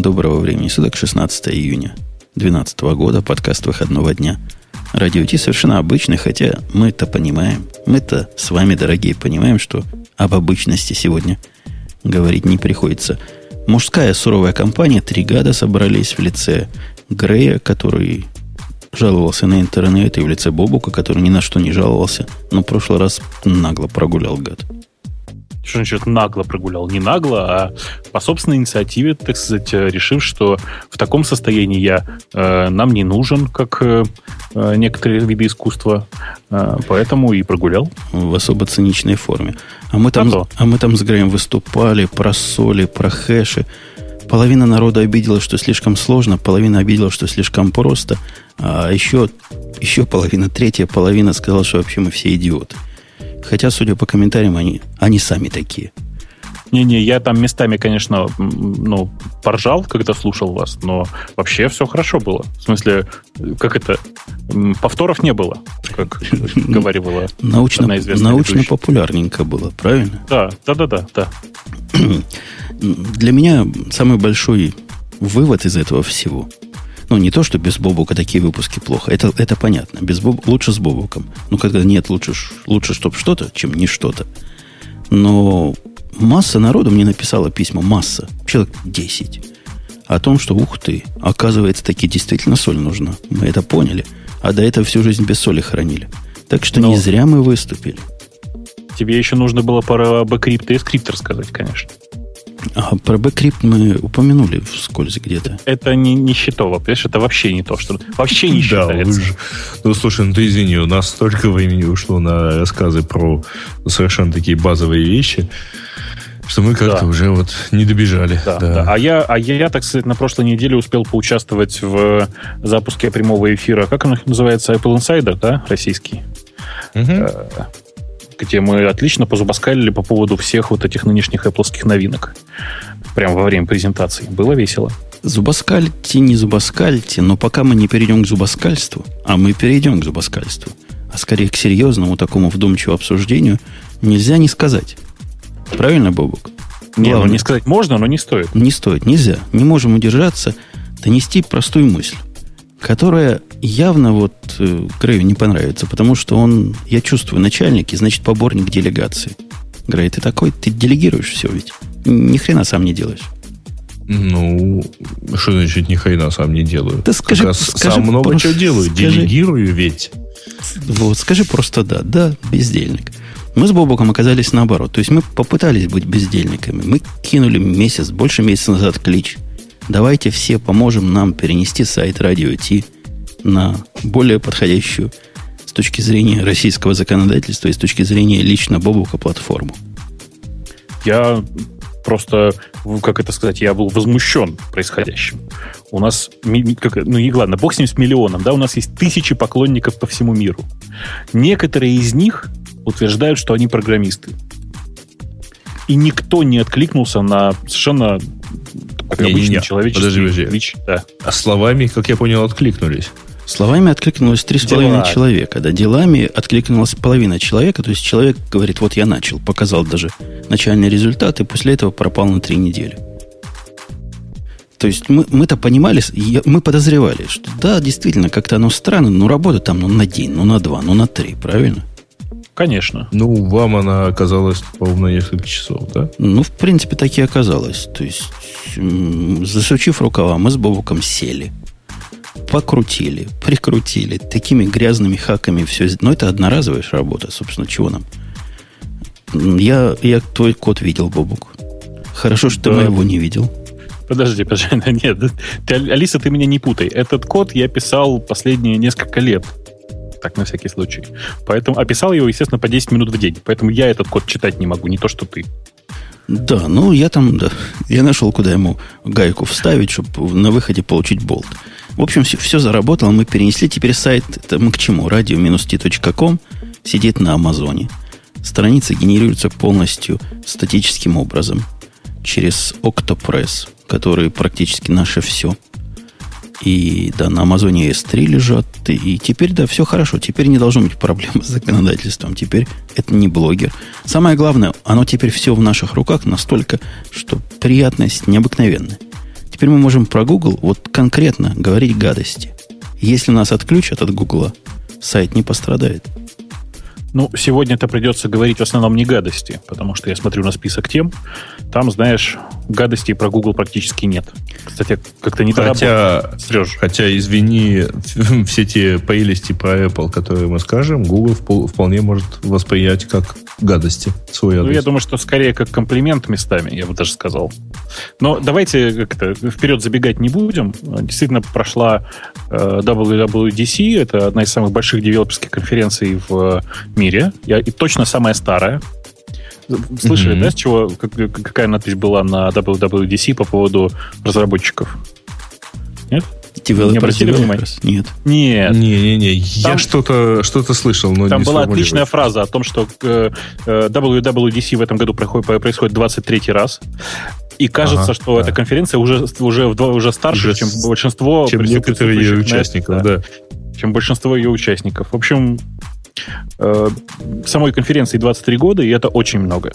Доброго времени суток, 16 июня 2012 года, подкаст выходного дня. Радио Ти совершенно обычный, хотя мы это понимаем. Мы-то с вами, дорогие, понимаем, что об обычности сегодня говорить не приходится. Мужская суровая компания три года собрались в лице Грея, который жаловался на интернет, и в лице Бобука, который ни на что не жаловался, но в прошлый раз нагло прогулял гад. Что значит нагло прогулял? Не нагло, а по собственной инициативе, так сказать, решив, что в таком состоянии я э, нам не нужен, как э, э некоторые виды искусства, э, поэтому и прогулял. В особо циничной форме. А мы там, а, а мы там с Греем выступали про соли, про хэши. Половина народа обиделась, что слишком сложно, половина обиделась, что слишком просто, а еще, еще половина, третья половина сказала, что вообще мы все идиоты. Хотя, судя по комментариям, они, они сами такие. Не-не, я там местами, конечно, ну, поржал, когда слушал вас, но вообще все хорошо было. В смысле, как это, повторов не было, как говорила Научно, Научно-популярненько было, правильно? Да, да-да-да, да. Для меня самый большой вывод из этого всего – ну, не то, что без Бобука такие выпуски плохо. Это, это понятно. Без Боб... Лучше с Бобуком. Ну, когда нет, лучше, лучше чтобы что-то, чем не что-то. Но масса народу мне написала письма, масса, человек 10, о том, что, ух ты, оказывается, таки действительно соль нужна. Мы это поняли. А до этого всю жизнь без соли хранили. Так что Но... не зря мы выступили. Тебе еще нужно было про bcrypt и scrypt рассказать, конечно. А про bcrypt мы упомянули вскользь где-то. Это не, не счетово, понимаешь? Это вообще не то, что... Вообще не считается. Да, ну, слушай, ну ты извини, у нас столько времени ушло на рассказы про совершенно такие базовые вещи, что мы как-то да. уже вот не добежали. Да, да. Да. А, я, а я, так сказать, на прошлой неделе успел поучаствовать в запуске прямого эфира. Как он называется? Apple Insider, да? Российский. Угу где мы отлично позубаскалили по поводу всех вот этих нынешних Apple новинок. Прямо во время презентации. Было весело. Зубаскальте, не зубаскальте, но пока мы не перейдем к зубаскальству, а мы перейдем к зубаскальству, а скорее к серьезному такому вдумчивому обсуждению, нельзя не сказать. Правильно, Бобук? Не, ну не сказать можно, но не стоит. Не стоит, нельзя. Не можем удержаться, донести простую мысль которая явно вот э, Грею не понравится, потому что он, я чувствую, начальник и, значит, поборник делегации. Грей, ты такой, ты делегируешь все ведь. Ни хрена сам не делаешь. Ну, что значит ни хрена сам не делаю? Да скажи, как скажи сам много чего делаю, скажи, делегирую ведь. Вот, скажи просто да, да, бездельник. Мы с Бобоком оказались наоборот. То есть мы попытались быть бездельниками. Мы кинули месяц, больше месяца назад клич – Давайте все поможем нам перенести сайт Радио Ти на более подходящую с точки зрения российского законодательства и с точки зрения лично Бобука платформу. Я просто, как это сказать, я был возмущен происходящим. У нас, ну и ладно, бог с ним с миллионом, да, у нас есть тысячи поклонников по всему миру. Некоторые из них утверждают, что они программисты. И никто не откликнулся на совершенно как не, обычный не, не. человеческий подожди, подожди. Твич. Да. А словами, как я понял, откликнулись. Словами откликнулось три с половиной человека. Да, делами откликнулась половина человека. То есть человек говорит, вот я начал, показал даже начальный результат, и после этого пропал на три недели. То есть мы, мы-то понимали, мы подозревали, что да, действительно, как-то оно странно, но работа там ну, на день, ну на два, ну на три, правильно? Конечно. Ну, вам она оказалась, по-моему, на несколько часов, да? Ну, в принципе, так и оказалось. То есть, засучив рукава, мы с Бобуком сели. Покрутили, прикрутили. Такими грязными хаками все. Но это одноразовая работа, собственно, чего нам? Я, я твой код видел, Бобук. Хорошо, что да. ты моего не видел. Подожди, подожди, нет. Ты, Алиса, ты меня не путай. Этот код я писал последние несколько лет так на всякий случай. Поэтому описал его, естественно, по 10 минут в день. Поэтому я этот код читать не могу, не то, что ты. Да, ну я там, да, я нашел, куда ему гайку вставить, чтобы на выходе получить болт. В общем, все, все заработало, мы перенесли. Теперь сайт, это мы к чему? radio-t.com сидит на Амазоне. Страница генерируется полностью статическим образом через Octopress, который практически наше все – и да, на Амазоне S3 лежат. И теперь, да, все хорошо. Теперь не должно быть проблем с законодательством. Теперь это не блогер. Самое главное, оно теперь все в наших руках настолько, что приятность необыкновенная. теперь мы можем про Google вот конкретно говорить гадости. Если нас отключат от Гугла, сайт не пострадает. Ну, сегодня это придется говорить в основном не гадости, потому что я смотрю на список тем, там, знаешь, гадостей про Google практически нет. Кстати, как-то не хотя, Сереж. Хотя, извини, все те прелести про Apple, которые мы скажем, Google вполне может восприять как гадости свой адрес. Ну, я думаю, что скорее как комплимент местами, я бы даже сказал. Но давайте как-то вперед забегать не будем. Действительно, прошла э, WWDC, это одна из самых больших девелоперских конференций в мире. Я, и точно самая старая. Слышали, mm-hmm. да, с чего, как, какая надпись была на WWDC по поводу разработчиков? Нет? Developers, не обратили внимания? Нет. Нет. Не-не-не, я что-то что слышал, но Там не была отличная фраза о том, что э, э WWDC в этом году проходит, происходит 23 раз. И кажется, ага, что да. эта конференция уже, уже, уже старше, уже чем большинство чем некоторые ее участников, да. да. Чем большинство ее участников. В общем, самой конференции 23 года, и это очень много.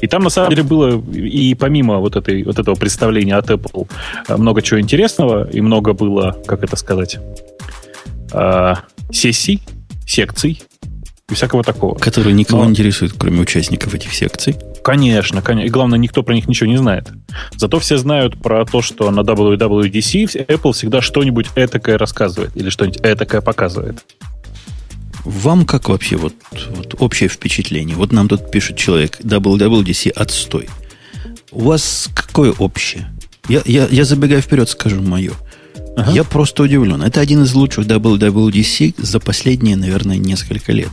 И там, на самом деле, было и помимо вот, этой, вот этого представления от Apple э, много чего интересного, и много было, как это сказать, э, сессий, секций, и всякого такого. Которые никого Но... не интересуют, кроме участников этих секций. Конечно, конечно. И главное, никто про них ничего не знает. Зато все знают про то, что на WWDC Apple всегда что-нибудь этакое рассказывает или что-нибудь этакое показывает. Вам как вообще вот, вот общее впечатление? Вот нам тут пишет человек, WWDC отстой. У вас какое общее? Я, я, я забегая вперед, скажу мое. Ага. Я просто удивлен. Это один из лучших WWDC за последние, наверное, несколько лет.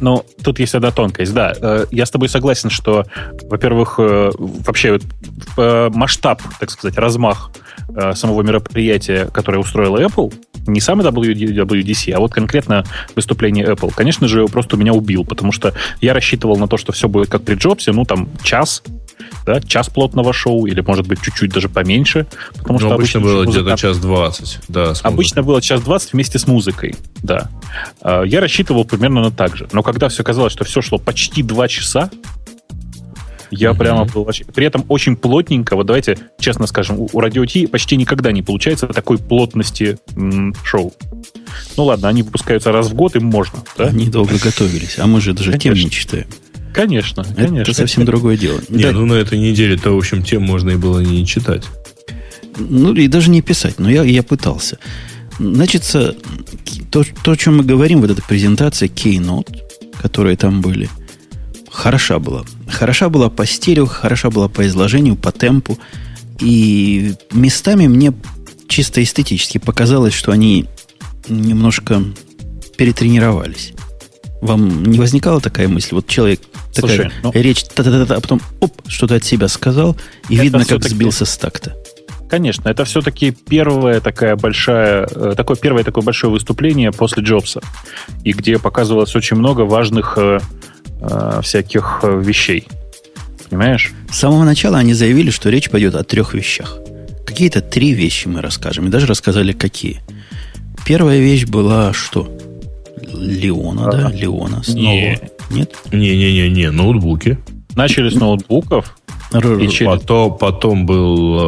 Ну, тут есть одна тонкость, да. Э, я с тобой согласен, что, во-первых, э, вообще э, масштаб, так сказать, размах самого мероприятия, которое устроила Apple, не самый WWDC, а вот конкретно выступление Apple, конечно же, просто меня убил, потому что я рассчитывал на то, что все будет как при Джобсе, ну, там, час, да, час плотного шоу, или, может быть, чуть-чуть даже поменьше. Потому ну, что обычно, было музыка... где-то час двадцать. Да, обычно было час двадцать вместе с музыкой, да. А, я рассчитывал примерно на так же. Но когда все казалось, что все шло почти два часа, я mm-hmm. прямо был... При этом очень плотненько, вот давайте честно скажем, у Радио Ти почти никогда не получается такой плотности м- шоу. Ну ладно, они выпускаются раз в год, им можно. Да? Они долго готовились, а мы же даже тем не читаем. Конечно, конечно. Это совсем другое дело. Не, да. ну на этой неделе-то, в общем, тем можно и было не читать. Ну, и даже не писать, но я, я пытался. Значит, то, то, о чем мы говорим, вот эта презентация Keynote, которые там были, хороша была. Хороша была по стилю, хороша была по изложению, по темпу. И местами мне чисто эстетически показалось, что они немножко перетренировались. Вам не возникала такая мысль? Вот человек Слушай, такая ну, речь, та-та-та-та, а потом оп, что-то от себя сказал, и видно, как сбился с такта. Конечно, это все-таки первое такая большая, э, такое первое такое большое выступление после Джобса, и где показывалось очень много важных э, э, всяких э, вещей. Понимаешь? С самого начала они заявили, что речь пойдет о трех вещах. Какие-то три вещи мы расскажем, и даже рассказали, какие. Первая вещь была что? Леона, да? Леона снова. Не. Нет? Не-не-не, ноутбуки. Начали с ноутбуков. И через... потом, потом был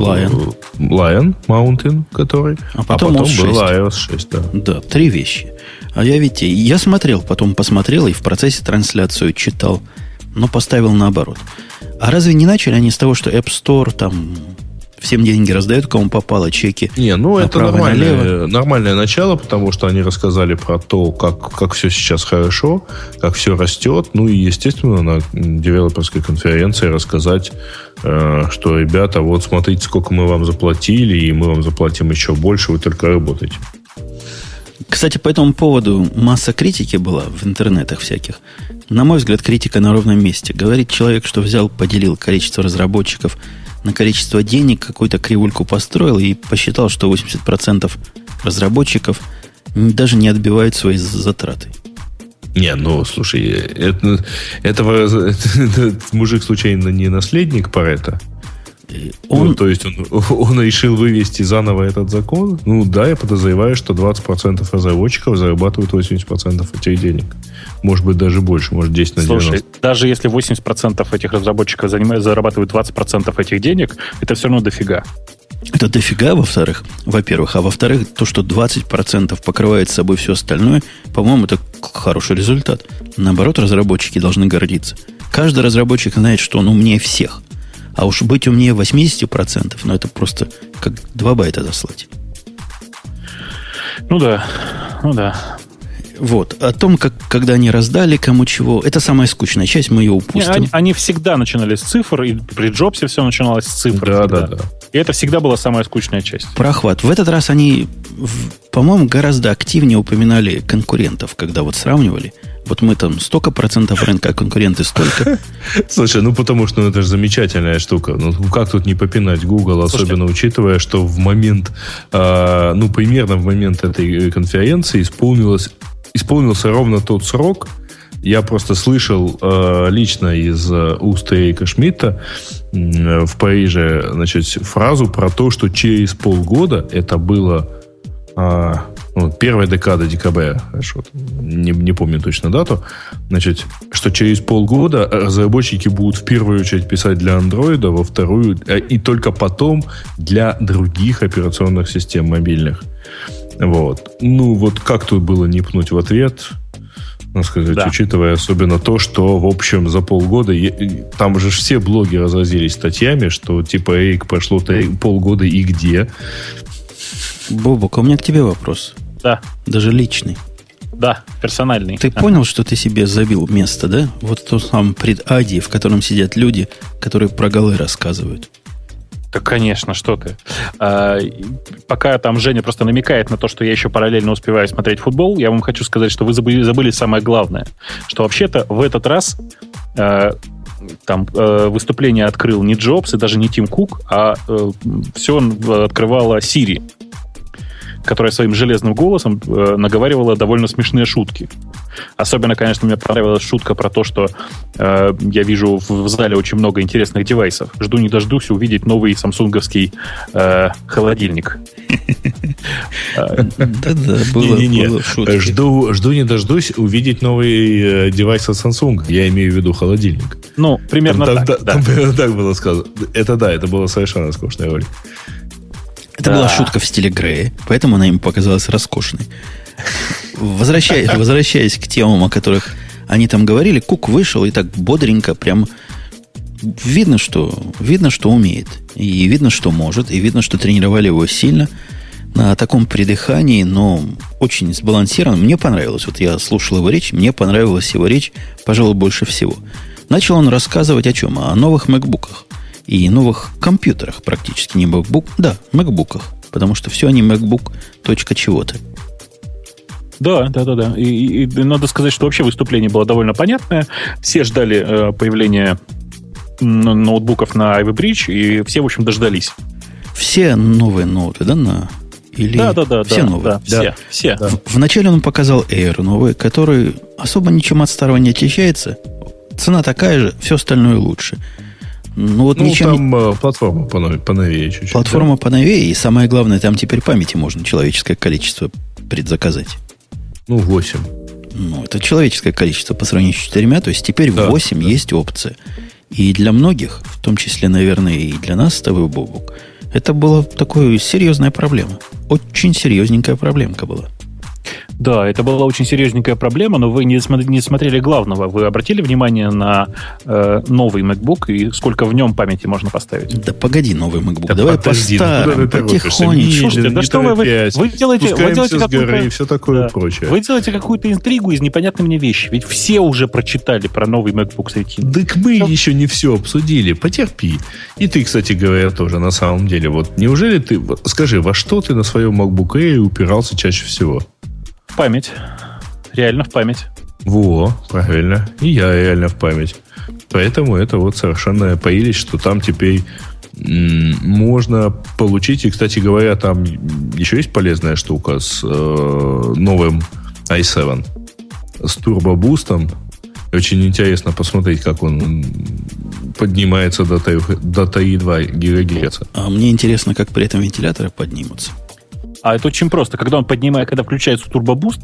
Lion. Lion Mountain, который. А потом, а потом был iOS 6, да. Да, три вещи. А я ведь, я смотрел, потом посмотрел и в процессе трансляцию читал, но поставил наоборот. А разве не начали они с того, что App Store там всем деньги раздают, кому попало, чеки. Не, ну это нормальное, нормальное начало, потому что они рассказали про то, как, как все сейчас хорошо, как все растет. Ну и, естественно, на девелоперской конференции рассказать, э, что, ребята, вот смотрите, сколько мы вам заплатили, и мы вам заплатим еще больше, вы только работаете. Кстати, по этому поводу масса критики была в интернетах всяких. На мой взгляд, критика на ровном месте. Говорит человек, что взял, поделил количество разработчиков на количество денег, какую-то кривульку построил и посчитал, что 80% разработчиков даже не отбивают свои затраты. Не, ну, слушай, это, этого, это, это, мужик случайно не наследник Парета? Он... Ну, то есть он, он решил вывести заново этот закон? Ну да, я подозреваю, что 20% разработчиков зарабатывают 80% этих денег. Может быть, даже больше, может 10 на 90. Слушай, даже если 80% этих разработчиков занимают, зарабатывают 20% этих денег, это все равно дофига. Это дофига, во-вторых, во-первых, а во-вторых, то, что 20% покрывает собой все остальное, по-моему, это хороший результат. Наоборот, разработчики должны гордиться. Каждый разработчик знает, что он умнее всех. А уж быть умнее 80%, ну это просто как 2 байта заслать. Ну да, ну да. Вот. О том, как, когда они раздали, кому чего. Это самая скучная часть, мы ее упустим. Не, они, они всегда начинали с цифр, и при Джобсе все начиналось с цифр. Да, всегда. да, да. И это всегда была самая скучная часть. Прохват. В этот раз они, по-моему, гораздо активнее упоминали конкурентов, когда вот сравнивали. Вот мы там столько процентов рынка, а конкуренты столько. Слушай, ну потому что ну, это же замечательная штука. Ну как тут не попинать Google, особенно Слушайте. учитывая, что в момент, э, ну примерно в момент этой конференции исполнилось, исполнился ровно тот срок, я просто слышал э, лично из э, уст Эрика Шмидта э, в Париже значит, фразу про то, что через полгода это было э, ну, первая декада декабря, хорошо, не, не помню точно дату, значит, что через полгода разработчики будут в первую очередь писать для андроида, во вторую, э, и только потом для других операционных систем мобильных. Вот. Ну, вот как тут было не пнуть в ответ? Ну, сказать, да. учитывая особенно то, что, в общем, за полгода, там же все блоги разразились статьями, что типа, эй, прошло полгода и где. Бобок, у меня к тебе вопрос. Да. Даже личный. Да, персональный. Ты а. понял, что ты себе забил место, да? Вот то самом предади, в котором сидят люди, которые про голы рассказывают. Да, конечно, что ты. А, пока там Женя просто намекает на то, что я еще параллельно успеваю смотреть футбол, я вам хочу сказать, что вы забыли, забыли самое главное. Что вообще-то в этот раз а, там э, выступление открыл не Джобс и даже не Тим Кук, а э, все открывала Сири которая своим железным голосом э, наговаривала довольно смешные шутки. Особенно, конечно, мне понравилась шутка про то, что э, я вижу в, в зале очень много интересных девайсов. Жду не дождусь увидеть новый самсунговский э, холодильник. Да-да, было Жду, жду не дождусь увидеть новый э, девайс от Samsung. Я имею в виду холодильник. Ну, примерно так. Так было сказано. Это да, это было совершенно скучная роль. Это да. была шутка в стиле Грея, поэтому она им показалась роскошной. Возвращаясь, возвращаясь к темам, о которых они там говорили, Кук вышел и так бодренько, прям видно, что, видно, что умеет. И видно, что может. И видно, что тренировали его сильно на таком придыхании, но очень сбалансированно. Мне понравилось. Вот я слушал его речь, мне понравилась его речь, пожалуй, больше всего. Начал он рассказывать о чем? О новых макбуках и новых компьютерах практически, не MacBook, да, MacBookах, потому что все они MacBook точка чего-то. Да, да, да, да. И, и, и надо сказать, что вообще выступление было довольно понятное. Все ждали э, появления ноутбуков на Ivy Bridge, и все, в общем, дождались. Все новые ноуты, да, на или да, да, да, все да, новые? Да, все, все. Да. В, вначале он показал Air новый, который особо ничем от старого не отличается. Цена такая же, все остальное лучше. Ну, вот ну, ничем там. Э, платформа поновее, поновее чуть-чуть. Платформа да. поновее, и самое главное, там теперь памяти можно человеческое количество предзаказать. Ну, 8. Ну, это человеческое количество по сравнению с четырьмя, то есть теперь да, 8 да. есть опция. И для многих, в том числе, наверное, и для нас с тобой, Бобук, это была такая серьезная проблема. Очень серьезненькая проблемка была. Да, это была очень серьезненькая проблема, но вы не, не смотрели главного. Вы обратили внимание на э, новый MacBook и сколько в нем памяти можно поставить? Да погоди, новый MacBook. Да Давай подожди, ну, потихонечку. Слушайте, да что вы, вы, вы делаете, вы делаете какую-то... и все такое да, прочее. Вы делаете какую-то интригу из непонятной мне вещи. Ведь все уже прочитали про новый MacBook с Retina. Так мы что? еще не все обсудили. Потерпи. И ты, кстати говоря, тоже на самом деле. Вот неужели ты... Скажи, во что ты на своем MacBook Air упирался чаще всего? Память. Реально в память. Во, правильно. И я реально в память. Поэтому это вот совершенно поились, что там теперь можно получить. И, кстати говоря, там еще есть полезная штука с э, новым i7. С турбобустом. Очень интересно посмотреть, как он поднимается до, до 3,2 ГГц. А мне интересно, как при этом вентиляторы поднимутся. А это очень просто. Когда он поднимает, когда включается турбобуст,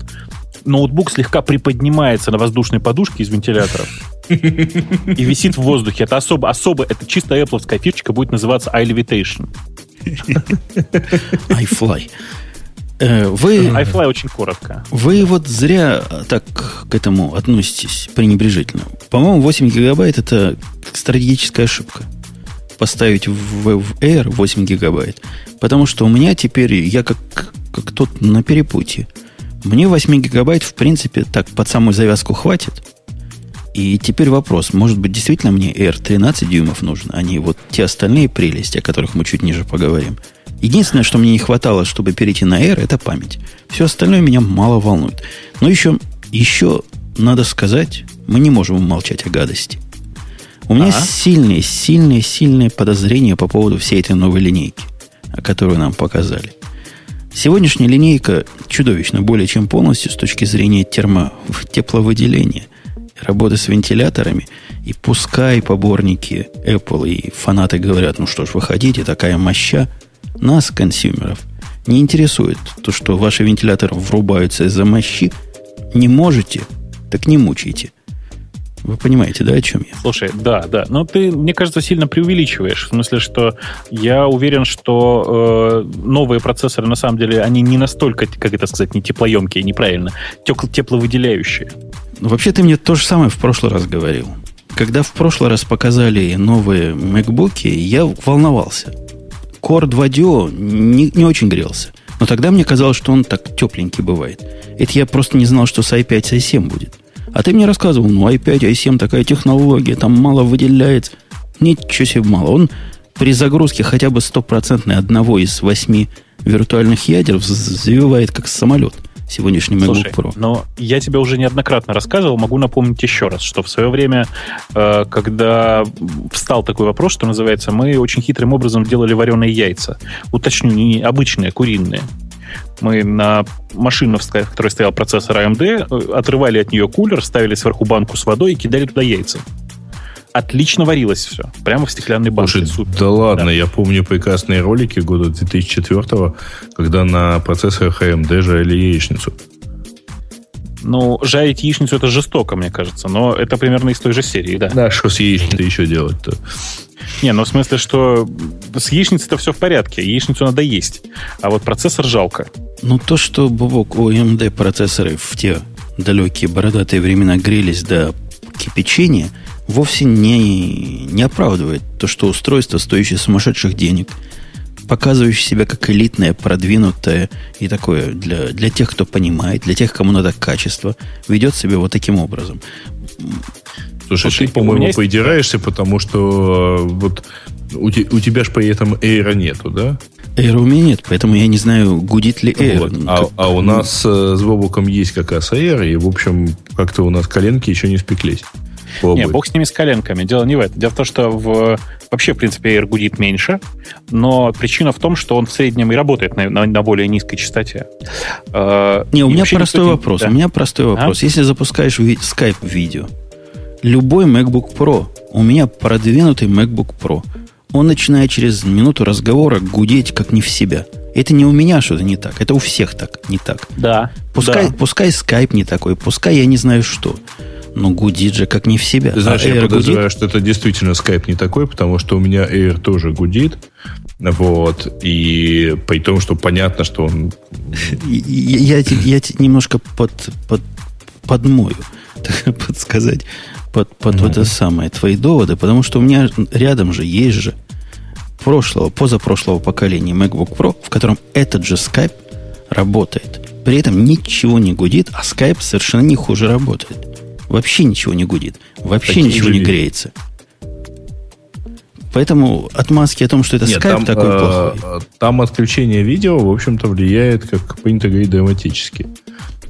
ноутбук слегка приподнимается на воздушной подушке из вентиляторов и висит в воздухе. Это особо, особо, это чисто Apple фишечка будет называться iLevitation. iFly. Э, вы, iFly очень коротко. Вы вот зря так к этому относитесь пренебрежительно. По-моему, 8 гигабайт это стратегическая ошибка. Поставить в, в Air 8 гигабайт. Потому что у меня теперь, я как, как тот на перепутье. Мне 8 гигабайт, в принципе, так под самую завязку хватит. И теперь вопрос, может быть, действительно мне Air 13 дюймов нужен, а не вот те остальные прелести, о которых мы чуть ниже поговорим. Единственное, что мне не хватало, чтобы перейти на Air, это память. Все остальное меня мало волнует. Но еще, еще надо сказать, мы не можем умолчать о гадости. У меня а? сильные, сильные, сильные подозрения по поводу всей этой новой линейки, которую нам показали. Сегодняшняя линейка чудовищно более чем полностью с точки зрения термо, тепловыделения работы с вентиляторами, и пускай поборники Apple и фанаты говорят, ну что ж, выходите, такая моща, нас, консюмеров, не интересует то, что ваши вентиляторы врубаются из-за мощи, не можете, так не мучайте. Вы понимаете, да, о чем я? Слушай, да, да. Но ты, мне кажется, сильно преувеличиваешь. В смысле, что я уверен, что э, новые процессоры, на самом деле, они не настолько, как это сказать, не теплоемкие, неправильно, тепловыделяющие. Ну, вообще, ты мне то же самое в прошлый раз говорил. Когда в прошлый раз показали новые MacBook, я волновался. Core 2 Duo не, не очень грелся. Но тогда мне казалось, что он так тепленький бывает. Это я просто не знал, что с i5, i7 будет. А ты мне рассказывал, ну, i5, i7 такая технология, там мало выделяется. Ничего себе мало. Он при загрузке хотя бы стопроцентной одного из восьми виртуальных ядер завивает как самолет сегодняшний MacBook Pro. Но я тебе уже неоднократно рассказывал, могу напомнить еще раз, что в свое время, э, когда встал такой вопрос, что называется, мы очень хитрым образом делали вареные яйца. Уточню, не обычные, куриные мы на машину, в которой стоял процессор AMD, э, отрывали от нее кулер, ставили сверху банку с водой и кидали туда яйца. Отлично варилось все. Прямо в стеклянной банке. Слушай, Супер. да ладно, да. я помню прекрасные ролики года 2004 когда на процессорах AMD жарили яичницу. Ну, жарить яичницу это жестоко, мне кажется, но это примерно из той же серии, да. Да, что с яичницей еще делать-то? Не, ну в смысле, что с яичницей-то все в порядке, яичницу надо есть, а вот процессор жалко. Ну, то, что, Бобок, у AMD процессоры в те далекие бородатые времена грелись до кипячения, вовсе не, не оправдывает то, что устройство, стоящее сумасшедших денег, показывающее себя как элитное, продвинутое и такое для, для тех, кто понимает, для тех, кому надо качество, ведет себя вот таким образом. Слушай, Слушай ты, по-моему, есть... поидираешься, потому что э, вот у, те, у тебя же при этом Эйра нету, да? Эйра у меня нет, поэтому я не знаю, гудит ли Эйр. Вот. А, а у нас э, с Бобуком есть как раз Эйр, и, в общем, как-то у нас коленки еще не спеклись. Не, бог с ними с коленками. Дело не в этом. Дело в том, что в, вообще, в принципе, Air гудит меньше, но причина в том, что он в среднем и работает на, на, на более низкой частоте. Э, не, у меня простой вопрос. Да. У меня простой вопрос. А? Если запускаешь ви- Skype видео, любой MacBook Pro, у меня продвинутый MacBook Pro, он начинает через минуту разговора гудеть как не в себя. Это не у меня что-то не так, это у всех так не так. Да. Пускай, да. пускай Skype не такой, пускай я не знаю что. Но гудит же как не в себя. Ты знаешь, а я подозреваю, гудит? что это действительно Skype не такой, потому что у меня Air тоже гудит. Вот. И при том, что понятно, что он... Я, я, я немножко под, под, подмою, так подсказать под, под mm-hmm. это самое, твои доводы, потому что у меня рядом же есть же прошлого, позапрошлого поколения MacBook Pro, в котором этот же Skype работает. При этом ничего не гудит, а Skype совершенно не хуже работает. Вообще ничего не гудит. Вообще Такие ничего не греется. Поэтому отмазки о том, что это Нет, Skype там, такой э, плохой. Там отключение видео, в общем-то, влияет, как принято говорить, драматически.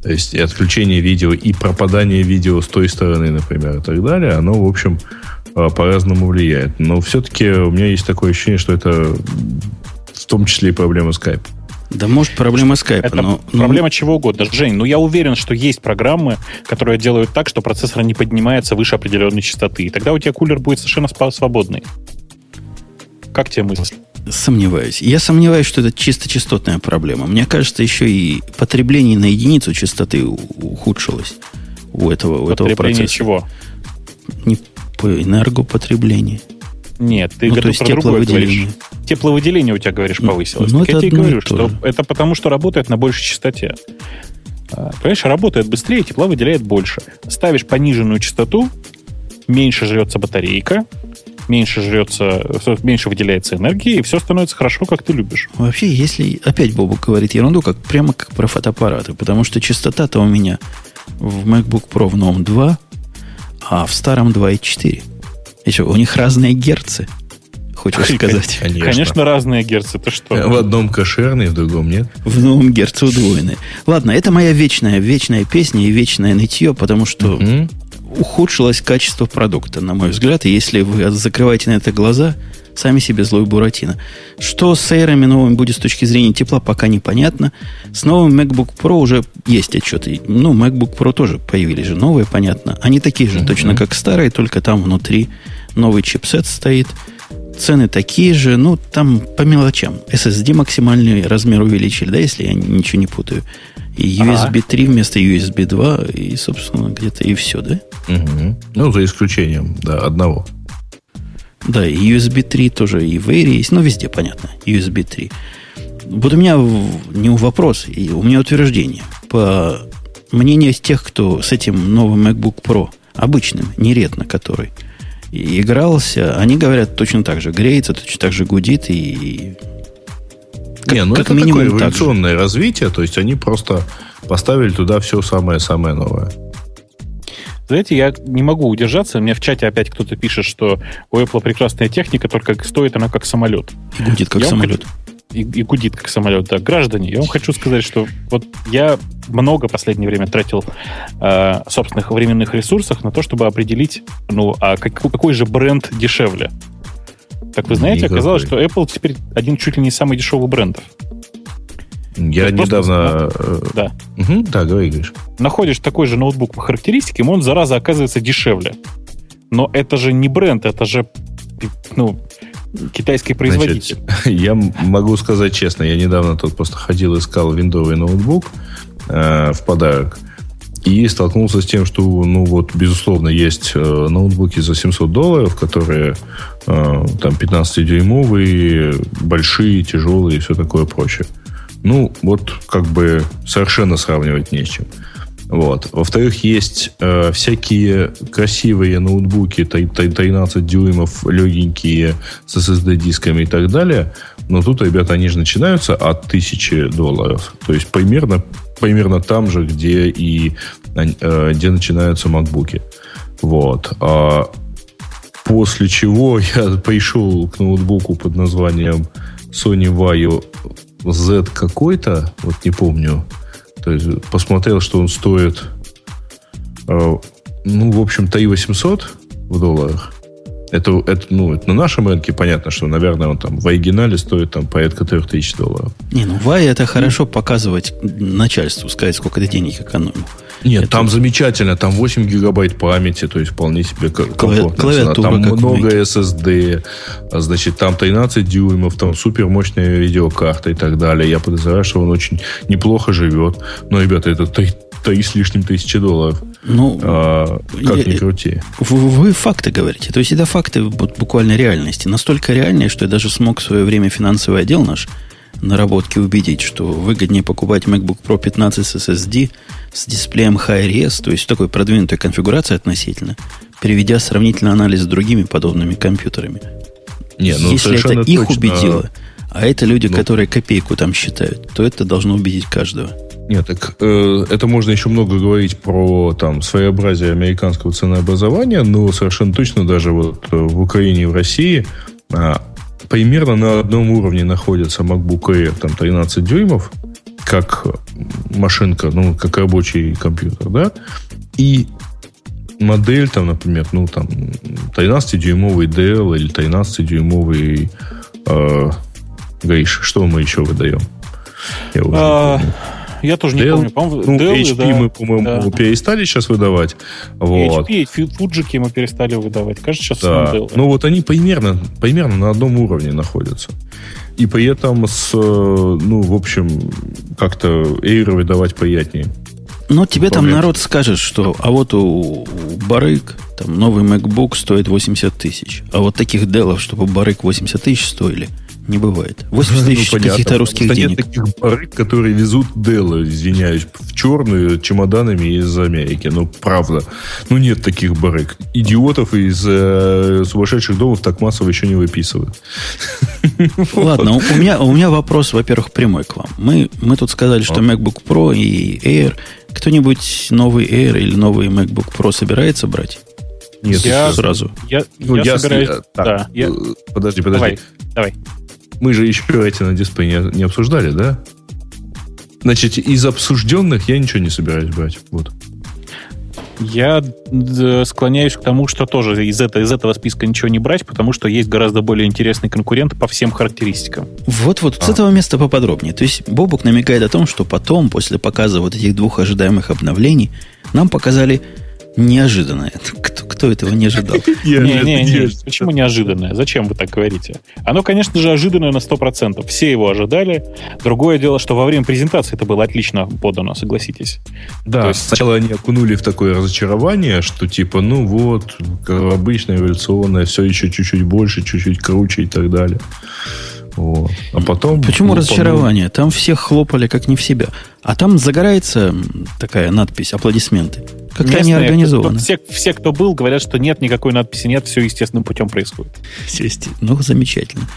То есть и отключение видео, и пропадание видео с той стороны, например, и так далее, оно, в общем, э, по-разному влияет. Но все-таки у меня есть такое ощущение, что это в том числе и проблема Skype. Да может проблема скайпа, Это но, но... проблема чего угодно. Жень, ну я уверен, что есть программы, которые делают так, что процессор не поднимается выше определенной частоты. И тогда у тебя кулер будет совершенно свободный. Как тебе мысль? Сомневаюсь. Я сомневаюсь, что это чисто частотная проблема. Мне кажется, еще и потребление на единицу частоты ухудшилось у этого, у этого процесса. чего? Не по энергопотреблению. Нет, ты ну, то есть про другое говоришь. Тепловыделение у тебя, говоришь, ну, повысилось. Ну, так я тебе говорю, что это потому, что работает на большей частоте. А, понимаешь, работает быстрее, тепла выделяет больше. Ставишь пониженную частоту, меньше жрется батарейка, меньше жрется, меньше выделяется энергии, и все становится хорошо, как ты любишь. Вообще, если опять Бобу говорит ерунду, как прямо как про фотоаппараты, потому что частота-то у меня в MacBook Pro в новом 2, а в старом 2.4. И что, у них разные герцы? Хочешь сказать? Конечно. Конечно, разные герцы. Ты что? В одном кошерный, в другом нет. В новом герце удвоенные. Ладно, это моя вечная, вечная песня и вечное нытье, потому что угу. Ухудшилось качество продукта, на мой взгляд. И если вы закрываете на это глаза, Сами себе злой Буратино. Что с эйрами новыми будет с точки зрения тепла, пока непонятно. С новым MacBook Pro уже есть отчеты. Ну, MacBook Pro тоже появились же новые, понятно. Они такие же, mm-hmm. точно как старые, только там внутри новый чипсет стоит. Цены такие же, ну, там по мелочам. SSD максимальный размер увеличили, да, если я ничего не путаю. И USB 3 вместо USB 2, и, собственно, где-то и все, да? Угу. Ну, за исключением, да, одного. Да, и USB 3 тоже и в Air есть, но везде понятно, USB 3. Вот у меня не вопрос, и у меня утверждение. По мнению тех, кто с этим новым MacBook Pro, обычным, не ретно который, игрался, они говорят точно так же. Греется, точно так же гудит и... Как, не, ну как это минимум такое эволюционное развитие, то есть они просто поставили туда все самое-самое новое. Знаете, я не могу удержаться. Мне в чате опять кто-то пишет, что у Apple прекрасная техника, только стоит она как самолет. И гудит как я самолет. И, и гудит как самолет, да. Граждане, я вам хочу сказать, что вот я много последнее время тратил э, собственных временных ресурсов на то, чтобы определить, ну, а как, какой же бренд дешевле. Так вы знаете, Никакой. оказалось, что Apple теперь один чуть ли не самый дешевый брендов. Я вот недавно... Просто, э, да. Угу, да, говори, говоришь. Находишь такой же ноутбук по характеристикам, он, зараза, оказывается дешевле. Но это же не бренд, это же ну, китайский производитель. Значит, я могу сказать честно, я недавно тут просто ходил, искал виндовый ноутбук э, в подарок. И столкнулся с тем, что, ну вот, безусловно, есть э, ноутбуки за 700 долларов, которые э, там 15-дюймовые, большие, тяжелые и все такое прочее. Ну, вот как бы совершенно сравнивать не с чем. Вот. Во-вторых, есть э, всякие красивые ноутбуки 13 дюймов, легенькие, с SSD-дисками и так далее. Но тут, ребята, они же начинаются от 1000 долларов. То есть примерно, примерно там же, где и э, где начинаются макбуки. Вот. А после чего я пришел к ноутбуку под названием Sony Vaio Z какой-то, вот не помню. То есть посмотрел, что он стоит, э, ну, в общем, 3800 в долларах. Это, это, ну, это на нашем рынке понятно, что, наверное, он там в оригинале стоит там порядка 3000 долларов. Не, ну, Вай это хорошо показывать начальству, сказать, сколько ты денег экономил. Нет, это... там замечательно, там 8 гигабайт памяти, то есть вполне себе комфортно. Клавиатура там много SSD, а, значит, там 13 дюймов, там супер мощная видеокарта и так далее. Я подозреваю, что он очень неплохо живет. Но, ребята, это 3, 3 с лишним тысячи долларов. Ну, а, как я, ни крути. Вы, вы факты говорите. То есть это факты буквально реальности. Настолько реальные, что я даже смог в свое время финансовый отдел наш наработки убедить, что выгоднее покупать MacBook Pro 15 с SSD с дисплеем High-Res, то есть такой продвинутой конфигурацией относительно, приведя сравнительный анализ с другими подобными компьютерами. Не, ну, Если это их точно. убедило, а это люди, ну, которые копейку там считают, то это должно убедить каждого. Нет, так э, это можно еще много говорить про там своеобразие американского ценообразования, но совершенно точно даже вот э, в Украине и в России э, примерно на одном уровне находится MacBook Air там 13 дюймов, как машинка, ну, как рабочий компьютер, да, и модель там, например, ну, там 13-дюймовый Dell или 13-дюймовый э, Гриш, что мы еще выдаем? Я уже а, я тоже не Dell, помню. По-моему, ну, Dell, HP да, мы, по-моему, да. перестали сейчас выдавать. Вот. HP, Fujiki мы перестали выдавать. Кажется, сейчас да. Dell. Ну, вот они примерно, примерно на одном уровне находятся. И при этом с, э, ну, в общем, как-то Air выдавать приятнее. Но тебе там народ скажет, что а вот у, у Барык там новый MacBook стоит 80 тысяч. А вот таких делов, чтобы Барык 80 тысяч стоили – не бывает. 80 тысяч ну, каких-то русских денег. Нет таких барыг, которые везут Делла, извиняюсь, в черную чемоданами из Америки. Ну, правда. Ну, нет таких барыг. Идиотов из э, сумасшедших домов так массово еще не выписывают. Ладно, у меня, у меня вопрос, во-первых, прямой к вам. Мы, мы тут сказали, что MacBook Pro и Air. Кто-нибудь новый Air или новый MacBook Pro собирается брать? Нет, я сразу. Я, ну, я, я собираюсь. Я, так, да, я... Подожди, подожди. Давай, давай. Мы же еще эти на дисплее не, не обсуждали, да? Значит, из обсужденных я ничего не собираюсь брать. Вот. Я склоняюсь к тому, что тоже из, этого, из этого списка ничего не брать, потому что есть гораздо более интересный конкурент по всем характеристикам. Вот-вот, а. с этого места поподробнее. То есть Бобук намекает о том, что потом, после показа вот этих двух ожидаемых обновлений, нам показали неожиданное. Кто, кто этого не ожидал? Не-не-не, почему неожиданное? Зачем вы так говорите? Оно, конечно же, ожиданное на 100%. Все его ожидали. Другое дело, что во время презентации это было отлично подано, согласитесь. Да, есть... сначала они окунули в такое разочарование, что типа, ну вот, обычное эволюционное, все еще чуть-чуть больше, чуть-чуть круче и так далее. Вот. А потом... Почему ну, разочарование? Там всех хлопали как не в себя. А там загорается такая надпись «Аплодисменты». Как-то они организованы. Все, все, кто был, говорят, что нет никакой надписи, нет, все естественным путем происходит. Все. Ну, замечательно.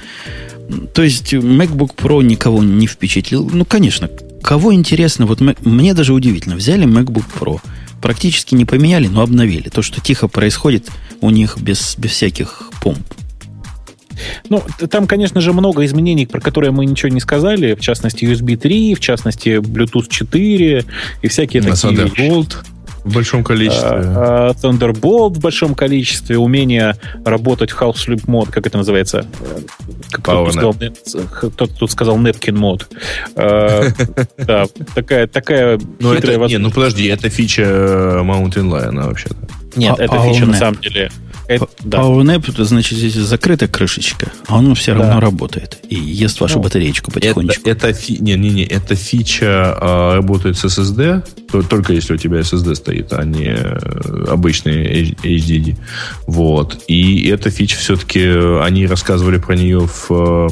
То есть MacBook Pro никого не впечатлил. Ну, конечно, кого интересно, вот мне даже удивительно, взяли MacBook Pro, практически не поменяли, но обновили. То, что тихо происходит у них без, без всяких помп. Ну, там, конечно же, много изменений, про которые мы ничего не сказали. В частности, USB 3, в частности, Bluetooth 4 и всякие На такие Thunderbolt в большом количестве. Uh, Thunderbolt в большом количестве, умение работать в Half Sleep мод, как это называется? Кто-то сказал, кто тут сказал Nepkin мод. Uh, да, такая, такая ну, это, Не, ну подожди, это фича Mountain Lion вообще-то. Нет, а, это а фича на самом деле это, да. PowerNap, это значит, здесь закрыта крышечка, а он все равно да. работает и ест вашу ну, батареечку потихонечку. Это, это, фи, не, не, не, эта фича а, работает с SSD, то, только если у тебя SSD стоит, а не э, обычный HDD. Вот. И эта фича все-таки, они рассказывали про нее в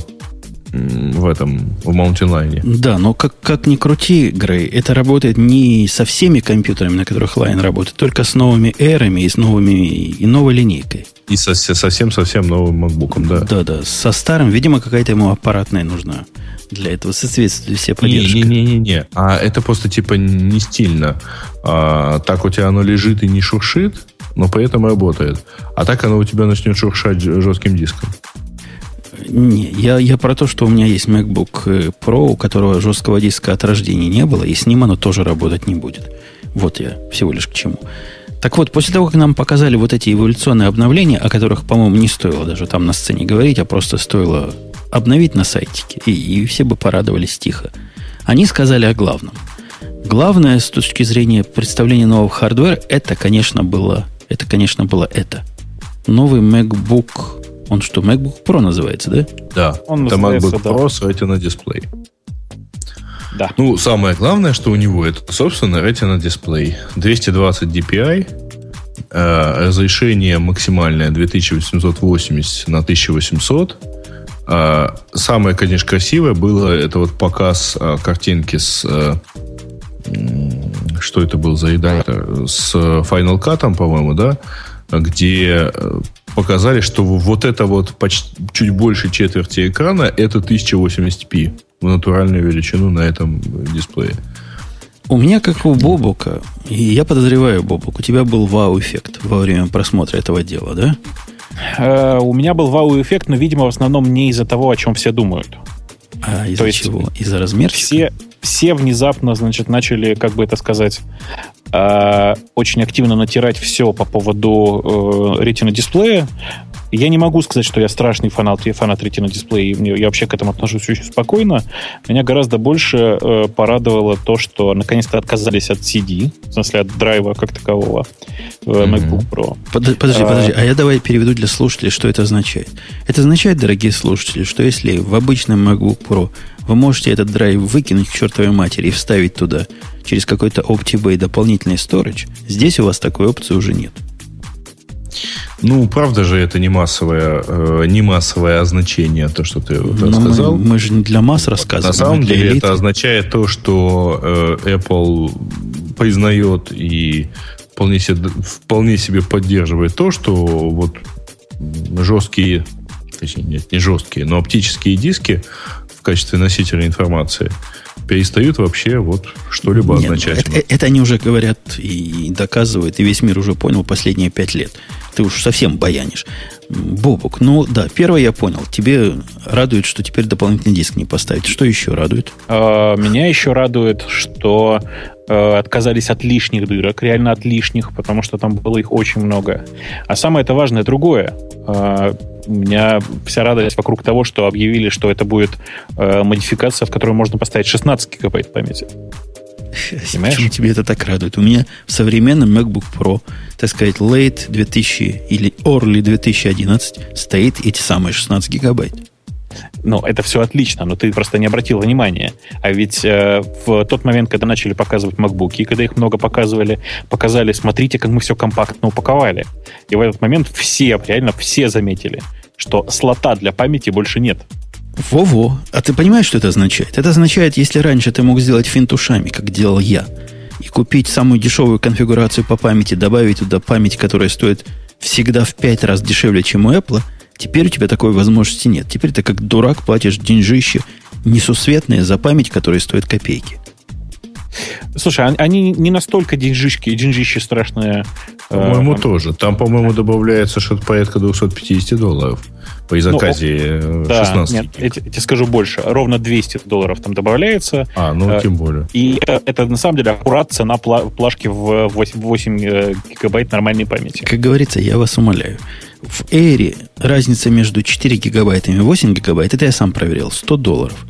в этом, в Mountain Lion. Да, но как, как ни крути, Грей, это работает не со всеми компьютерами, на которых Lion работает, только с новыми эрами и с новыми и новой линейкой. И со, совсем-совсем новым MacBook, да. Да, да. Со старым, видимо, какая-то ему аппаратная нужна для этого соответствует все поддержка. Не-не-не, а это просто типа не стильно. А, так у тебя оно лежит и не шуршит, но при этом работает. А так оно у тебя начнет шуршать жестким диском. Не, я, я про то, что у меня есть MacBook э, Pro, у которого жесткого диска от рождения не было, и с ним оно тоже работать не будет. Вот я всего лишь к чему. Так вот, после того, как нам показали вот эти эволюционные обновления, о которых, по-моему, не стоило даже там на сцене говорить, а просто стоило обновить на сайтике, и, и все бы порадовались тихо, они сказали о главном. Главное с точки зрения представления нового хардвера, это, конечно, было, это, конечно, было это. Новый MacBook он что, MacBook Pro называется, да? Да, Он это MacBook да. Pro с Retina дисплей. Да. Ну, самое главное, что у него это, собственно, Retina дисплей. 220 DPI, э, разрешение максимальное 2880 на 1800. Э, самое, конечно, красивое было это вот показ э, картинки с э, что это был за редактор? С Final Cut, по-моему, да? Где показали, что вот это вот почти, чуть больше четверти экрана это 1080p в натуральную величину на этом дисплее. У меня, как у Бобука, и я подозреваю, Бобук, у тебя был вау-эффект во время просмотра этого дела, да? Э, у меня был вау-эффект, но, видимо, в основном не из-за того, о чем все думают. А из-за чего? Из-за размерчика? Все, все внезапно, значит, начали, как бы это сказать, очень активно натирать все по поводу э, Retina дисплея, я не могу сказать, что я страшный фанат, фанат Retina дисплея. Я вообще к этому отношусь очень спокойно. Меня гораздо больше э, порадовало то, что наконец-то отказались от CD, в смысле от драйва как такового в mm-hmm. MacBook Pro. Под, подожди, а, подожди. А я давай переведу для слушателей, что это означает. Это означает, дорогие слушатели, что если в обычном MacBook Pro вы можете этот драйв выкинуть к чертовой матери и вставить туда через какой-то OptiBay дополнительный storage, здесь у вас такой опции уже нет. Ну, правда же, это не массовое, э, не массовое означение, то, что ты вот рассказал. Мы, мы же не для масс рассказываем. На самом деле элиты. это означает то, что э, Apple признает и вполне себе, вполне себе поддерживает то, что вот жесткие, точнее, нет, не жесткие, но оптические диски качестве носителя информации перестают вообще вот что-либо Нет, означать. Это, это они уже говорят и доказывают, и весь мир уже понял последние пять лет. Ты уж совсем баянишь. Бобук, ну да, первое я понял. Тебе радует, что теперь дополнительный диск не поставить. Что еще радует? А, меня еще радует, что э, отказались от лишних дырок, реально от лишних, потому что там было их очень много. А самое это важное другое. У меня вся радость вокруг того, что объявили, что это будет э, модификация, в которую можно поставить 16 гигабайт памяти. Понимаешь? Почему тебе это так радует? У меня в современном MacBook Pro, так сказать, late 2000 или early 2011 стоит эти самые 16 гигабайт. Ну, это все отлично, но ты просто не обратил внимания. А ведь э, в тот момент, когда начали показывать MacBook, и когда их много показывали, показали, смотрите, как мы все компактно упаковали. И в этот момент все, реально все заметили, что слота для памяти больше нет. Во-во. А ты понимаешь, что это означает? Это означает, если раньше ты мог сделать финт ушами, как делал я, и купить самую дешевую конфигурацию по памяти, добавить туда память, которая стоит всегда в пять раз дешевле, чем у Apple, теперь у тебя такой возможности нет. Теперь ты как дурак платишь деньжище несусветное за память, которая стоит копейки. Слушай, а они не настолько деньжишки, деньжище страшные. По-моему, э, тоже. Там, по-моему, добавляется что-то порядка 250 долларов при ну, заказе ну, 16 да, нет, я, я тебе скажу больше. Ровно 200 долларов там добавляется. А, ну, э, тем более. И это, это на самом деле аккурат цена плашки в 8, 8 э, гигабайт нормальной памяти. Как говорится, я вас умоляю. В Эйре разница между 4 гигабайтами и 8 гигабайт, это я сам проверял, 100 долларов.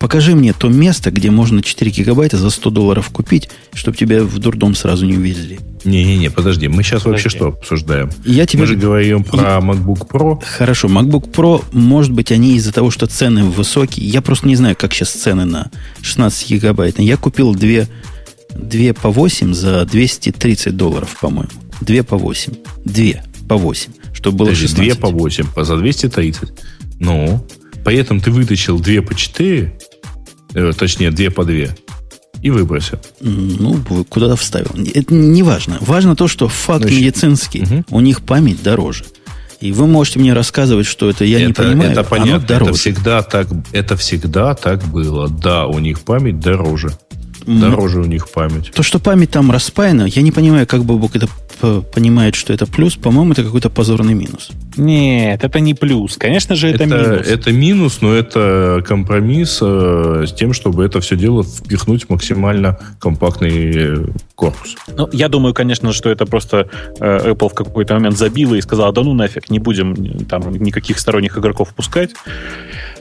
Покажи мне то место, где можно 4 гигабайта за 100 долларов купить, чтобы тебя в дурдом сразу не увезли. Не-не-не, подожди, мы сейчас подожди. вообще что обсуждаем? Я тебе... Мы же говорим про я... MacBook Pro. Хорошо, MacBook Pro, может быть, они из-за того, что цены высокие. Я просто не знаю, как сейчас цены на 16 гигабайт. Я купил две, две по 8 за 230 долларов, по-моему. Две по 8. Две по 8, чтобы было Подожди, 16. Две по 8, за 230. Ну, при этом ты вытащил две по 4, э, точнее, две по 2 и выбросил. Ну, куда-то вставил. Это не важно. Важно то, что факт Значит, медицинский. Угу. У них память дороже. И вы можете мне рассказывать, что это я это, не понимаю. Это понятно. Оно дороже. Это всегда так. Это всегда так было. Да, у них память дороже. Дороже у них память. То, что память там распаяна, я не понимаю, как бы Бог это понимает, что это плюс. По-моему, это какой-то позорный минус. Нет, это не плюс. Конечно же, это, это минус. Это минус, но это компромисс э, с тем, чтобы это все дело впихнуть в максимально компактный э, корпус. Ну, я думаю, конечно, что это просто э, Apple в какой-то момент забила и сказала, да ну нафиг, не будем там никаких сторонних игроков пускать,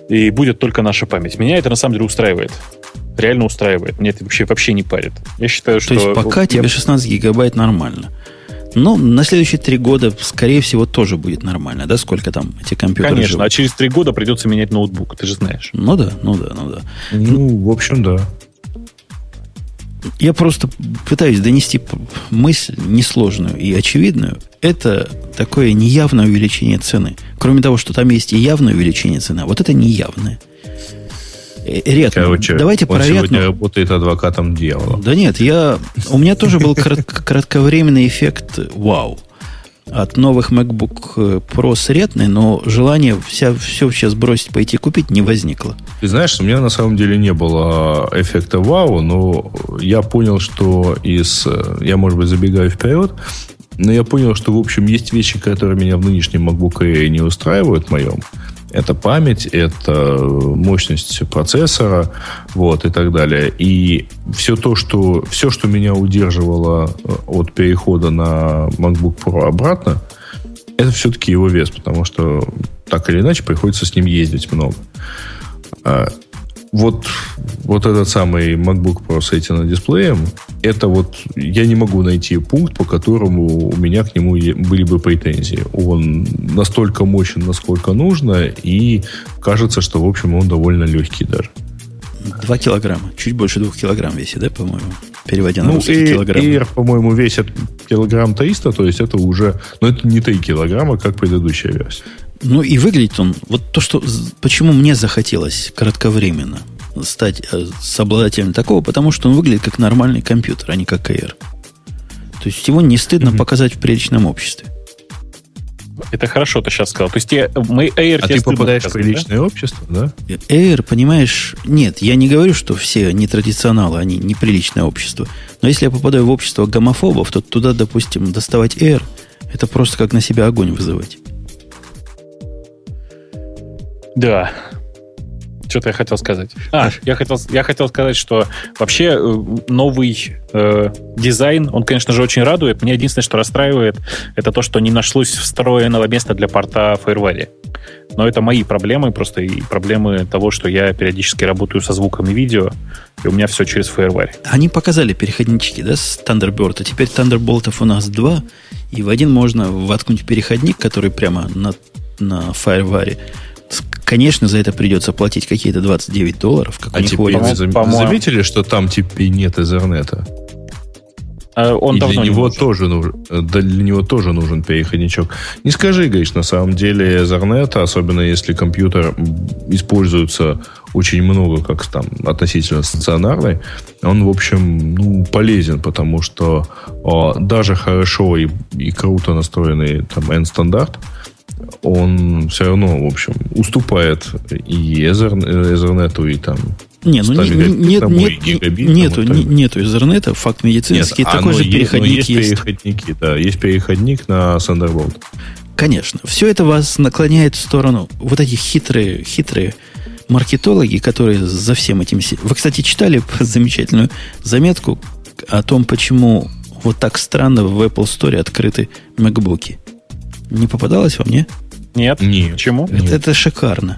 и будет только наша память. Меня это на самом деле устраивает реально устраивает. Мне это вообще, вообще не парит. Я считаю, что... То есть пока тебе 16 гигабайт нормально. Но на следующие три года, скорее всего, тоже будет нормально, да? Сколько там эти компьютеры Конечно, живут? а через три года придется менять ноутбук, ты же знаешь. Ну да, ну да, ну да. Ну, в общем, да. Я просто пытаюсь донести мысль несложную и очевидную. Это такое неявное увеличение цены. Кроме того, что там есть и явное увеличение цены, а вот это неявное. Э, редко. Короче, Давайте он про сегодня редко. работает адвокатом дьявола. Да нет, я, у меня тоже был кратковременный эффект вау от новых MacBook Pro с ретной, но желание вся, все сейчас бросить, пойти купить не возникло. Ты знаешь, у меня на самом деле не было эффекта вау, но я понял, что из... Я, может быть, забегаю вперед, но я понял, что, в общем, есть вещи, которые меня в нынешнем MacBook Air не устраивают в моем. Это память, это мощность процессора, вот, и так далее. И все то, что, все, что меня удерживало э, от перехода на MacBook Pro обратно, это все-таки его вес, потому что так или иначе приходится с ним ездить много. Вот, вот этот самый MacBook Pro с этим дисплеем, это вот я не могу найти пункт, по которому у меня к нему были бы претензии. Он настолько мощен, насколько нужно, и кажется, что, в общем, он довольно легкий даже. Два килограмма. Чуть больше двух килограмм весит, да, по-моему? Переводя на ну, русский килограмм. Air, по-моему, весит килограмм 300, то есть это уже... Но ну, это не 3 килограмма, как предыдущая версия. Ну и выглядит он, вот то, что, почему мне захотелось кратковременно стать э, с обладателем такого, потому что он выглядит как нормальный компьютер, а не как Air. То есть его не стыдно mm-hmm. показать в приличном обществе. Это хорошо ты сейчас сказал. То есть я, мы Air а ты попадаешь в приличное да? общество, да? Air, понимаешь, нет, я не говорю, что все нетрадиционалы, они неприличное общество. Но если я попадаю в общество гомофобов, то туда, допустим, доставать Air, это просто как на себя огонь вызывать. Да. Что-то я хотел сказать. А, я хотел, я хотел сказать, что вообще э, новый э, дизайн, он, конечно же, очень радует. Мне единственное, что расстраивает, это то, что не нашлось встроенного места для порта FireWire. Но это мои проблемы, просто и проблемы того, что я периодически работаю со звуком и видео, и у меня все через FireWire. Они показали переходнички, да, с Thunderbird, а теперь Thunderbolt у нас два, и в один можно воткнуть переходник, который прямо на, на FireWire Конечно, за это придется платить какие-то 29 долларов. Как а теперь вы заметили, что там теперь нет Ethernet? А он и для него, тоже нужен, для него тоже нужен переходничок. Не скажи, говоришь, на самом деле Ethernet, особенно если компьютер используется очень много, как там относительно стационарный, он, в общем, ну, полезен, потому что о, даже хорошо и, и круто настроенный там N-стандарт, он все равно, в общем, уступает и Ethernet, и там не, ну не, нет, нет, гигабит, нету, не, нету Ethernet, факт медицинский, нет, такой же переходник есть. есть. Переходники, да, есть переходник на Thunderbolt. Конечно. Все это вас наклоняет в сторону вот этих хитрые, хитрые маркетологи, которые за всем этим... Вы, кстати, читали замечательную заметку о том, почему вот так странно в Apple Store открыты MacBook. Не попадалось вам, не? Нет. Нет. Почему? Это, Нет. это шикарно.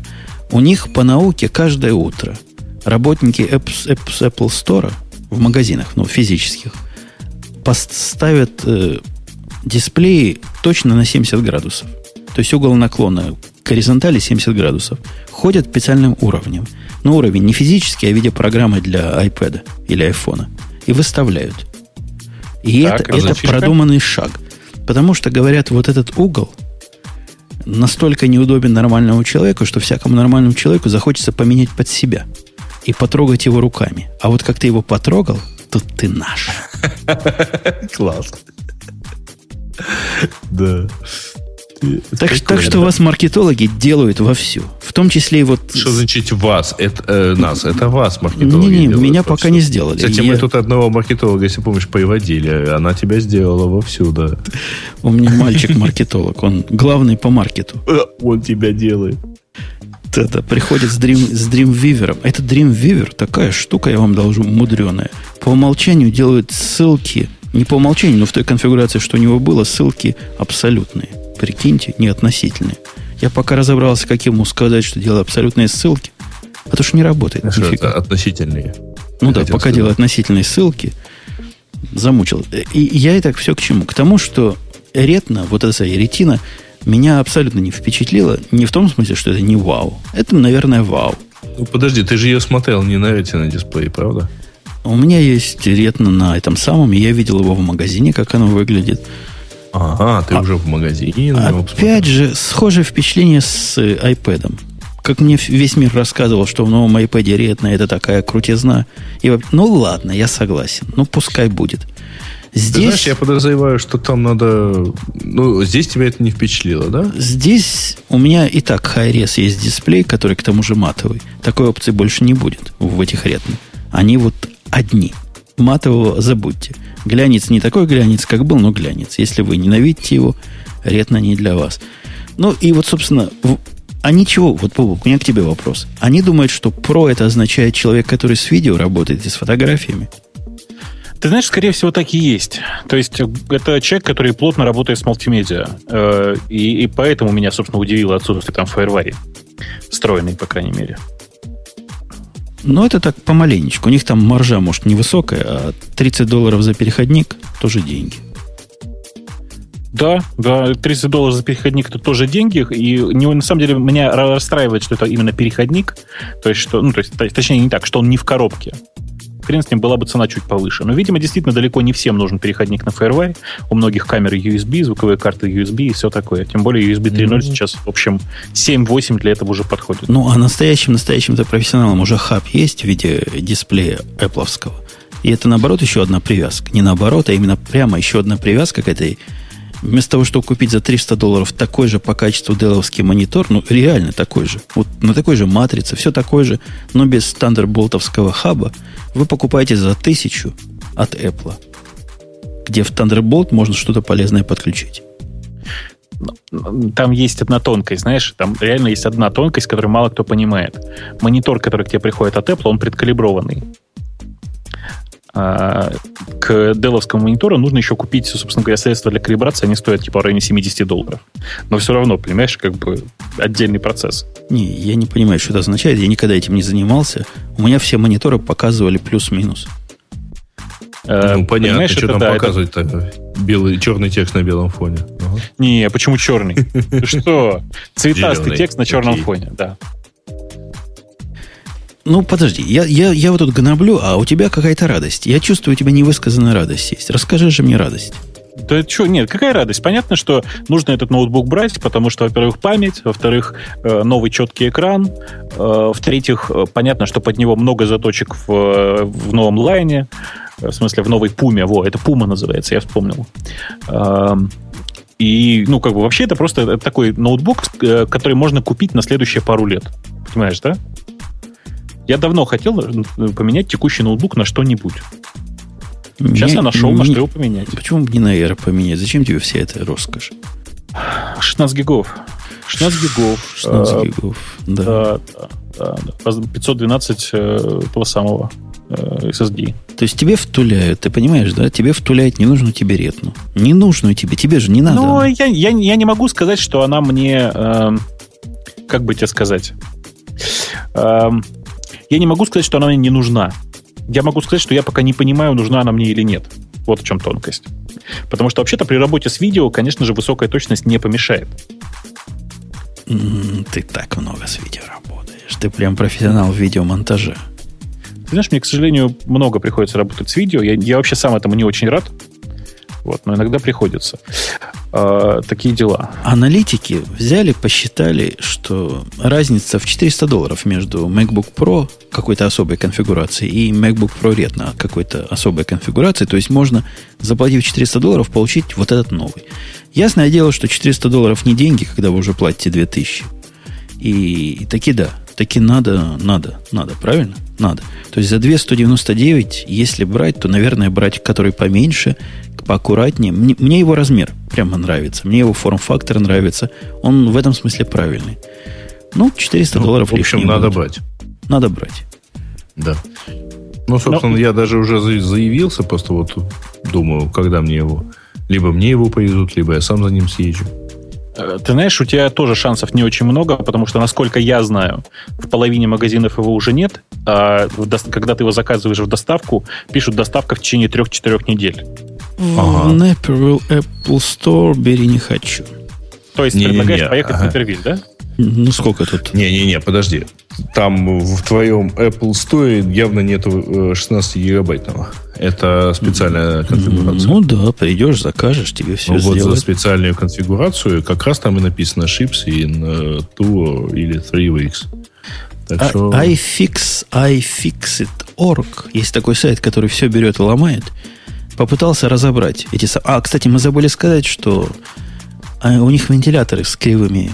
У них по науке каждое утро работники Apple, Apple Store в магазинах, ну, физических, поставят э, дисплеи точно на 70 градусов. То есть угол наклона горизонтали 70 градусов. Ходят специальным уровнем. Но уровень не физический, а в виде программы для iPad или iPhone. И выставляют. И так, это, а это продуманный шаг. Потому что, говорят, вот этот угол настолько неудобен нормальному человеку, что всякому нормальному человеку захочется поменять под себя и потрогать его руками. А вот как ты его потрогал, тут ты наш. Класс. Да. Так, так что вас маркетологи делают вовсю. В том числе и вот... Что значит вас? Это, э, нас. Это вас маркетологи Не, не, меня вовсю. пока не сделали. Кстати, я... мы тут одного маркетолога, если помнишь, приводили. Она тебя сделала вовсю, да. У меня мальчик-маркетолог. Он главный по маркету. Он тебя делает. Это приходит с, Dream, с Dreamweaver. Это Dreamweaver такая штука, я вам должу, мудреная. По умолчанию делают ссылки, не по умолчанию, но в той конфигурации, что у него было, ссылки абсолютные прикиньте, не относительные. Я пока разобрался, как ему сказать, что делаю абсолютные ссылки, а то что не работает. Что это относительные? Ну да, пока сказать. делаю относительные ссылки, замучил. И я и так все к чему? К тому, что ретна, вот эта ретина, меня абсолютно не впечатлила. Не в том смысле, что это не вау. Это, наверное, вау. Ну, подожди, ты же ее смотрел не на ретина дисплее, правда? У меня есть ретна на этом самом, и я видел его в магазине, как оно выглядит. Ага, ты а, уже в магазине. Опять же, схожее впечатление с iPad. Как мне весь мир рассказывал, что в новом iPad ретно это такая крутизна. И, ну ладно, я согласен. Ну пускай будет. Здесь... Ты знаешь, я подозреваю, что там надо... Ну, здесь тебя это не впечатлило, да? Здесь у меня и так high есть дисплей, который к тому же матовый. Такой опции больше не будет в этих ретных. Они вот одни. Матового забудьте. Глянец не такой глянец, как был, но глянец. Если вы ненавидите его, ретно не для вас. Ну и вот, собственно, А ничего, вот, Бобок, у меня к тебе вопрос. Они думают, что про это означает человек, который с видео работает и с фотографиями? Ты знаешь, скорее всего, так и есть. То есть э, это человек, который плотно работает с мультимедиа. Э, и, и поэтому меня, собственно, удивило отсутствие там фаервари. Встроенный, по крайней мере. Ну, это так помаленечку. У них там маржа, может, невысокая, а 30 долларов за переходник тоже деньги. Да, да, 30 долларов за переходник это тоже деньги, и не, на самом деле меня расстраивает, что это именно переходник, то есть что, ну то есть точнее не так, что он не в коробке. Хрен с ним была бы цена чуть повыше. Но, видимо, действительно далеко не всем нужен переходник на FireWire. У многих камеры USB, звуковые карты USB и все такое. Тем более USB 3.0 mm-hmm. сейчас, в общем, 7-8 для этого уже подходит. Ну, а настоящим настоящим-то профессионалам уже хаб есть в виде дисплея Apple. И это, наоборот, еще одна привязка. Не наоборот, а именно прямо еще одна привязка к этой Вместо того, чтобы купить за 300 долларов такой же по качеству деловский монитор, ну, реально такой же, вот на такой же матрице, все такое же, но без стандартболтовского хаба, вы покупаете за тысячу от Apple, где в Thunderbolt можно что-то полезное подключить. Там есть одна тонкость, знаешь, там реально есть одна тонкость, которую мало кто понимает. Монитор, который к тебе приходит от Apple, он предкалиброванный. К деловскому монитору нужно еще купить, собственно говоря, средства для калибрации. Они стоят типа в районе 70 долларов. Но все равно, понимаешь, как бы отдельный процесс. Не, я не понимаю, что это означает. Я никогда этим не занимался. У меня все мониторы показывали плюс-минус. Э, ну, понятно, что там да, показывать-то? Это... Белый, черный текст на белом фоне. Ага. Не, почему черный? Что? Цветастый текст на черном фоне, да. Ну, подожди, я, я, я вот тут гноблю, а у тебя какая-то радость. Я чувствую, у тебя невысказанная радость есть. Расскажи же мне радость. Да что, нет, какая радость? Понятно, что нужно этот ноутбук брать, потому что, во-первых, память, во-вторых, э, новый четкий экран, э, в-третьих, э, понятно, что под него много заточек в, в новом лайне, в смысле, в новой пуме, во, это пума называется, я вспомнил. Эм, и, ну, как бы вообще это просто такой ноутбук, который можно купить на следующие пару лет. Понимаешь, да? Я давно хотел э, поменять текущий ноутбук на что-нибудь. Сейчас не, я нашел, не, на что его поменять. Почему бы не на Air поменять? Зачем тебе вся эта роскошь? 16 гигов. 16 гигов. 16 а, гигов, да. Да, да, да. 512 э, того самого э, SSD. То есть тебе втуляют, ты понимаешь, да? Тебе втуляют не нужно тебе ретну. Не нужную тебе, тебе же не надо. Ну, я, я, я не могу сказать, что она мне... Э, как бы тебе сказать? Э, я не могу сказать, что она мне не нужна. Я могу сказать, что я пока не понимаю, нужна она мне или нет. Вот в чем тонкость. Потому что вообще-то при работе с видео, конечно же, высокая точность не помешает. Ты так много с видео работаешь. Ты прям профессионал в видеомонтаже. Ты знаешь, мне, к сожалению, много приходится работать с видео. Я, я вообще сам этому не очень рад. Вот, но иногда приходится. Э, такие дела. Аналитики взяли, посчитали, что разница в 400 долларов между MacBook Pro какой-то особой конфигурации и MacBook Pro Retina какой-то особой конфигурации. То есть можно, заплатив 400 долларов, получить вот этот новый. Ясное дело, что 400 долларов не деньги, когда вы уже платите 2000. И, и таки да, таки надо, надо, надо, правильно? Надо. То есть за 299, если брать, то, наверное, брать который поменьше, поаккуратнее. Мне, мне его размер прямо нравится. Мне его форм-фактор нравится. Он в этом смысле правильный. Ну, 400 ну, долларов В общем, надо будет. брать. Надо брать. Да. Ну, собственно, Но... я даже уже заявился, просто вот думаю, когда мне его... Либо мне его повезут, либо я сам за ним съезжу. Э, ты знаешь, у тебя тоже шансов не очень много, потому что, насколько я знаю, в половине магазинов его уже нет, а когда ты его заказываешь в доставку, пишут доставка в течение трех-четырех недель. Ага. В Naperville Apple Store бери не хочу. То есть не, предлагаешь не, не. поехать ага. в Напервиль, да? Ну, сколько тут? Не-не-не, подожди. Там в твоем Apple Store явно нету 16 э, гигабайтного. Это специальная конфигурация. Ну да, придешь, закажешь, тебе все ну, сделают. Вот за специальную конфигурацию как раз там и написано Ships in 2 или 3 weeks. Так что... iFix, iFixit.org. Есть такой сайт, который все берет и ломает. Попытался разобрать эти... А, кстати, мы забыли сказать, что а, у них вентиляторы с кривыми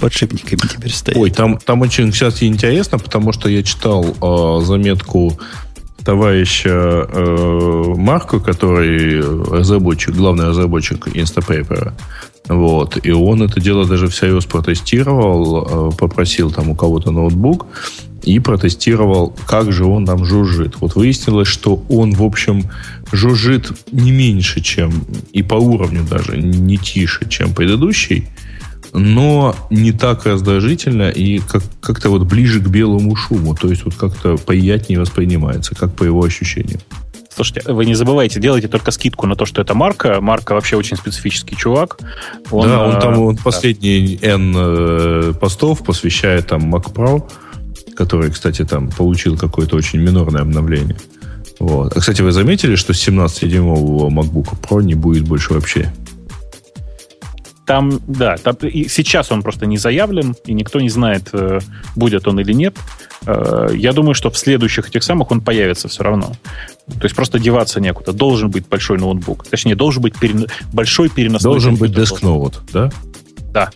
подшипниками теперь стоят. Ой, там, там очень сейчас интересно, потому что я читал э, заметку товарища э, Марко, который разработчик, главный разработчик Instapaper, Вот. И он это дело даже всерьез протестировал, э, попросил там у кого-то ноутбук и протестировал, как же он там жужжит. Вот выяснилось, что он, в общем, жужжит не меньше, чем и по уровню даже не тише, чем предыдущий, но не так раздражительно и как- как-то вот ближе к белому шуму. То есть вот как-то приятнее воспринимается, как по его ощущениям. Слушайте, вы не забывайте, делайте только скидку на то, что это Марка. Марка вообще очень специфический чувак. Он, да, он там он да. последние N э, постов посвящает там Mac Pro, который, кстати, там получил какое-то очень минорное обновление. Вот. А, кстати, вы заметили, что с 17-дюймового MacBook Pro не будет больше вообще? Там, да, там, и сейчас он просто не заявлен, и никто не знает, э, будет он или нет. Э, Я думаю, что в следующих этих самых он появится все равно. То есть просто деваться некуда. Должен быть большой ноутбук. Точнее, должен быть перен- большой переносной Должен быть деск-ноут, да? Да.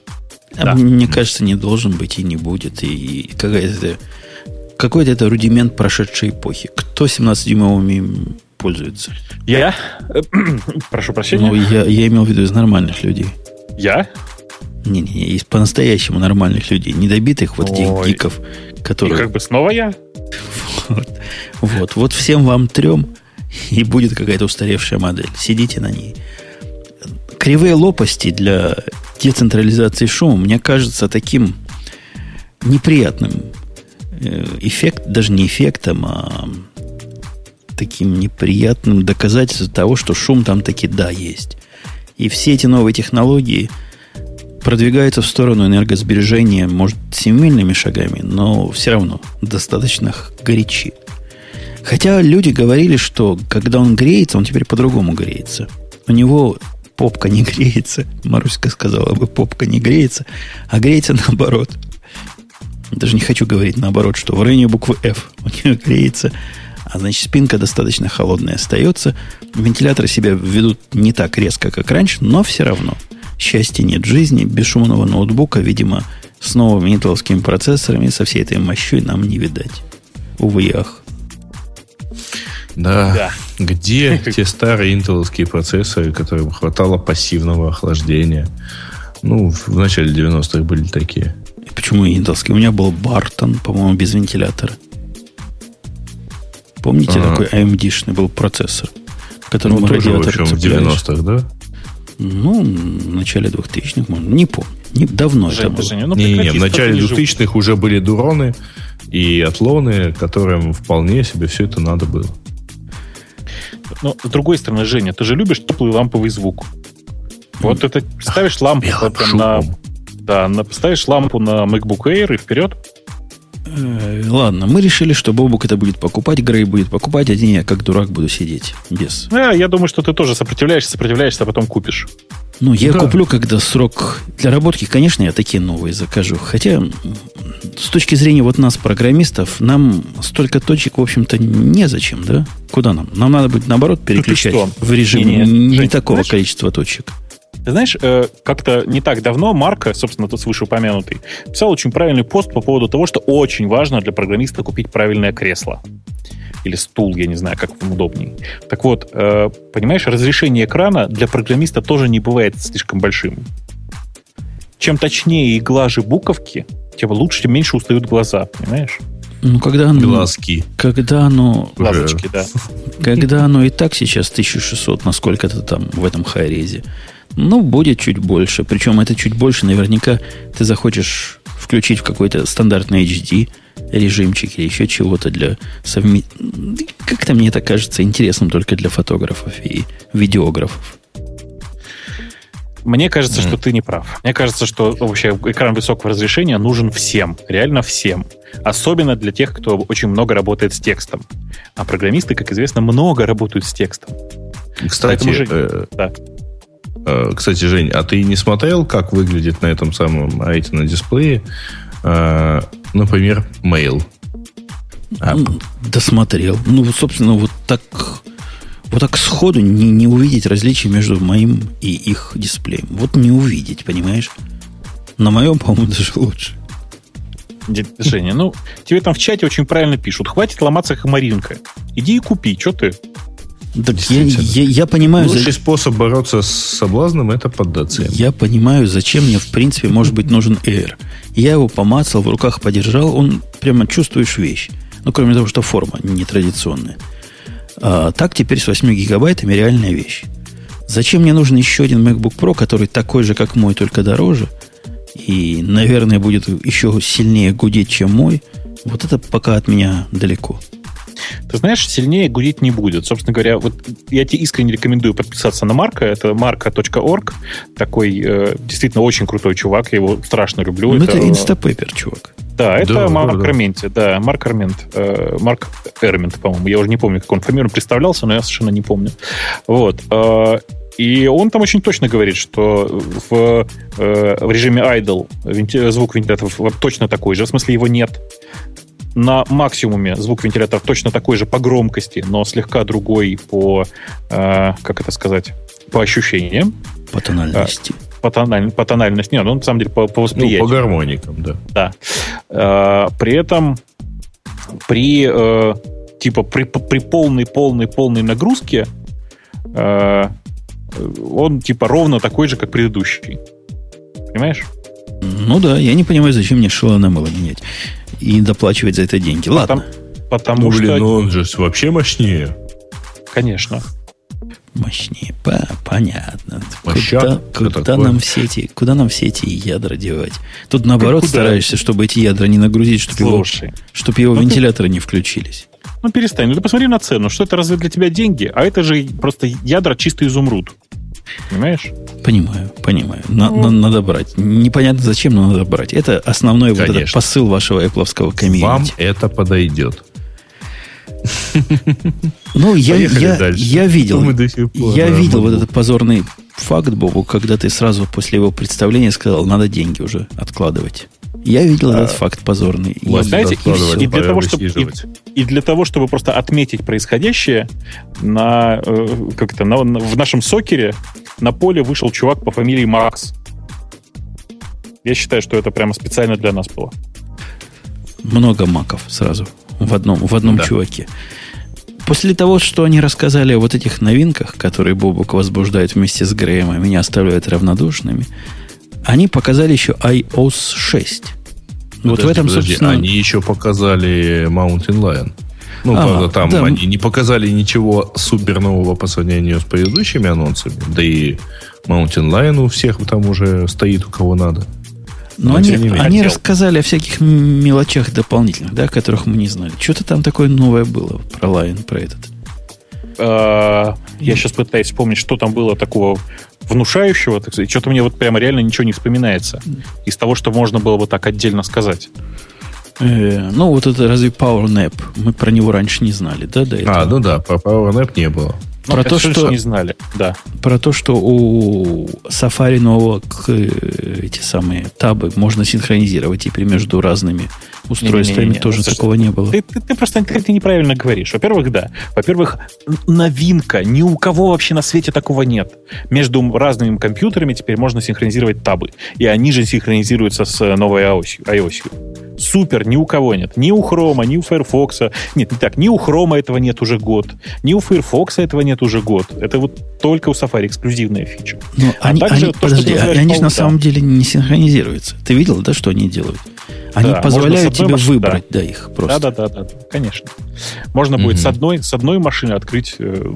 А Да. Мне кажется, не должен быть и не будет. И какая-то, какой-то это рудимент прошедшей эпохи. Кто 17-дюймовыми пользуется? Я? Прошу прощения. Ну, я, я имел в виду из нормальных людей. Я? Не-не, из по-настоящему нормальных людей. Недобитых вот этих Ой. гиков, И которые... как бы снова я? Вот. вот. Вот всем вам трем и будет какая-то устаревшая модель. Сидите на ней. Кривые лопасти для децентрализации шума, мне кажется, таким неприятным э, эффект, даже не эффектом, а таким неприятным доказательством того, что шум там таки да есть. И все эти новые технологии продвигаются в сторону энергосбережения, может, семимильными шагами, но все равно достаточно горячи. Хотя люди говорили, что когда он греется, он теперь по-другому греется. У него попка не греется. Маруська сказала бы, попка не греется, а греется наоборот. Даже не хочу говорить наоборот, что в районе буквы F у нее греется, а значит спинка достаточно холодная остается. Вентиляторы себя ведут не так резко, как раньше, но все равно. Счастья нет жизни, бесшумного ноутбука, видимо, с новыми интеловскими процессорами, со всей этой мощой нам не видать. Увы ах. Да. Да. Где те старые интеловские процессоры, которым хватало пассивного охлаждения? Ну, в начале 90-х были такие. И Почему интелский? У меня был Бартон, по-моему, без вентилятора. Помните, Ага. такой AMD-шный был процессор, к Ну, которому тоже, в радиатор общем, в цепляешь? 90-х, да? Ну, в начале 2000-х, может, не помню. Не, давно это Жень, было. Женя, ну Не-не-не, прекрати, в начале сколько не живу. 2000-х уже были дуроны и атлоны, которым вполне себе все это надо было. Но с другой стороны, Женя, ты же любишь теплый ламповый звук. Вот это ставишь лампу на, да, на, ставишь лампу на MacBook Air и вперед. Э, ладно, мы решили, что Бобук это будет покупать, Грей будет покупать, один я как дурак буду сидеть без. А, я думаю, что ты тоже сопротивляешься, сопротивляешься, а потом купишь. Ну, я Да. куплю, когда срок для работки, конечно, я такие новые закажу. Хотя, с точки зрения вот нас, программистов, нам столько точек, в общем-то, незачем, да? Куда нам? Нам надо будет, наоборот, переключать в режим не, Жень, такого знаешь- количества точек. Ты знаешь, э, как-то не так давно Марка, собственно, тот вышеупомянутый, писал очень правильный пост по поводу того, что очень важно для программиста купить правильное кресло. Или стул, я не знаю, как вам удобней. Так вот, э, понимаешь, разрешение экрана для программиста тоже не бывает слишком большим. Чем точнее и глаже буковки, тем лучше, тем меньше устают глаза, понимаешь? Ну, когда оно, Глазки. когда оно. Глазочки, да. когда оно и так сейчас 1600, насколько-то там в этом хайрезе, ну, будет чуть больше. Причем это чуть больше наверняка ты захочешь включить в какой-то стандартный HD режимчик или еще чего-то для совме... Как-то мне это кажется интересным только для фотографов и видеографов. Мне кажется, что ты не прав. Мне кажется, что вообще экран высокого разрешения нужен всем, реально всем. Особенно для тех, кто очень много работает с текстом. А программисты, как известно, много работают с текстом. Кстати, Жень, э, да. Э, кстати, Жень, а ты не смотрел, как выглядит на этом самом рейтинг дисплее, э, например, mail? А, Ну, Досмотрел. Ну, вот, собственно, вот так вот так сходу не, не увидеть различия между моим и их дисплеем. Вот не увидеть, понимаешь? На моем, по-моему, даже лучше. Женя, ну, тебе там в чате очень правильно пишут. Хватит ломаться, как Маринка. Иди и купи, что ты? Так я, я, я понимаю... Лучший за... способ бороться с соблазном это поддаться. Я понимаю, зачем мне, в принципе, может быть, нужен Air. Я его помацал, в руках подержал, он прямо чувствуешь вещь. Ну, кроме того, что форма нетрадиционная. А, так теперь с 8 гигабайтами реальная вещь. Зачем мне нужен еще один MacBook Pro, который такой же, как мой, только дороже, и, наверное, будет еще сильнее гудеть, чем мой, вот это пока от меня далеко. Ты знаешь, сильнее гудеть не будет. Собственно говоря, вот я тебе искренне рекомендую подписаться на Марка. Это marka.org. Такой э, действительно очень крутой чувак. Я его страшно люблю. Ну, это, это Instapaper, чувак. Да, это да, Марк да. Арменти, да, Марк Армент, э, Марк Эрмент, по-моему, я уже не помню, как он фамилию представлялся, но я совершенно не помню. Вот. Э, и он там очень точно говорит, что в, э, в режиме idle звук вентиляторов точно такой же, в смысле его нет. На максимуме звук вентиляторов точно такой же по громкости, но слегка другой по, э, как это сказать, по ощущениям. По тональности. Э, по, тональ, по тональности. Нет, ну, на самом деле, по, по восприятию. Ну, по гармоникам, да. Да. Э, при этом при э, типа при, при полной, полной, полной нагрузке э, он типа ровно такой же, как предыдущий. Понимаешь? Ну да, я не понимаю, зачем мне шило на мыло менять и доплачивать за это деньги. Ладно. Потому, потому ну, блин, что... ну он же вообще мощнее. Конечно мощнее. По, понятно. Мощак? Куда, куда нам все эти, куда нам все эти ядра девать? Тут наоборот куда? стараешься, чтобы эти ядра не нагрузить, чтобы Слушай, его, чтобы его ну вентиляторы ты... не включились. Ну перестань, ну ты посмотри на цену, что это разве для тебя деньги, а это же просто ядра чистый изумруд. Понимаешь? Понимаю, понимаю. На, ну, на, надо брать. Непонятно зачем, но надо брать. Это основной Конечно. вот этот посыл вашего Apple комьюнити. Вам это подойдет. Ну, я, я, я видел, я видел вот этот позорный факт, Бобу, когда ты сразу после его представления сказал, надо деньги уже откладывать. Я видел а, этот факт позорный. И, знаете, и, и, для того, чтобы, и, и для того, чтобы просто отметить происходящее, на, э, как это, на, на, в нашем сокере на поле вышел чувак по фамилии Макс. Я считаю, что это прямо специально для нас было. Много маков сразу в одном, в одном да. чуваке. После того, что они рассказали о вот этих новинках, которые Бобук возбуждает вместе с Греем, а меня оставляют равнодушными, они показали еще iOS 6. Подожди, вот в этом, подожди, собственно... Они еще показали Mountain Lion. Ну, а, правда, там да. они не показали ничего супер нового по сравнению с предыдущими анонсами. Да и Mountain Lion у всех там уже стоит, у кого надо. Но, Но они, они рассказали о всяких мелочах дополнительных, да, которых мы не знали. Что-то там такое новое было про Lion, про этот. А, я сейчас пытаюсь вспомнить, что там было такого внушающего, так сказать. Что-то мне вот прямо реально ничего не вспоминается из того, что можно было бы так отдельно сказать. Э, ну, вот это разве Power Nap? Мы про него раньше не знали, да, до этого? А, ну да, про Power Nap не было. Про ну, то, что не знали, да. Про то, что у Safari нового э, эти самые табы можно синхронизировать теперь между разными устройствами, не, не, не, тоже Слушай, такого не было. Ты, ты, ты просто ты, ты неправильно говоришь. Во-первых, да. Во-первых, новинка. Ни у кого вообще на свете такого нет. Между разными компьютерами теперь можно синхронизировать табы. И они же синхронизируются с новой iOS. iOS. Супер, ни у кого нет. Ни у Chrome, ни у Firefox. Нет, не так. Ни у Chrome этого нет уже год. Ни у Firefox этого нет уже год. Это вот только у Safari эксклюзивная фича. Но а они, также, они, то, подожди, они же на самом деле не синхронизируются. Ты видел, да, что они делают? Они да, позволяют тебе машины, выбрать, да. да, их просто. Да, да, да, да, конечно. Можно mm-hmm. будет с одной, с одной машины открыть, э,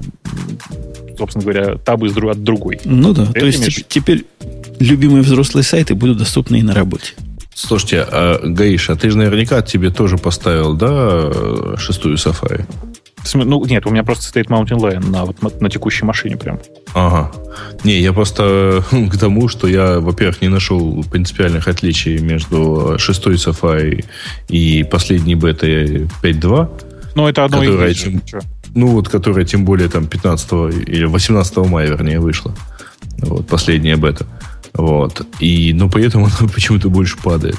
собственно говоря, табы от другой. Ну да, Ты то есть имеешь? теперь любимые взрослые сайты будут доступны и на работе. Слушайте, а, Гаиша, ты же наверняка тебе тоже поставил, да, шестую Safari? Ну, нет, у меня просто стоит Mountain Lion на, вот, на текущей машине прям. Ага. Не, я просто к тому, что я, во-первых, не нашел принципиальных отличий между шестой Safari и последней бетой 5.2. Ну, это одно и тем, Ну, вот, которая тем более там 15 или 18 мая, вернее, вышла. Вот, последняя бета. Вот. И, но при этом она почему-то больше падает.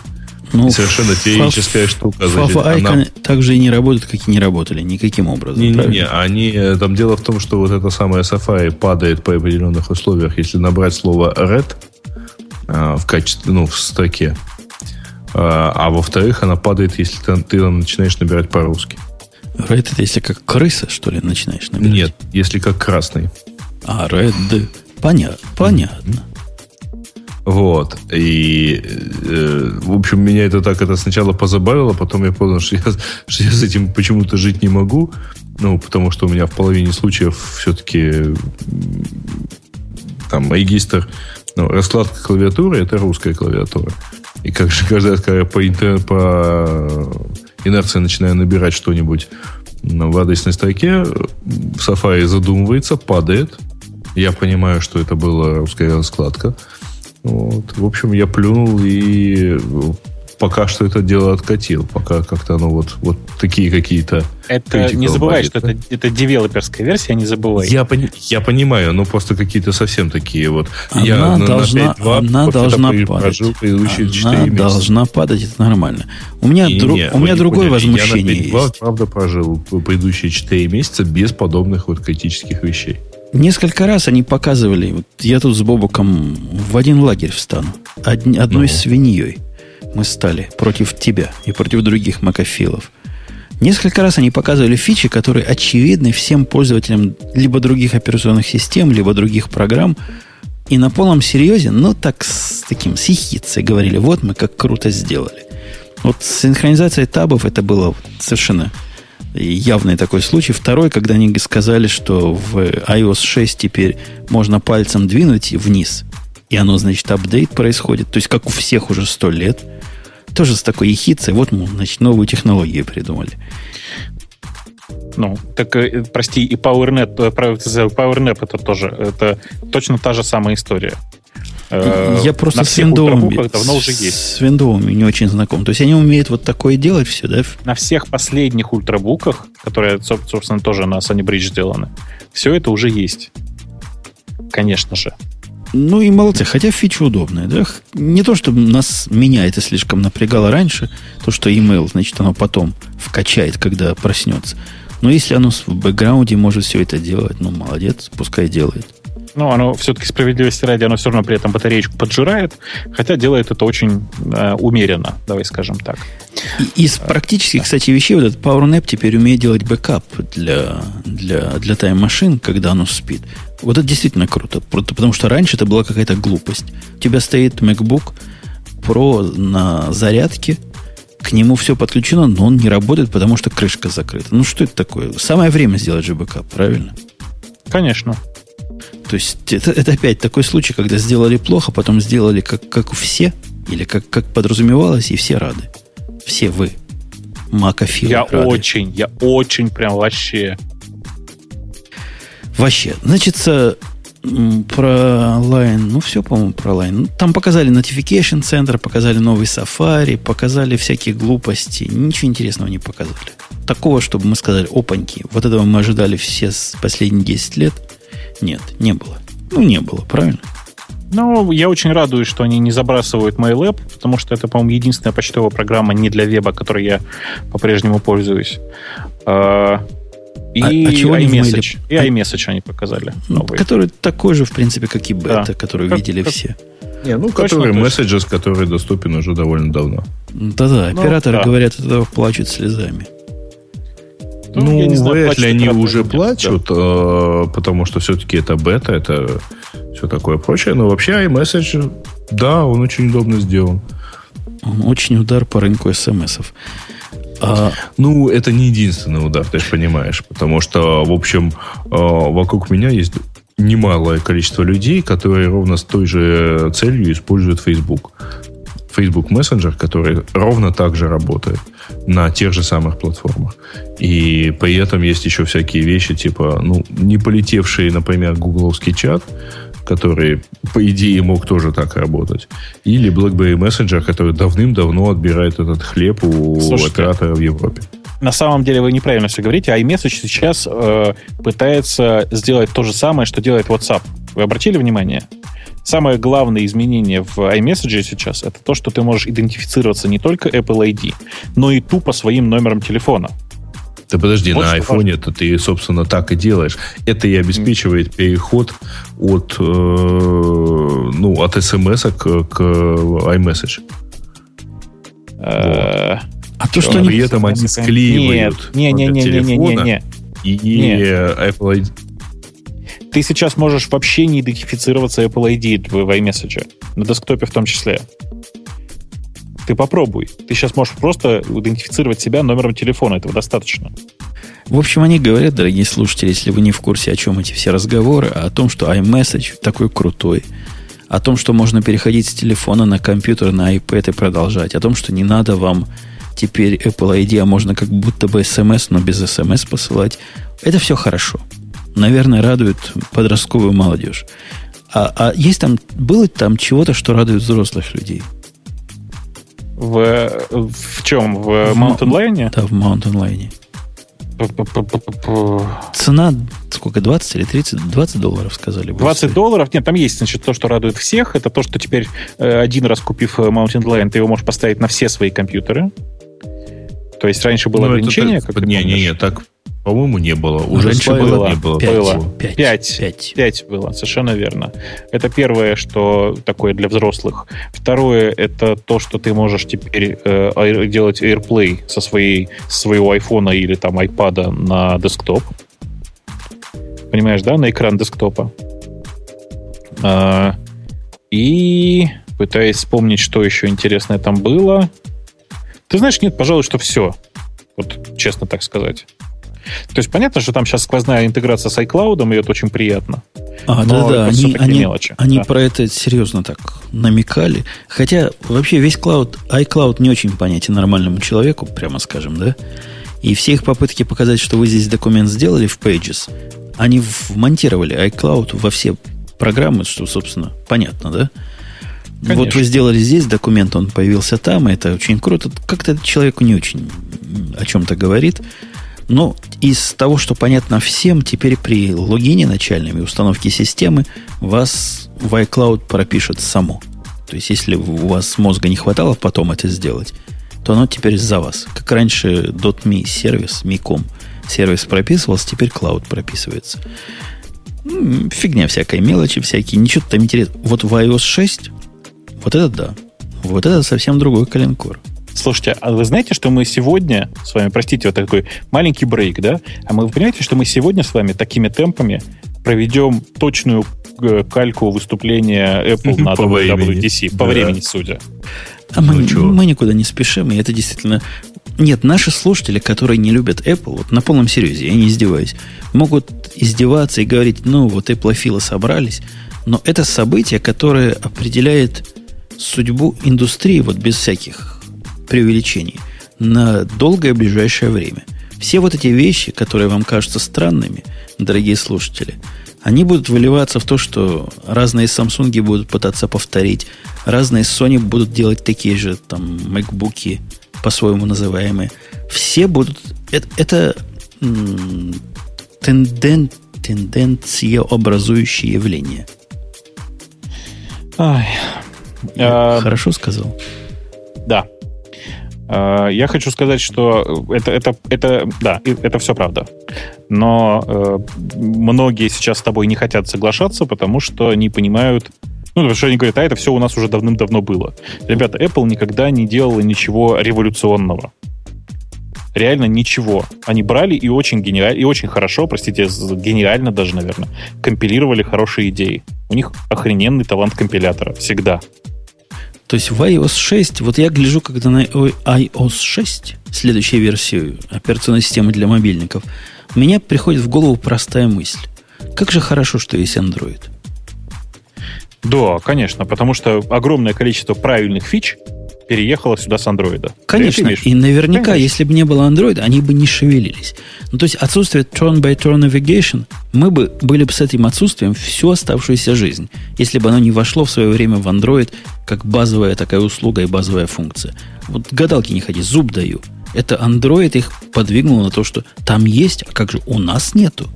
Ну, совершенно теоретическая штука. Значит, она... также и не работают, как и не работали, никаким образом. Не, не, не, они, э, там дело в том, что вот это самое Safari падает по определенных условиях, если набрать слово red а, в качестве, ну, в строке. А, а во-вторых, она падает, если ты, ты начинаешь набирать по-русски. Red это если как крыса, что ли, начинаешь набирать? Нет, если как красный. А, Red. Понятно. Понятно. Вот. И, э, в общем, меня это так это сначала позабавило, потом я понял, что я, что я с этим почему-то жить не могу. Ну, потому что у меня в половине случаев все-таки там регистр, ну, раскладка клавиатуры это русская клавиатура. И как же каждый раз, когда я по, интер, по инерции начинаю набирать что-нибудь в адресной строке, Safari задумывается, падает. Я понимаю, что это была русская раскладка. Вот. В общем, я плюнул и пока что это дело откатил. Пока как-то оно вот, вот такие какие-то... Это не забывай, что это, это девелоперская версия, не забывай. Я, пони, я понимаю, но просто какие-то совсем такие вот. Она я должна, на она должна падать. Она должна падать, это нормально. У меня, не, дру, не, у меня другое поняли, возмущение я на 5, есть. правда, прожил предыдущие 4 месяца без подобных вот критических вещей. Несколько раз они показывали, вот я тут с Бобуком в один лагерь встану, одни, одной ну. свиньей мы стали против тебя и против других макофилов. Несколько раз они показывали фичи, которые очевидны всем пользователям либо других операционных систем, либо других программ. И на полном серьезе, ну так с таким сихицей говорили, вот мы как круто сделали. Вот синхронизация табов это было совершенно явный такой случай. Второй, когда они сказали, что в iOS 6 теперь можно пальцем двинуть вниз, и оно, значит, апдейт происходит. То есть, как у всех уже сто лет. Тоже с такой ехицей. Вот мы, значит, новую технологию придумали. Ну, так, э, прости, и PowerNet, э, PowerNap это тоже, это точно та же самая история. Э, Я просто с Windows давно уже есть. С Windows не очень знаком. То есть они умеют вот такое делать все, да? На всех последних ультрабуках, которые, собственно, тоже на Sunny Bridge сделаны, все это уже есть. Конечно же. Ну и молодцы, хотя фича удобная, да? Не то, чтобы нас, меня это слишком напрягало раньше, то, что email, значит, оно потом вкачает, когда проснется. Но если оно в бэкграунде может все это делать, ну, молодец, пускай делает. Ну, оно все-таки справедливости ради, оно все равно при этом батареечку поджирает, хотя делает это очень э, умеренно, давай скажем так. И, из практических, кстати, вещей, вот этот Power Nap теперь умеет делать бэкап для, для, для Time Machine, когда оно спит. Вот это действительно круто, потому что раньше это была какая-то глупость. У тебя стоит MacBook Pro на зарядке, к нему все подключено, но он не работает, потому что крышка закрыта. Ну, что это такое? Самое время сделать же бэкап, правильно? Конечно. То есть это, это опять такой случай, когда сделали плохо, потом сделали как, как все, или как, как подразумевалось, и все рады. Все вы. Макофилы Я рады. очень, я очень прям вообще. Вообще. Значит, про Lion, ну все, по-моему, про Lion. Ну, там показали Notification Center, показали новый Safari, показали всякие глупости. Ничего интересного не показали. Такого, чтобы мы сказали, опаньки, вот этого мы ожидали все с последние 10 лет – нет, не было. Ну, не было, правильно? Ну, я очень радуюсь, что они не забрасывают MailApp, потому что это, по-моему, единственная почтовая программа не для веба, которой я по-прежнему пользуюсь. А, и а, а iMessage. И а iMessage они показали. Ну, новый. Который такой же, в принципе, как и бета, да. который как, видели как... все. Не, ну, который Messages, который доступен уже довольно давно. Да-да, ну, операторы ну, да. говорят, от этого плачут слезами. Ну, ну не знаю, вряд ли они уже плачут, да. э, потому что все-таки это бета, это все такое прочее. Но вообще iMessage, да, он очень удобно сделан. Он очень удар по рынку смс-ов. А... Ну, это не единственный удар, ты же понимаешь. Потому что, в общем, э, вокруг меня есть немалое количество людей, которые ровно с той же целью используют Facebook. Facebook Messenger, который ровно так же работает на тех же самых платформах. И при этом есть еще всякие вещи, типа, ну, не полетевший, например, гугловский чат, который, по идее, мог тоже так работать. Или BlackBerry Messenger, который давным-давно отбирает этот хлеб у Слушайте, оператора в Европе. На самом деле вы неправильно все говорите. iMessage сейчас э, пытается сделать то же самое, что делает WhatsApp. Вы обратили внимание? Самое главное изменение в iMessage сейчас это то, что ты можешь идентифицироваться не только Apple ID, но и тупо своим номером телефона. Да подожди, вот на айфоне это ты, собственно, так и делаешь. Это и обеспечивает переход от, э, ну, от смс к, к iMessage. Э. А то, что при этом они склеивают не, не, не, не, не, не, не, и Apple ID. Ты сейчас можешь вообще не идентифицироваться Apple ID в iMessage, на десктопе в том числе. Ты попробуй. Ты сейчас можешь просто идентифицировать себя номером телефона. Этого достаточно. В общем, они говорят, дорогие слушатели, если вы не в курсе, о чем эти все разговоры, а о том, что iMessage такой крутой, о том, что можно переходить с телефона на компьютер, на iPad и продолжать, о том, что не надо вам теперь Apple ID, а можно как будто бы SMS, но без SMS посылать. Это все хорошо. Наверное, радует подростковую молодежь. А, а есть там, было там чего-то, что радует взрослых людей? В, в чем? В, в Mountain Lion? Да, в Mountain Lion. Цена сколько, 20 или 30? 20 долларов сказали. 20 долларов? Нет, там есть, значит, то, что радует всех. Это то, что теперь э, один раз купив э, Mountain Lion, ты его можешь поставить на все свои компьютеры. То есть раньше было ну, ограничение? Это, как не, не, не, так по-моему, не было. Уже Раньше было, не было. Пять, было. Пять. Пять. Пять. Пять было, совершенно верно. Это первое, что такое для взрослых. Второе, это то, что ты можешь теперь э, делать AirPlay со своей, своего айфона или там айпада на десктоп. Понимаешь, да? На экран десктопа. А, и пытаясь вспомнить, что еще интересное там было. Ты знаешь, нет, пожалуй, что все. Вот честно так сказать. То есть понятно, что там сейчас сквозная интеграция с iCloud, и это очень приятно. А, да-да, они, они, мелочи. они да. про это серьезно так намекали. Хотя вообще весь cloud, iCloud не очень понятен нормальному человеку, прямо скажем, да? И все их попытки показать, что вы здесь документ сделали в Pages, они вмонтировали iCloud во все программы, что, собственно, понятно, да? Конечно. Вот вы сделали здесь документ, он появился там, и это очень круто. Как-то человеку не очень о чем-то говорит. Но из того, что понятно всем, теперь при логине начальном и установке системы вас в iCloud пропишет само. То есть, если у вас мозга не хватало потом это сделать, то оно теперь за вас. Как раньше .me сервис, .me.com сервис прописывался, теперь Cloud прописывается. Фигня всякая, мелочи всякие, ничего там интересного. Вот в iOS 6, вот это да. Вот это совсем другой коленкор. Слушайте, а вы знаете, что мы сегодня с вами, простите, вот такой маленький брейк, да? А мы, вы понимаете, что мы сегодня с вами такими темпами проведем точную э, кальку выступления Apple на по WWDC, по времени, судя. А мы, ну, мы никуда не спешим, и это действительно... Нет, наши слушатели, которые не любят Apple, вот на полном серьезе, я не издеваюсь, могут издеваться и говорить, ну, вот Apple собрались, но это событие, которое определяет судьбу индустрии, вот без всяких преувеличений на долгое ближайшее время. Все вот эти вещи, которые вам кажутся странными, дорогие слушатели, они будут выливаться в то, что разные Samsung будут пытаться повторить, разные Sony будут делать такие же там MacBook по-своему называемые. Все будут... Это, это тенден, тенденция образующее явление. Ай. Хорошо сказал? Да. Э, я хочу сказать, что это, это, это, да, это все правда. Но э, многие сейчас с тобой не хотят соглашаться, потому что они понимают, ну, потому что они говорят, а это все у нас уже давным-давно было. Ребята, Apple никогда не делала ничего революционного. Реально ничего. Они брали и очень гениально, и очень хорошо, простите, гениально даже, наверное, компилировали хорошие идеи. У них охрененный талант компилятора. Всегда. То есть в iOS 6, вот я гляжу, когда на iOS 6, следующей версию операционной системы для мобильников, меня приходит в голову простая мысль. Как же хорошо, что есть Android. Да, конечно, потому что огромное количество правильных фич переехала сюда с андроида. Конечно, и наверняка, Конечно. если бы не было андроида, они бы не шевелились. Ну, то есть отсутствие turn-by-turn navigation, мы бы были бы с этим отсутствием всю оставшуюся жизнь, если бы оно не вошло в свое время в Android как базовая такая услуга и базовая функция. Вот гадалки не ходи, зуб даю. Это Android их подвигнул на то, что там есть, а как же у нас нету?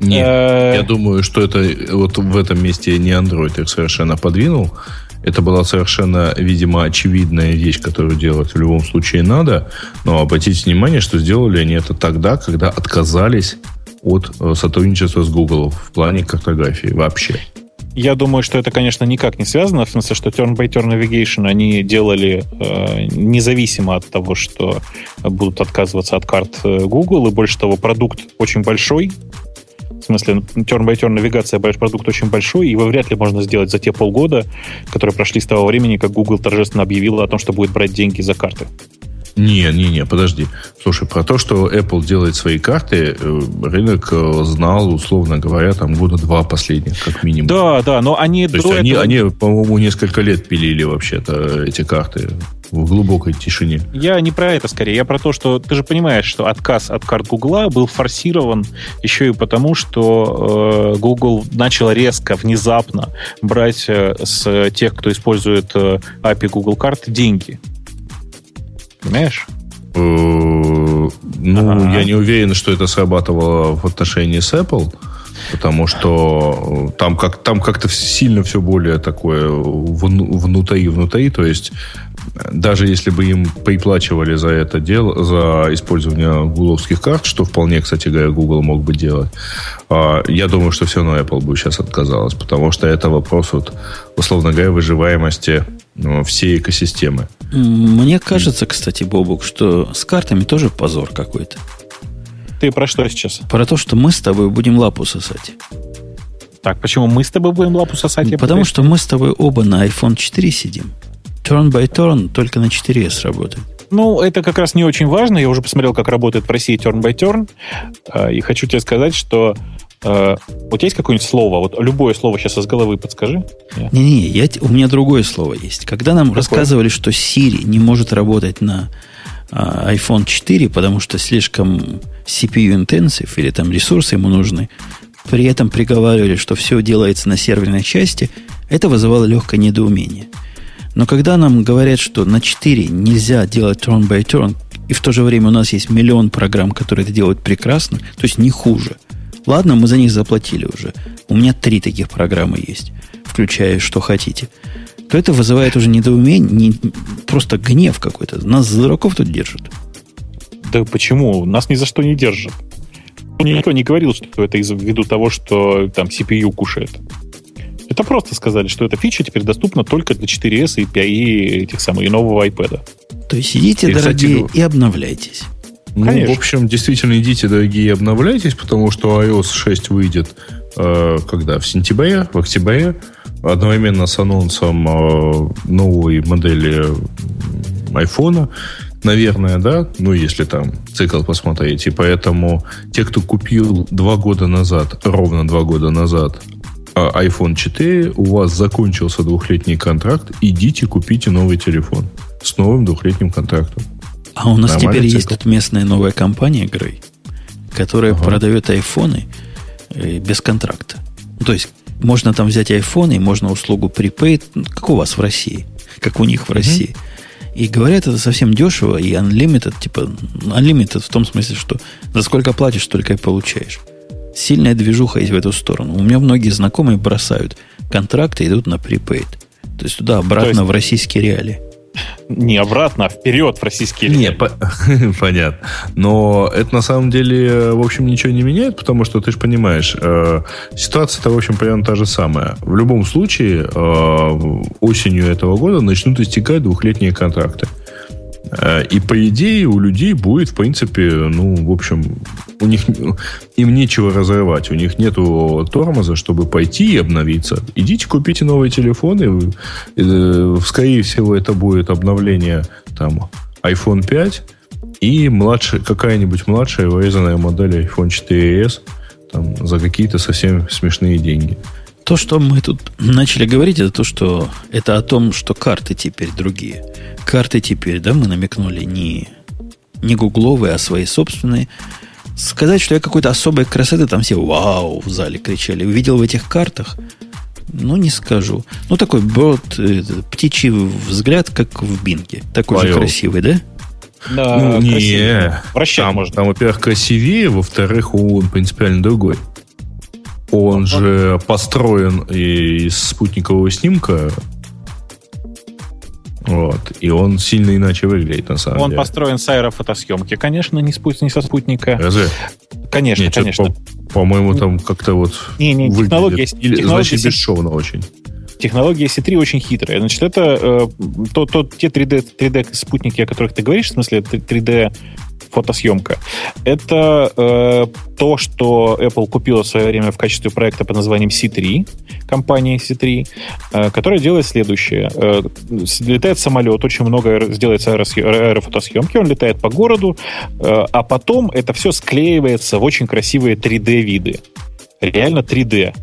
Нет, э, я думаю, что это вот в этом месте не Android их совершенно подвинул. Это была совершенно, видимо, очевидная вещь, которую делать в любом случае надо. Но обратите внимание, что сделали они это тогда, когда отказались от э, сотрудничества с Google в плане картографии вообще. Я думаю, что это, конечно, никак не связано, в смысле, что Turn-by-Turn Navigation они делали э, независимо от того, что будут отказываться от карт э, Google, и больше того, продукт очень большой, в смысле, turn-by-turn навигация продукт очень большой, и его вряд ли можно сделать за те полгода, которые прошли с того времени, как Google торжественно объявила о том, что будет брать деньги за карты. Не, не, не, подожди. Слушай, про то, что Apple делает свои карты, э, рынок э, знал, условно говоря, там года два последних, как минимум. Да, да, но они... То есть они, этого... они, по-моему, несколько лет пилили вообще-то эти карты в глубокой тишине. Я не про это скорее, я про то, что ты же понимаешь, что отказ от карт Гугла был форсирован еще и потому, что э, Google начал резко, внезапно брать э, с тех, кто использует э, API Google карты, деньги. Понимаешь? Э, ну, ага. я не уверен, что это срабатывало в отношении с Apple, потому что там, как, там как-то сильно все более такое внутри, внутри, то есть даже если бы им приплачивали за это дело, за использование гугловских карт, что вполне, кстати говоря, Google мог бы делать, я думаю, что все равно Apple бы сейчас отказалась, потому что это вопрос, вот, условно говоря, выживаемости всей экосистемы. Мне кажется, кстати, Бобук, что с картами тоже позор какой-то. Ты про что сейчас? Про то, что мы с тобой будем лапу сосать. Так, почему мы с тобой будем лапу сосать? Потому что мы с тобой оба на iPhone 4 сидим. Turn by turn только на 4S работает. Ну, это как раз не очень важно. Я уже посмотрел, как работает в России turn by turn. А, и хочу тебе сказать, что У тебя есть какое-нибудь слово? Вот любое слово сейчас из головы подскажи. Не-не, у меня другое слово есть. Когда нам Какое? рассказывали, что Siri не может работать на uh, iPhone 4, потому что слишком CPU-intensive или там ресурсы ему нужны, при этом приговаривали, что все делается на серверной части, это вызывало легкое недоумение. Но когда нам говорят, что на 4 нельзя делать turn by turn, и в то же время у нас есть миллион программ, которые это делают прекрасно, то есть не хуже – Ладно, мы за них заплатили уже. У меня три таких программы есть, включая что хотите. То это вызывает уже недоумение, не, просто гнев какой-то. Нас за дураков тут держат. Да почему? Нас ни за что не держат. Никто не говорил, что это из-за ввиду того, что там CPU кушает. Это просто сказали, что эта фича теперь доступна только для 4S и 5 и этих самых и нового iPad. То есть сидите, и, дорогие, и обновляйтесь. Ну, Конечно. в общем, действительно, идите, дорогие, обновляйтесь, потому что iOS 6 выйдет э, когда? В сентябре, в октябре, одновременно с анонсом э, новой модели айфона, наверное, да, ну, если там цикл посмотреть. И поэтому те, кто купил два года назад, ровно два года назад, э, iPhone 4, у вас закончился двухлетний контракт, идите купите новый телефон с новым двухлетним контрактом. А у нас теперь цикл. есть тут местная новая компания, Грей, которая ага. продает айфоны э, без контракта. Ну, то есть можно там взять айфоны, и можно услугу prepaid, ну, как у вас в России, как у них в России. И говорят, это совсем дешево, и unlimited, типа, unlimited в том смысле, что за сколько платишь, столько и получаешь. Сильная движуха есть в эту сторону. У меня многие знакомые бросают контракты, идут на prepaid. То есть туда-обратно есть... в российские реалии не обратно, а вперед в российские Не, по- понятно. Но это на самом деле, в общем, ничего не меняет, потому что ты же понимаешь, э, ситуация-то, в общем, примерно та же самая. В любом случае, э, осенью этого года начнут истекать двухлетние контракты. Э, и по идее у людей будет, в принципе, ну, в общем, у них им нечего разрывать, у них нету тормоза, чтобы пойти и обновиться. Идите, купите новые телефоны. Э, скорее всего, это будет обновление там iPhone 5 и младшая, какая-нибудь младшая вырезанная модель iPhone 4s там, за какие-то совсем смешные деньги. То, что мы тут начали говорить, это то, что это о том, что карты теперь другие. Карты теперь, да, мы намекнули, не, не гугловые, а свои собственные. Сказать, что я какой-то особой красоты, там все вау в зале кричали, увидел в этих картах, ну, не скажу. Ну, такой брод, э, птичий взгляд, как в Бинге. Такой Вайо. же красивый, да? Да, ну, не. Вращать там, можно. Там, во-первых, красивее, во-вторых, он принципиально другой. Он же построен из спутникового снимка. Вот. И он сильно иначе выглядит, на самом он деле. Он построен с аэрофотосъемки, конечно, не, спут, не со спутника. Разве? Конечно, Нет, конечно. По-моему, там как-то вот не, не, технология, Или, технология значит, бесшовно очень. Технология C3 очень хитрая. Значит, это э, то, то, те 3D, 3D спутники, о которых ты говоришь, в смысле 3D фотосъемка. Это э, то, что Apple купила в свое время в качестве проекта под названием C3, компании C3, э, которая делает следующее. Э, летает самолет, очень много делается аэрофотосъемки, он летает по городу, э, а потом это все склеивается в очень красивые 3D-виды. Реально 3D.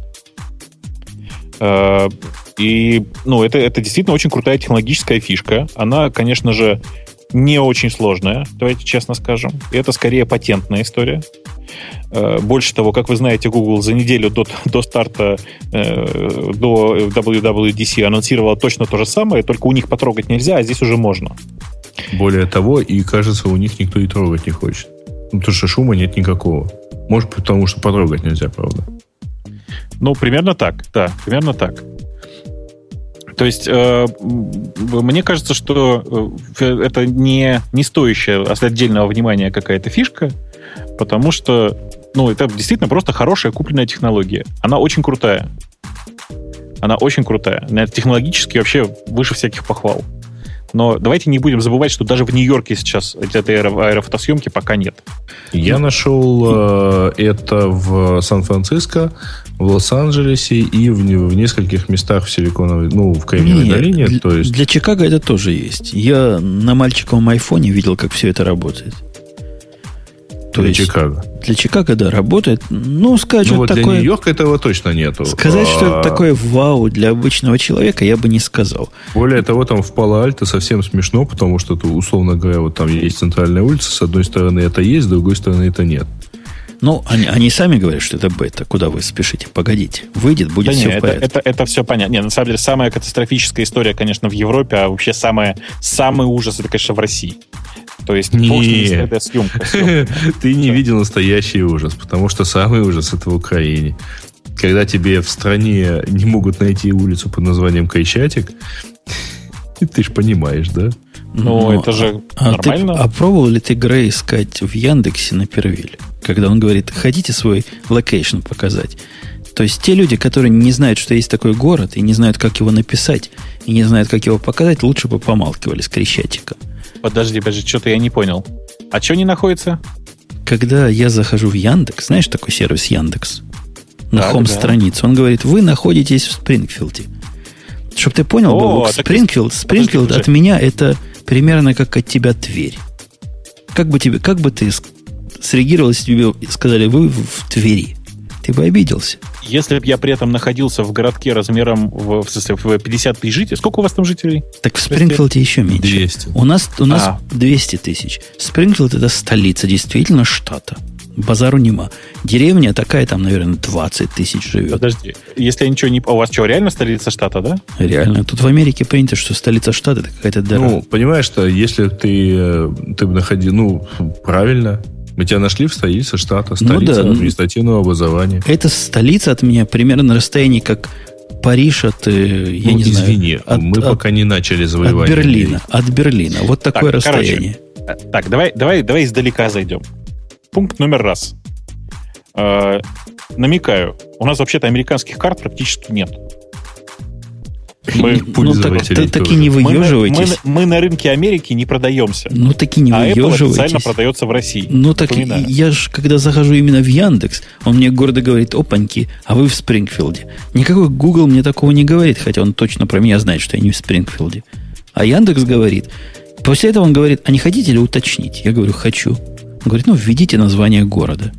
Э, и ну, это, это действительно очень крутая технологическая фишка. Она, конечно же, не очень сложная, давайте честно скажем. Это скорее патентная история. Э, больше того, как вы знаете, Google за неделю до, до старта, э, до WWDC анонсировала точно то же самое, только у них потрогать нельзя, а здесь уже можно. Более того, и кажется, у них никто и трогать не хочет. Ну, потому что шума нет никакого. Может, потому что потрогать нельзя, правда. Ну, примерно так, да, примерно так. То есть э, мне кажется, что э, это не, не стоящая отдельного внимания какая-то фишка, потому что ну, это действительно просто хорошая купленная технология. Она очень крутая. Она очень крутая. Технологически вообще выше всяких похвал. Но давайте не будем забывать, что даже в Нью-Йорке сейчас этой аэрофотосъемки пока нет. Я нашел э, это в Сан-Франциско, в Лос-Анджелесе и в, в нескольких местах в Силиконовой, ну, в Кремниевой Нет, долине. Для, то есть... для Чикаго это тоже есть. Я на мальчиковом айфоне видел, как все это работает. То для есть, Чикаго. Для Чикаго, да, работает. Ну, сказать, ну, вот такое... для Нью-Йорка этого точно нету. Сказать, а... что это такое вау для обычного человека, я бы не сказал. Более того, там в Пало-Альто совсем смешно, потому что, условно говоря, вот там есть центральная улица, с одной стороны это есть, с другой стороны это нет. Ну, они, они сами говорят, что это бета. Куда вы спешите? Погодите. Выйдет, будет да все не, в порядке. Это, это, это все понятно. Не, на самом деле, самая катастрофическая история, конечно, в Европе, а вообще самая, самый ужас, это, конечно, в России. То есть, не. съемка, съемка. Ты не видел настоящий ужас, потому что самый ужас это в Украине. Когда тебе в стране не могут найти улицу под названием Кайчатик, ты ж понимаешь, да? Ну, ну это же а, нормально. Ты, а пробовал ли ты Грей искать в Яндексе на Первиле? Когда он говорит, хотите свой локейшн показать? То есть те люди, которые не знают, что есть такой город, и не знают, как его написать, и не знают, как его показать, лучше бы помалкивали с Крещатиком. Подожди, подожди, что-то я не понял. А что не находится? Когда я захожу в Яндекс, знаешь такой сервис Яндекс? На хом-страницу. Да. Он говорит, вы находитесь в Спрингфилде. Чтобы ты понял, О, Бобок, Спрингфилд, Спрингфилд от меня это примерно как от тебя Тверь. Как бы, тебе, как бы ты среагировал, если тебе сказали, вы в Твери? Ты бы обиделся. Если бы я при этом находился в городке размером в, в, смысле, в 50 тысяч жителей, сколько у вас там жителей? Так в Спрингфилде еще меньше. 200. У нас, у нас а. 200 тысяч. Спрингфилд это столица действительно штата. Базару нема. Деревня такая, там, наверное, 20 тысяч живет. Подожди, если я ничего не... А у вас что, реально столица штата, да? Реально. Тут в Америке принято, что столица штата это какая-то дыра. Ну, понимаешь, что если ты, э, ты находил... Ну, правильно, мы тебя нашли в столице штата, ну столица ну, да. административного образования. Это столица от меня примерно на расстоянии, как Париж от, э, я ну, не извини, знаю... От, мы от, пока не начали завоевание. От Берлина. От Берлина. Вот такое так, расстояние. Короче, э, так, давай, давай, давай издалека зайдем. Пункт номер раз. Э, намекаю, у нас вообще-то американских карт практически нет. Мы ну, так, так, так и не выеживайтесь. Мы, мы, мы на рынке Америки не продаемся. Ну, так и не а выеживайтесь. Apple официально продается в России. Ну, так Напоминаю. я же, когда захожу именно в Яндекс, он мне гордо говорит, опаньки, а вы в Спрингфилде. Никакой Google мне такого не говорит, хотя он точно про меня знает, что я не в Спрингфилде. А Яндекс говорит. После этого он говорит, а не хотите ли уточнить? Я говорю, хочу. Говорит, ну, введите название города.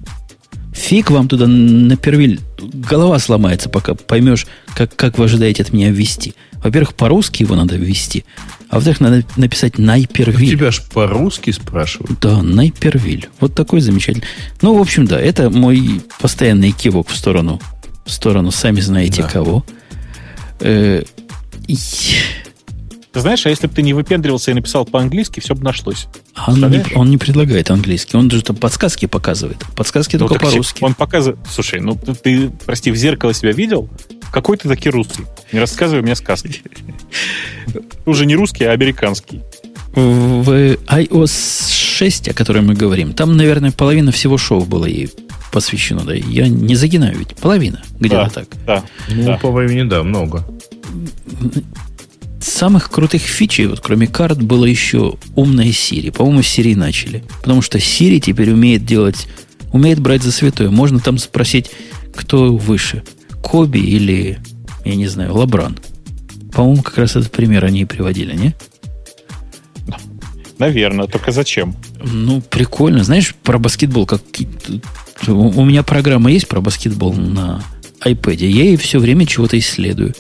Фиг вам туда на первиль. Голова сломается, пока поймешь, как, как вы ожидаете от меня ввести. Во-первых, по-русски его надо ввести. А во-вторых, надо написать Найпервиль. Тебя ж по-русски спрашивают. Да, Найпервиль. Вот такой замечательный. Ну, в общем, да, это мой постоянный кивок в сторону, в сторону сами знаете да. кого. Э, ты знаешь, а если бы ты не выпендривался и написал по-английски, все бы нашлось. А он не, он не предлагает английский, он же там подсказки показывает. Подсказки ну, только по-русски. Он показывает... Слушай, ну ты, ты, прости, в зеркало себя видел? Какой ты таки русский? Не рассказывай мне сказки. Уже не русский, а американский. В iOS 6, о которой мы говорим, там, наверное, половина всего шоу было и посвящено, да? Я не загинаю ведь. Половина. Где-то да, так. Да, ну, да. по времени, да, много. Самых крутых фичей, вот кроме карт, было еще умная Siri. По-моему, с Siri начали. Потому что Siri теперь умеет делать, умеет брать за святое. Можно там спросить, кто выше, Коби или, я не знаю, Лабран. По-моему, как раз этот пример они и приводили, не? Наверное, только зачем? Ну, прикольно. Знаешь, про баскетбол, как у меня программа есть про баскетбол на iPad. Я ей все время чего-то исследую.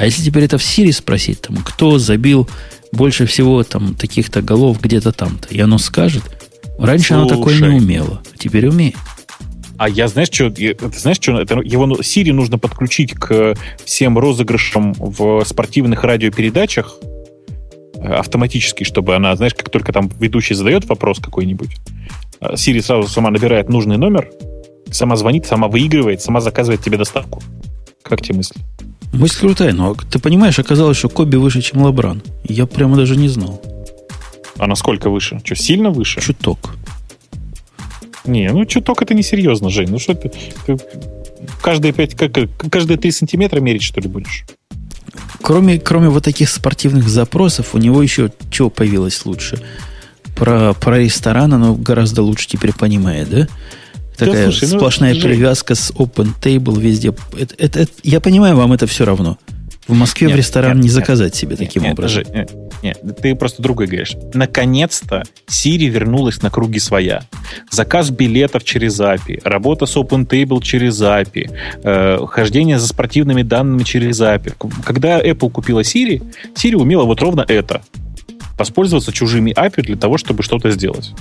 А если теперь это в Siri спросить, там, кто забил больше всего там таких-то голов где-то там-то, и оно скажет. Раньше Слушай. оно такое не умело, а теперь умеет. А я, знаешь, что, ты знаешь, что это, его Siri нужно подключить к всем розыгрышам в спортивных радиопередачах э, автоматически, чтобы она, знаешь, как только там ведущий задает вопрос какой-нибудь, э, Siri сразу сама набирает нужный номер, сама звонит, сама выигрывает, сама заказывает тебе доставку. Как тебе мысли? Мысль крутая, но ты понимаешь, оказалось, что Коби выше, чем Лабран. Я прямо даже не знал. А насколько выше? Что, сильно выше? Чуток. Не, ну чуток это несерьезно, Жень. Ну что ты, ты каждые, 5, как, каждые 3 сантиметра мерить, что ли, будешь? Кроме, кроме вот таких спортивных запросов, у него еще что появилось лучше? Про, про ресторан оно гораздо лучше теперь понимает, да? Такая да, слушай, ну, сплошная ну, привязка с Open Table везде. Это, это, это, я понимаю, вам это все равно. В Москве нет, в ресторан нет, не заказать нет, себе таким нет, образом. Нет, нет, ты просто другой говоришь. Наконец-то Siri вернулась на круги своя. Заказ билетов через API, работа с OpenTable через API, э, хождение за спортивными данными через API. Когда Apple купила Siri, Siri умела вот ровно это. Воспользоваться чужими API для того, чтобы что-то сделать.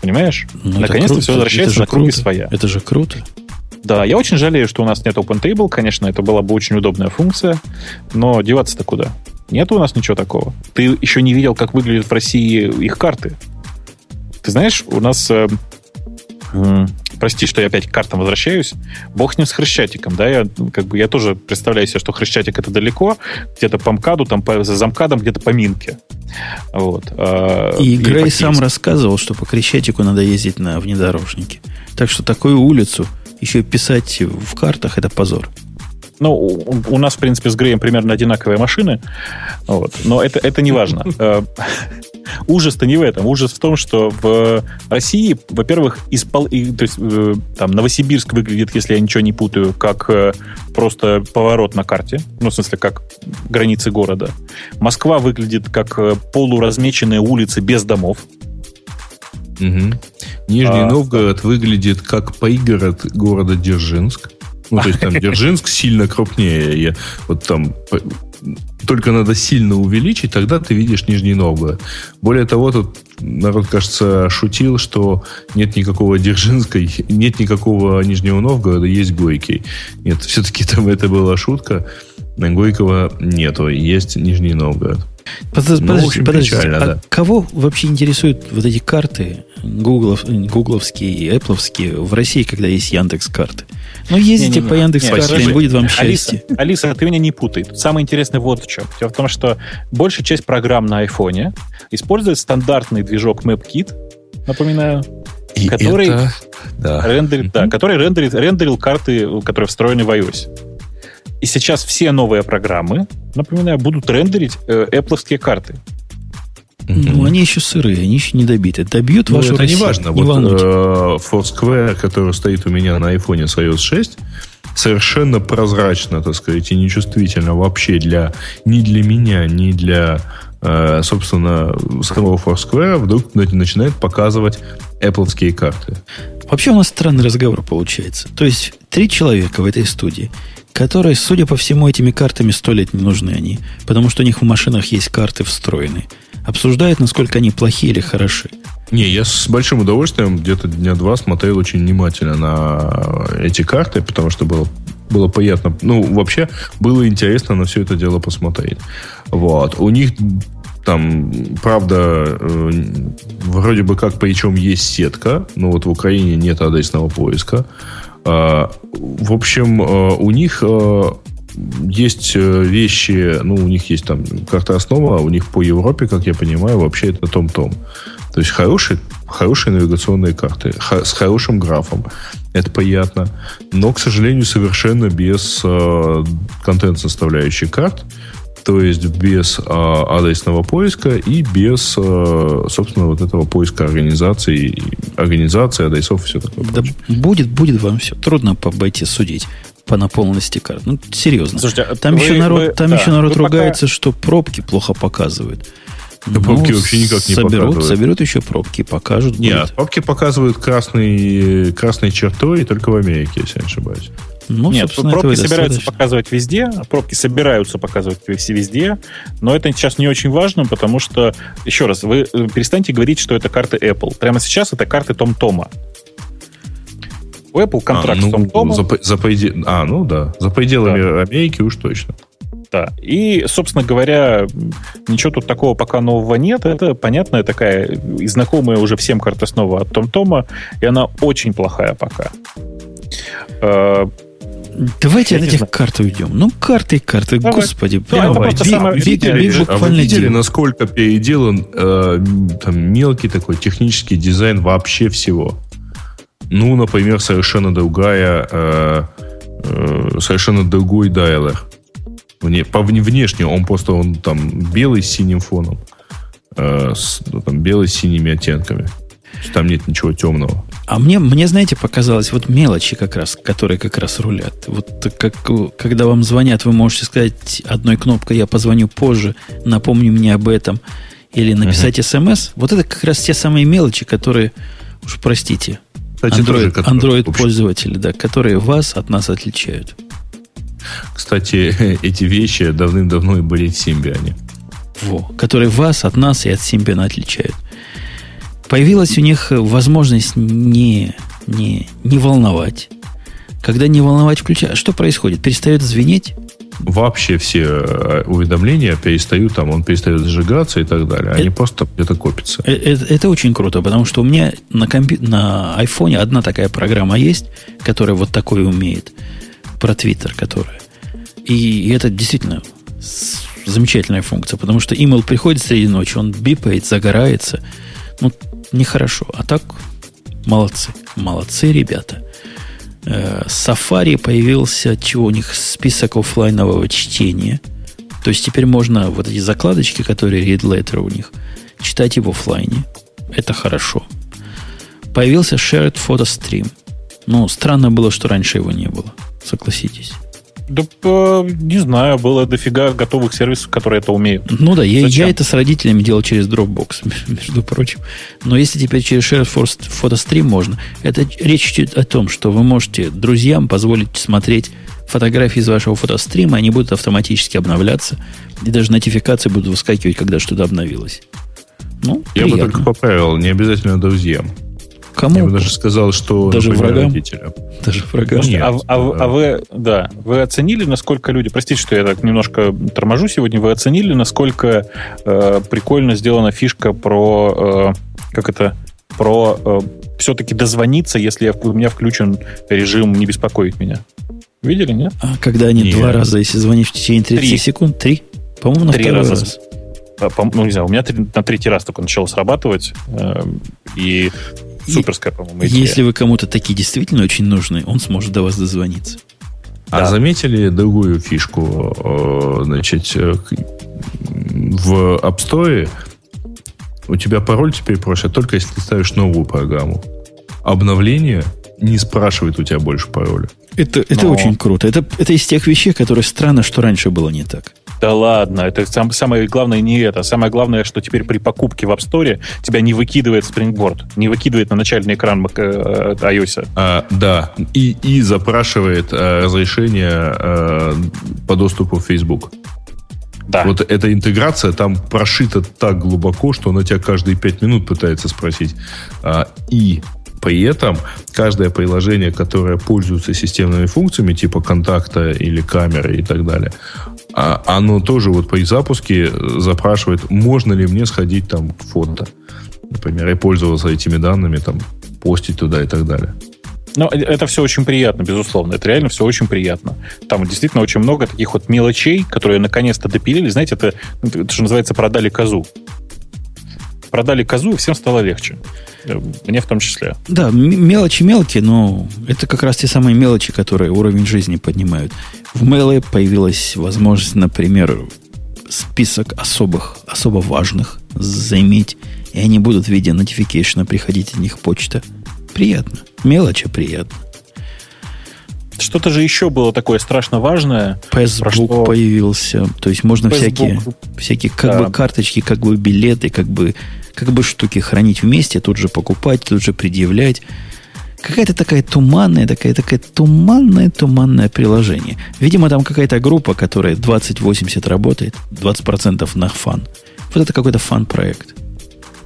Понимаешь? Ну, Наконец-то все возвращается на круги своя. Это же круто. Да, я очень жалею, что у нас нет OpenTable. Конечно, это была бы очень удобная функция, но деваться-то куда? Нет у нас ничего такого. Ты еще не видел, как выглядят в России их карты. Ты знаешь, у нас... Э, прости, что я опять к картам возвращаюсь. Бог ним с хрещатиком, да? Я, как бы, я тоже представляю себе, что хрещатик это далеко, где-то по МКАДу, там по, за замкадом, где-то по Минке. Вот. А, и Грей сам рассказывал, что по Крещатику надо ездить на внедорожнике. Так что такую улицу еще писать в картах это позор. Ну, у, у нас, в принципе, с Греем примерно одинаковые машины, вот, но это, это не важно. Э, ужас-то не в этом. Ужас в том, что в России, во-первых, испол... то есть, э, там, Новосибирск выглядит, если я ничего не путаю, как э, просто поворот на карте, ну, в смысле, как границы города. Москва выглядит как полуразмеченные улицы без домов. Угу. Нижний а, Новгород выглядит как пригород города Дзержинск. Ну, то есть там Дзержинск сильно крупнее. Я, вот там только надо сильно увеличить, тогда ты видишь Нижний Новгород. Более того, тут народ, кажется, шутил, что нет никакого Дзержинска, нет никакого Нижнего Новгорода, есть Горький. Нет, все-таки там это была шутка. Горького нету, есть Нижний Новгород. Подождите, ну, подождите, подождите. Печально, а да. кого вообще интересуют вот эти карты гуглов, гугловские и эпловские в России, когда есть Яндекс карты? Ну, ездите не, не, по Яндекс карте, и будет вам счастье. Алиса, Алиса, ты меня не путай. Тут самое интересное вот в чем. Дело в том, что большая часть программ на айфоне использует стандартный движок MapKit, напоминаю, и который, это... да. Рендерит, да, который рендерит, рендерил карты, которые встроены в iOS. И сейчас все новые программы, напоминаю, будут рендерить э, Apple карты. Ну, они еще сырые, они еще не добиты. Добьют ну, вашу это Россию, не важно. Не вот э, Foursquare, который стоит у меня на iPhone с iOS 6, совершенно прозрачно, так сказать, и нечувствительно вообще для ни для меня, ни для, э, собственно, самого Foursquare вдруг начинает показывать Apple карты. Вообще у нас странный разговор получается. То есть три человека в этой студии которые, судя по всему, этими картами сто лет не нужны они, потому что у них в машинах есть карты встроенные. Обсуждают, насколько они плохие или хороши. Не, я с большим удовольствием где-то дня два смотрел очень внимательно на эти карты, потому что было было приятно. Ну, вообще, было интересно на все это дело посмотреть. Вот. У них там, правда, э, вроде бы как причем есть сетка, но вот в Украине нет адресного поиска. А, в общем, а, у них а, есть э, вещи, ну, у них есть там карта основа, у них по Европе, как я понимаю, вообще это том-том. То есть хороший, хорошие навигационные карты с хорошим графом. Это приятно. Но, к сожалению, совершенно без э, контент-составляющей карт. То есть без э, адресного поиска и без, э, собственно, вот этого поиска организации, организации, адресов и все такое. Да будет, будет вам все. Трудно по бете судить по наполненности карт. Ну, серьезно. Слушайте, а там вы, еще народ, вы, там да, еще народ ругается, пока... что пробки плохо показывают. Да ну, пробки вообще никак не соберут, показывают. Соберут еще пробки, покажут. Нет, будет. пробки показывают красной, красной чертой только в Америке, если я не ошибаюсь. Ну, Нет, пробки собираются достаточно. показывать везде, пробки собираются показывать везде, но это сейчас не очень важно, потому что, еще раз, вы э, перестаньте говорить, что это карты Apple. Прямо сейчас это карты Том Тома. У Apple контракт а, ну, с Том Томом. За, за преде... А, ну да. За пределами да. Америки уж точно. Да. И, собственно говоря, ничего тут такого пока нового нет. Это понятная такая и знакомая уже всем карта снова от Том Тома, и она очень плохая пока. Давайте от этих карт уйдем. Ну, карты и карты, Давай. господи. Давай. Давай. Би, самое... видели, би, а вы видели, насколько переделан э, там, мелкий такой технический дизайн вообще всего? Ну, например, совершенно другая, э, э, совершенно другой дайлер. Вне, по внешне он просто он там белый с синим фоном. Э, с, ну, там, белый с синими оттенками. Там нет ничего темного. А мне, мне, знаете, показалось, вот мелочи как раз, которые как раз рулят. Вот как, когда вам звонят, вы можете сказать одной кнопкой «я позвоню позже», напомни мне об этом, или написать uh-huh. смс. Вот это как раз те самые мелочи, которые, уж простите, Кстати, Android, тоже, Android пользователи, да, которые вас от нас отличают. Кстати, эти вещи давным-давно и были в Симбиане. Во, которые вас от нас и от Симбиана отличают. Появилась у них возможность не, не, не волновать. Когда не волновать включать, что происходит? Перестает звенеть? Вообще все э, уведомления перестают, там, он перестает сжигаться и так далее. Они это, просто где-то копятся. Это, это очень круто, потому что у меня на, компью... на айфоне одна такая программа есть, которая вот такое умеет. Про Твиттер, которая. И это действительно замечательная функция, потому что email приходит среди ночи, он бипает, загорается. Ну, нехорошо. А так, молодцы. Молодцы, ребята. Э, Safari появился, чего у них список офлайнового чтения. То есть теперь можно вот эти закладочки, которые read letter у них, читать и в офлайне. Это хорошо. Появился Shared Photo Stream. Ну, странно было, что раньше его не было. Согласитесь. Да, не знаю, было дофига готовых сервисов, которые это умеют. Ну да, я, я это с родителями делал через Dropbox, между прочим. Но если теперь через ShareForce фотострим можно, это речь идет о том, что вы можете друзьям позволить смотреть фотографии из вашего фотострима, они будут автоматически обновляться, и даже нотификации будут выскакивать, когда что-то обновилось. Ну, Я приятно. бы только поправил, не обязательно друзьям. Кому? Я бы даже сказал, что даже врагам. Родителям. Даже врагам. Нет, а, а, а вы, да, вы оценили, насколько люди, простите, что я так немножко торможу сегодня, вы оценили, насколько э, прикольно сделана фишка про, э, как это, про э, все-таки дозвониться, если я, у меня включен режим не беспокоить меня. Видели, нет? А когда они нет. два раза, если звонишь в течение 30 три. секунд, три? По-моему, на три второй раза. раз. А, ну, не знаю, у меня на третий раз только начало срабатывать. Э, и Суперская, по-моему, идея. Если вы кому-то такие действительно очень нужны, он сможет до вас дозвониться. А да. заметили другую фишку? Э, значит, э, в App Store у тебя пароль теперь просят только если ты ставишь новую программу. Обновление не спрашивает у тебя больше пароля. Это, это Но... очень круто. Это, это из тех вещей, которые странно, что раньше было не так. Да ладно, это сам, самое главное не это. Самое главное, что теперь при покупке в App Store тебя не выкидывает Springboard, не выкидывает на начальный экран Mac, э, iOS. А, да, и, и запрашивает э, разрешение э, по доступу в Facebook. Да. Вот эта интеграция там прошита так глубоко, что она тебя каждые пять минут пытается спросить. А, и при этом каждое приложение, которое пользуется системными функциями, типа контакта или камеры и так далее, а оно тоже вот при запуске запрашивает, можно ли мне сходить там к фото. Например, и пользоваться этими данными, там, постить туда и так далее. Ну, это все очень приятно, безусловно. Это реально все очень приятно. Там действительно очень много таких вот мелочей, которые наконец-то допилили. Знаете, это, это что называется, продали козу. Продали козу, и всем стало легче. Э, мне в том числе. Да, мелочи мелкие, но это как раз те самые мелочи, которые уровень жизни поднимают. В Mail появилась возможность, например, список особых, особо важных заиметь, и они будут в виде notification приходить от них почта. Приятно. Мелочи приятно. Что-то же еще было такое страшно важное. Facebook что... появился. То есть можно Facebook. всякие, всякие как да. бы карточки, как бы билеты, как бы, как бы штуки хранить вместе, тут же покупать, тут же предъявлять. Какая-то такая туманная, такая, такая туманное, туманное приложение. Видимо, там какая-то группа, которая 2080 работает, 20% на фан. Вот это какой-то фан-проект.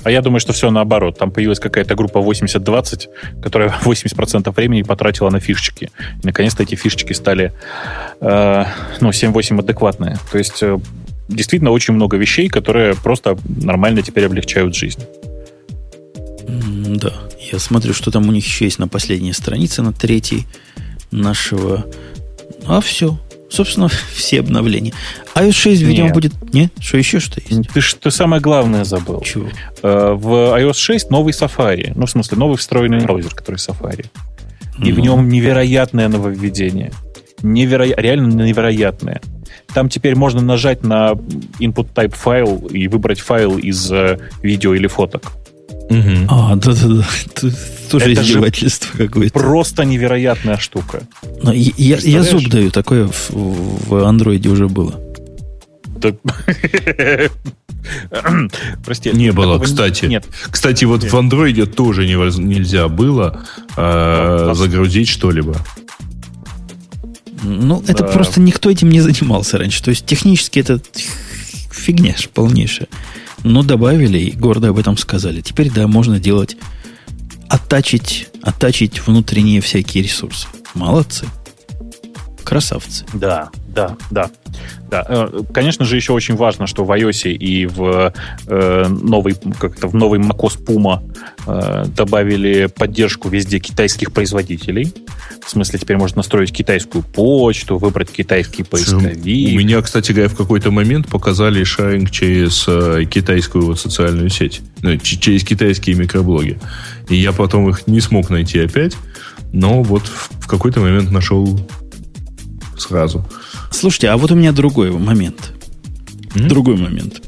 А я думаю, что все наоборот. Там появилась какая-то группа 80-20, которая 80% времени потратила на фишечки. И наконец-то эти фишечки стали э, ну, 7-8 адекватные. То есть э, действительно очень много вещей, которые просто нормально теперь облегчают жизнь. Да, я смотрю, что там у них еще есть на последней странице, на третьей нашего... А все, собственно, все обновления. iOS 6, видимо, Нет. будет... Нет? Что еще что есть? Ты, ты самое главное забыл. Чего? Э, в iOS 6 новый Safari. Ну, в смысле, новый встроенный браузер, который Safari. И mm в нем невероятное нововведение. Неверо... Реально невероятное. Там теперь можно нажать на input type файл и выбрать файл из э, видео или фоток. Угу. А, да-да-да. Тоже Это издевательство какое-то. Просто невероятная штука. Но я, я зуб даю, такое в, в андроиде уже было. Прости. Не было, кстати. Нет. Кстати, вот нет. в андроиде тоже не, нельзя было э, загрузить что-либо. Ну, да. это просто никто этим не занимался раньше. То есть технически это фигня полнейшая. Но добавили и гордо об этом сказали. Теперь, да, можно делать, оттачить, оттачить внутренние всякие ресурсы. Молодцы. Красавцы. Да, да, да. Да, э, конечно же, еще очень важно, что в iOS и в э, новый, как это, в новый macOS Puma э, добавили поддержку везде китайских производителей. В смысле, теперь можно настроить китайскую почту, выбрать китайский поисковик. У меня, кстати говоря, в какой-то момент показали шаринг через э, китайскую вот социальную сеть, ну, через китайские микроблоги. И я потом их не смог найти опять, но вот в какой-то момент нашел сразу. Слушайте, а вот у меня другой момент. Mm-hmm. Другой момент.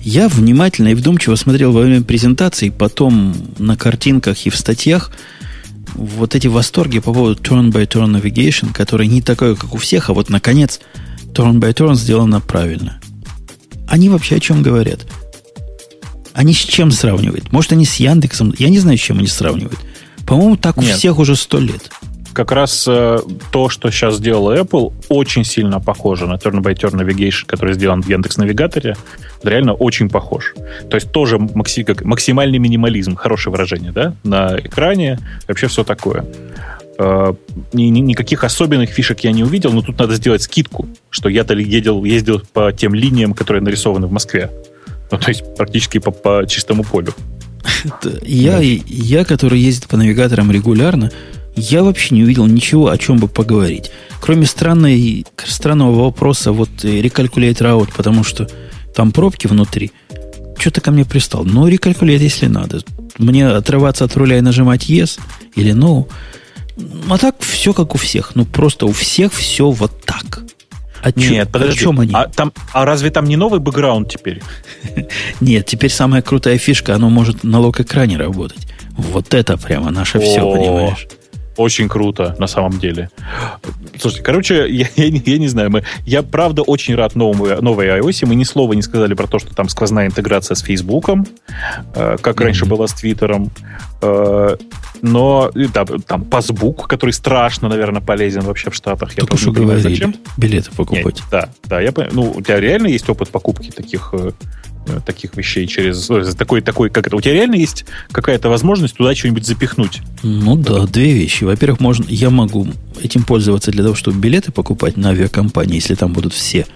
Я внимательно и вдумчиво смотрел во время презентации, потом на картинках и в статьях вот эти восторги по поводу turn-by-turn navigation, который не такой, как у всех, а вот, наконец, turn-by-turn сделано правильно. Они вообще о чем говорят? Они с чем сравнивают? Может, они с Яндексом? Я не знаю, с чем они сравнивают. По-моему, так Нет. у всех уже сто лет как раз э, то, что сейчас сделала Apple, очень сильно похоже на Turn-by-Turn Navigation, который сделан в Яндекс Навигаторе. Реально очень похож. То есть тоже макси, как, максимальный минимализм, хорошее выражение, да? На экране вообще все такое. Э, ни, никаких особенных фишек я не увидел, но тут надо сделать скидку, что я-то ездил, ездил по тем линиям, которые нарисованы в Москве. Ну, то есть практически по, по чистому полю. Я, я, который ездит по навигаторам регулярно, я вообще не увидел ничего, о чем бы поговорить. Кроме странной, странного вопроса, вот рекалькулейт раут, потому что там пробки внутри. Что-то ко мне пристал. Ну, рекалькулейт, если надо. Мне отрываться от руля и нажимать yes или no. А так все как у всех. Ну, просто у всех все вот так. А Нет, чё, подожди. О чем они? А, там, а разве там не новый бэкграунд теперь? Нет, теперь самая крутая фишка, оно может на лог-экране работать. Вот это прямо наше все, понимаешь? Очень круто, на самом деле. Слушайте, короче, я, я, я не знаю, мы, я правда очень рад новому, новой iOS. Мы ни слова не сказали про то, что там сквозная интеграция с Фейсбуком, э, как mm-hmm. раньше было с Твиттером. Э, но да, там пасбук, который страшно, наверное, полезен вообще в Штатах. Только что говорили, зачем. билеты покупать. Нет, да, да, я Ну, у тебя реально есть опыт покупки таких Э, таких вещей через ну, такой такой как это у тебя реально есть какая-то возможность туда что-нибудь запихнуть? Ну да две вещи. Во-первых можно я могу этим пользоваться для того чтобы билеты покупать на авиакомпании если там будут все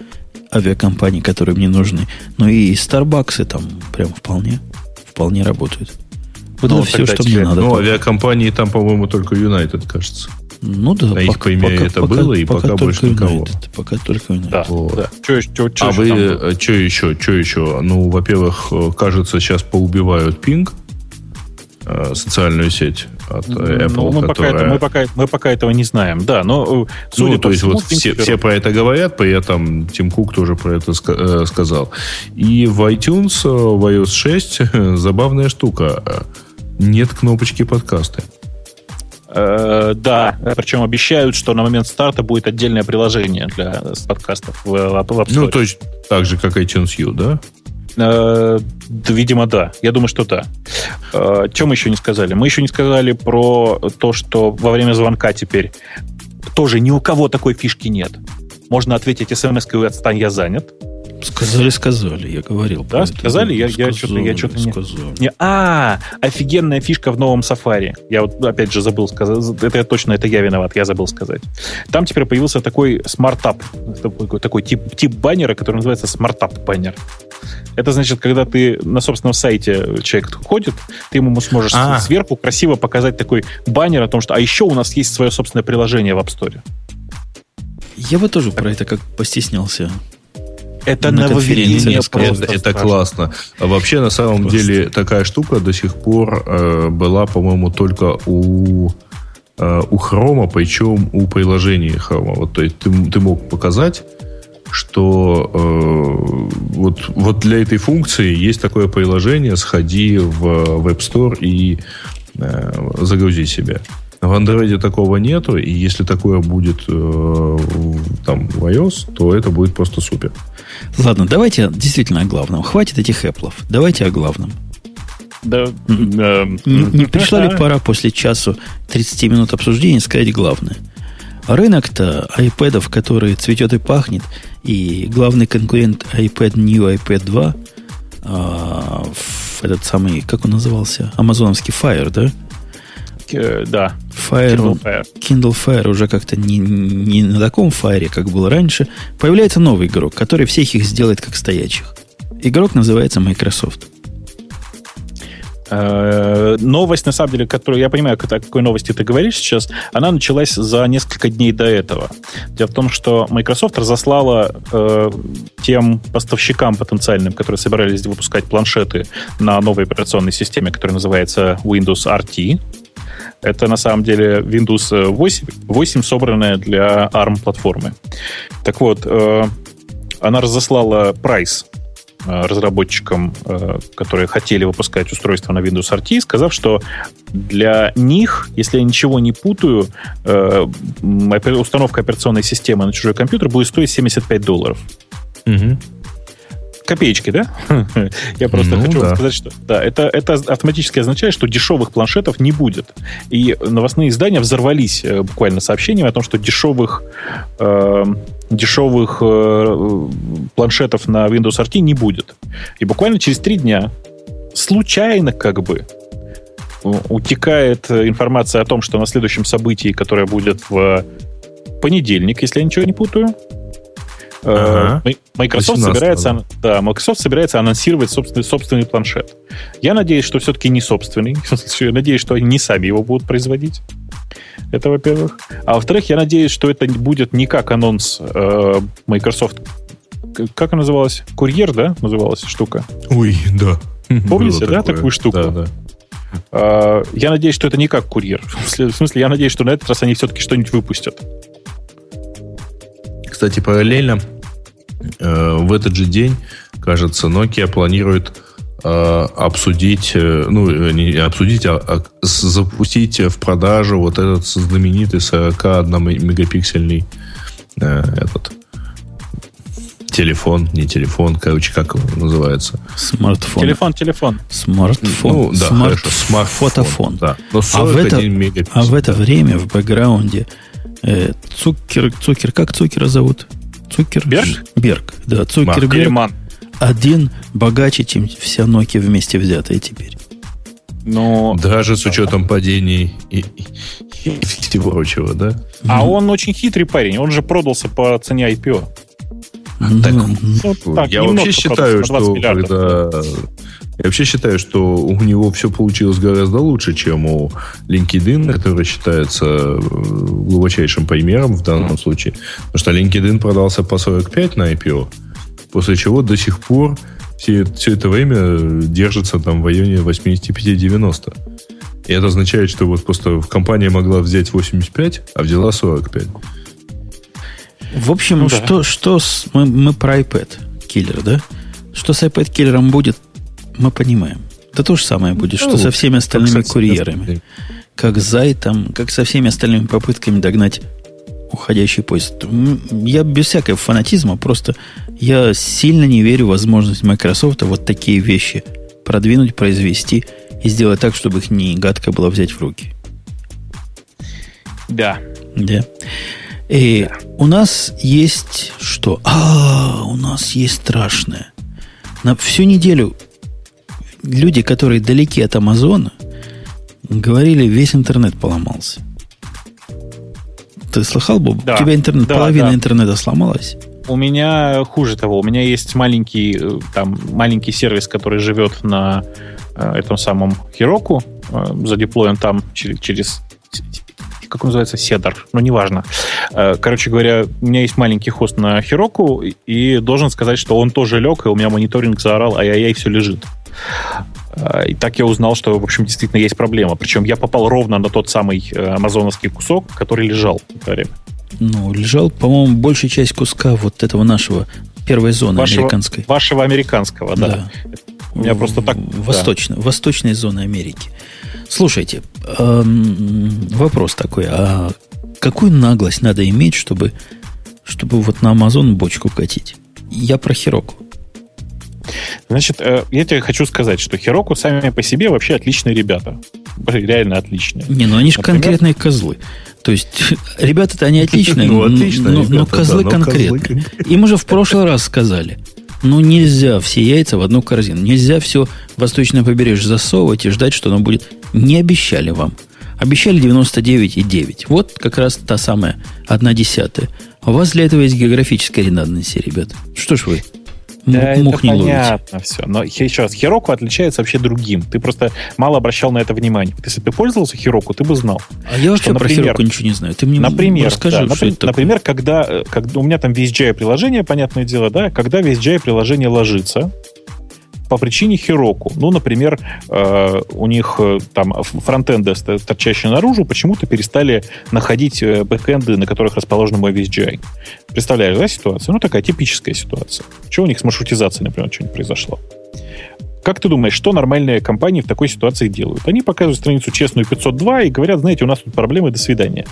авиакомпании которые мне нужны. Ну и старбаксы там прям вполне вполне работают. Вот ну, это все что тебе, мне надо ну авиакомпании там по-моему только United кажется Ну да. На их примере это пока, было, и пока, пока больше никого. United, пока только United. Да, вот. да. Чё, чё, чё а вы, э, что еще, что еще? Ну, во-первых, э, кажется, сейчас поубивают пинг, э, социальную сеть от ну, Apple, ну, мы, которая... пока это, мы, пока, мы пока этого не знаем, да, но судя ну, то есть всему, вот все, все про это говорят, при этом Тим Кук тоже про это сказал. И в iTunes, в iOS 6 забавная штука. Нет кнопочки подкасты. Э, да, причем обещают, что на момент старта будет отдельное приложение для подкастов в, в App Store. Ну, то есть так же, как iTunes U, да? Э, видимо, да. Я думаю, что да. Э, чем мы еще не сказали? Мы еще не сказали про то, что во время звонка теперь тоже ни у кого такой фишки нет. Можно ответить смс-кой «Отстань, я занят». Сказали, сказали, я говорил. Да, сказали? Я, сказали, я что-то, я что-то не... Сказали. не... А, офигенная фишка в новом Safari. Я вот опять же забыл сказать. Это точно, это я виноват, я забыл сказать. Там теперь появился такой смартап, такой, такой тип, тип баннера, который называется смартап баннер. Это значит, когда ты на собственном сайте человек ходит, ты ему сможешь а. сверху красиво показать такой баннер о том, что а еще у нас есть свое собственное приложение в App Store. Я бы тоже про это как постеснялся это на нововведение просто. Это, это классно. Вообще, на самом просто. деле, такая штука до сих пор э, была, по-моему, только у э, у Хрома, причем у приложения Хрома. Вот, то есть ты, ты мог показать, что э, вот, вот для этой функции есть такое приложение, сходи в Web Store и э, загрузи себе. В Android такого нету, и если такое будет э, там в iOS, то это будет просто супер. Ладно, давайте действительно о главном. Хватит этих Apple. Давайте о главном. Да, не, не пришла ли пора после часу 30 минут обсуждения сказать главное? Рынок-то iPad, который цветет и пахнет, и главный конкурент iPad New iPad 2, а, этот самый, как он назывался, амазоновский Fire, да? Э, да. Fire, Kindle Fire. Kindle Fire уже как-то не, не на таком Fire, как было раньше. Появляется новый игрок, который всех их сделает как стоячих. Игрок называется Microsoft. Э, новость, на самом деле, которую я понимаю, о какой новости ты говоришь сейчас, она началась за несколько дней до этого. Дело в том, что Microsoft разослала э, тем поставщикам потенциальным, которые собирались выпускать планшеты на новой операционной системе, которая называется Windows RT, это на самом деле Windows 8, 8 собранная для ARM-платформы. Так вот, э, она разослала прайс э, разработчикам, э, которые хотели выпускать устройство на Windows RT, сказав, что для них, если я ничего не путаю, установка операционной системы на чужой компьютер будет стоить 75 долларов. Угу копеечки, да? Я просто ну, хочу да. сказать, что да, это, это автоматически означает, что дешевых планшетов не будет. И новостные издания взорвались э, буквально сообщениями о том, что дешевых, э, дешевых э, планшетов на Windows RT не будет. И буквально через три дня случайно как бы утекает информация о том, что на следующем событии, которое будет в понедельник, если я ничего не путаю, Ага. Э, Microsoft собирается, да. Microsoft собирается анонсировать собственный, собственный планшет. Я надеюсь, что все-таки не собственный. Я надеюсь, что они не сами его будут производить. Это во-первых. А во-вторых, я надеюсь, что это будет не как анонс э, Microsoft. Как она называлась? Курьер, да, называлась штука? Ой, да. Помните, да, такую штуку? Да, да. Uh, я надеюсь, что это не как курьер. В смысле, я надеюсь, что на этот раз они все-таки что-нибудь выпустят. Кстати, параллельно э, в этот же день, кажется, Nokia планирует э, обсудить, э, ну, не обсудить, а, а запустить в продажу вот этот знаменитый 41-мегапиксельный э, этот телефон, не телефон, короче, как его называется? Смартфон. Телефон, телефон. Смартфон. Ну, да, Смарт... хорошо. Смартфон. Фотофон. Да. Но а, в это, а в это время в бэкграунде Э, Цукер, Цукер, как Цукера зовут? Цукер? Берг? Берг, да. Цукерберг. Один богаче, чем вся Nokia вместе взятая теперь. Но... Даже с учетом падений и, и, и всего прочего, да? А mm. он очень хитрый парень. Он же продался по цене IPO. А, так, ну, так, я вообще считаю, что когда Я вообще считаю, что у него все получилось гораздо лучше, чем у LinkedIn, который считается э, глубочайшим примером в данном случае. Потому что LinkedIn продался по 45 на IPO, после чего до сих пор все, все это время держится там в районе 85-90. И это означает, что вот просто компания могла взять 85, а взяла 45. В общем, ну, что, да. что с, мы, мы про iPad киллер, да? Что с iPad киллером будет, мы понимаем. Это то же самое будет, ну, что со всеми остальными курьерами. Как с Зайтом, как со всеми остальными попытками догнать уходящий поезд. Я без всякого фанатизма, просто я сильно не верю в возможность Microsoft вот такие вещи продвинуть, произвести и сделать так, чтобы их не гадко было взять в руки. Да. Да. И да. у нас есть что? А, у нас есть страшное. На всю неделю люди, которые далеки от Амазона, говорили, весь интернет поломался. Ты слыхал, Боб? Да. У тебя интернет, да, половина да. интернета сломалась? У меня хуже того. У меня есть маленький, э, там, маленький сервис, который живет на э, этом самом Хироку, э, задеплоен там через, через как он называется, Седар, ну, неважно. Короче говоря, у меня есть маленький хост на Хироку, и должен сказать, что он тоже лег, и у меня мониторинг заорал, ай-яй-яй, все лежит. Э, и так я узнал, что, в общем, действительно есть проблема. Причем я попал ровно на тот самый э, амазоновский кусок, который лежал в это время. Ну, лежал, по-моему, большая часть куска вот этого нашего первой зоны вашего, американской. Вашего американского, да. да. У меня просто так... Восточно, да. Восточной зоны Америки. Слушайте, эм, вопрос такой, а какую наглость надо иметь, чтобы, чтобы вот на Amazon бочку катить? Я про Хироку. Значит, э, я тебе хочу сказать, что Хироку сами по себе вообще отличные ребята. Реально отличные. Не, ну они же Например... конкретные козлы. То есть, ребята-то они отличные, ну, отлично, но, козлы конкретные. Им уже в прошлый раз сказали – ну, нельзя все яйца в одну корзину. Нельзя все восточное побережье засовывать и ждать, что оно будет. Не обещали вам. Обещали 99,9. Вот как раз та самая одна десятая. У вас для этого есть географическая редунданция, ребят. Что ж вы да, мух это не понятно все. Но еще раз, Хироку отличается вообще другим. Ты просто мало обращал на это внимание. Вот если бы ты пользовался Хироку, ты бы знал. А я вообще что, например, про Хироку ничего не знаю. Ты мне например, расскажи, да, что например, это Например, когда, э, когда у меня там VSGI приложение, понятное дело, да, когда VSGI приложение ложится, по причине Heroku. Ну, например, э, у них э, там фронтенды, торчащие наружу, почему-то перестали находить э, бэкэнды, на которых расположен мой VSGI. Представляешь, да, ситуация? Ну, такая типическая ситуация. Что у них с маршрутизацией, например, что-нибудь произошло? Как ты думаешь, что нормальные компании в такой ситуации делают? Они показывают страницу честную 502 и говорят, знаете, у нас тут проблемы, до свидания.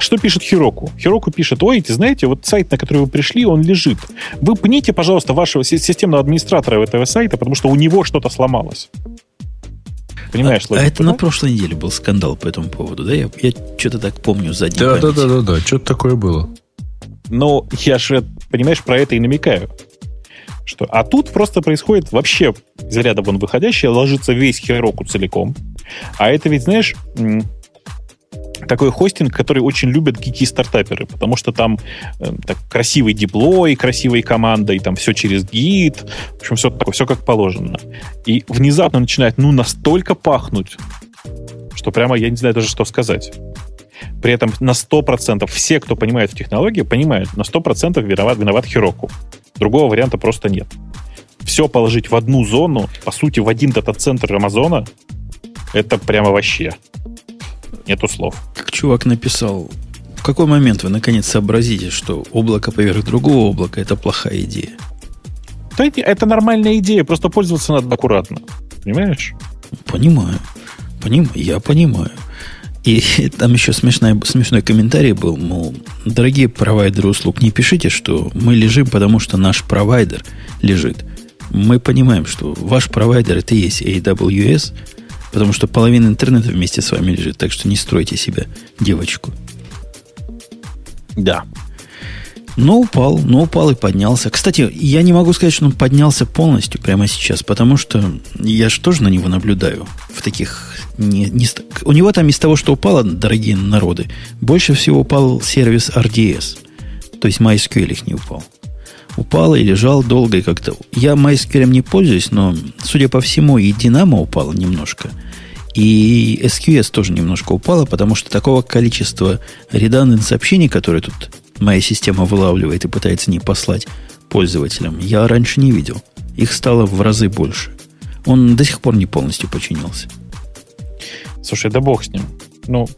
Что пишет Хироку? Хироку пишет, ой, ты знаете, вот сайт, на который вы пришли, он лежит. Вы пните, пожалуйста, вашего системного администратора этого сайта, потому что у него что-то сломалось. Понимаешь, а, а это да? на прошлой неделе был скандал по этому поводу, да? Я, я что-то так помню задней да, да, да, да, да, что-то такое было. Ну, я же, понимаешь, про это и намекаю. Что, а тут просто происходит вообще из ряда вон выходящее, ложится весь Хироку целиком. А это ведь, знаешь, такой хостинг, который очень любят гики-стартаперы, потому что там э, так, красивый диплой, красивые команда, и там все через гид, в общем, все такое, все как положено. И внезапно начинает, ну, настолько пахнуть, что прямо я не знаю даже, что сказать. При этом на 100% все, кто понимает в технологии, понимают, на 100% виноват, виноват Хироку. Другого варианта просто нет. Все положить в одну зону, по сути, в один дата-центр Амазона, это прямо вообще. Нету слов. Как чувак написал, в какой момент вы наконец сообразите, что облако поверх другого облака это плохая идея? Да, это нормальная идея, просто пользоваться надо аккуратно. Понимаешь? Понимаю. Поним... Я понимаю. И там еще смешной, смешной комментарий был, мол, дорогие провайдеры услуг, не пишите, что мы лежим, потому что наш провайдер лежит. Мы понимаем, что ваш провайдер это и есть AWS, потому что половина интернета вместе с вами лежит, так что не стройте себя девочку. Да. Но упал, но упал и поднялся. Кстати, я не могу сказать, что он поднялся полностью прямо сейчас, потому что я же тоже на него наблюдаю в таких... Не, не, у него там из того, что упало, дорогие народы, больше всего упал сервис RDS. То есть MySQL их не упал. упала и лежал долго и как-то. Я MySQL не пользуюсь, но, судя по всему, и Динамо упала немножко. И SQS тоже немножко упала, потому что такого количества редандент сообщений, которые тут моя система вылавливает и пытается не послать пользователям, я раньше не видел. Их стало в разы больше. Он до сих пор не полностью починился. Слушай, да бог с ним. Ну,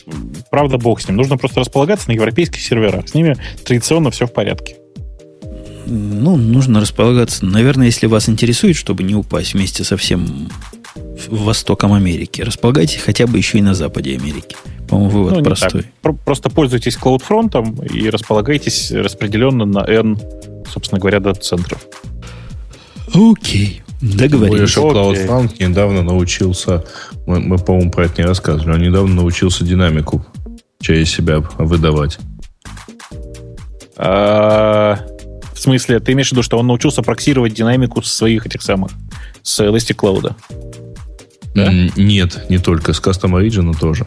правда, бог с ним. Нужно просто располагаться на европейских серверах. С ними традиционно все в порядке. Ну, нужно располагаться. Наверное, если вас интересует, чтобы не упасть вместе со всем Востоком Америки, располагайтесь хотя бы еще и на Западе Америки. По-моему, вывод ну, простой. Просто пользуйтесь CloudFront и располагайтесь распределенно на N, собственно говоря, дата-центров. Окей. Договорились. Больше CloudFront недавно научился, мы, мы, по-моему, про это не рассказывали, он недавно научился динамику через себя выдавать. А, в смысле, ты имеешь в виду, что он научился проксировать динамику своих этих самых, с Elastic Cloud? Да? Нет, не только, с Custom Origin тоже.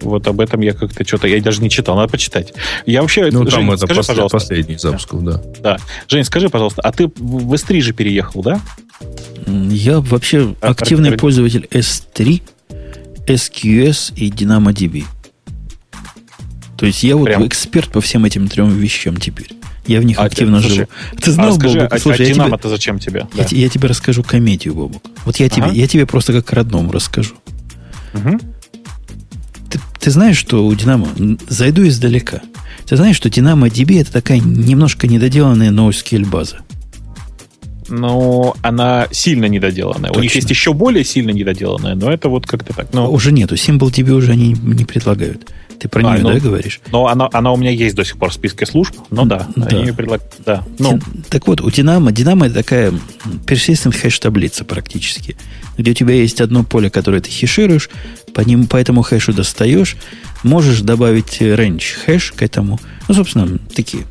Вот об этом я как-то что-то, я даже не читал, надо почитать. Я вообще, ну, Жень, там это скажи, послед, пожалуйста. последний запуск, да. Да. Жень, скажи, пожалуйста, а ты в S3 же переехал, да? Я вообще а, активный пользователь S3, SQS и DynamoDB. То есть я вот Прям? эксперт по всем этим трем вещам теперь. Я в них а активно ты, живу. Ты знал, а, скажи, Бобок? А, слушай, а я тебе, зачем тебе? Я, да. я тебе расскажу комедию, Бобок. Вот я, ага. тебе, я тебе просто как родному расскажу. Угу. Ты, знаешь, что у Динамо... Зайду издалека. Ты знаешь, что Динамо DB это такая немножко недоделанная NoSQL база. Но она сильно недоделанная. Точно. У них есть еще более сильно недоделанная, но это вот как-то так. Но... Уже нету. SimpleDB уже они не предлагают. Ты про а, нее, ну, да, говоришь? Ну, она, она у меня есть до сих пор в списке служб, но да, да. они предлагают. Да. Ну. Так вот, у Динамо, Динамо это такая persistent хэш-таблица практически, где у тебя есть одно поле, которое ты хешируешь, по, ним, по этому хэшу достаешь, можешь добавить range хэш к этому. Ну, собственно, такие.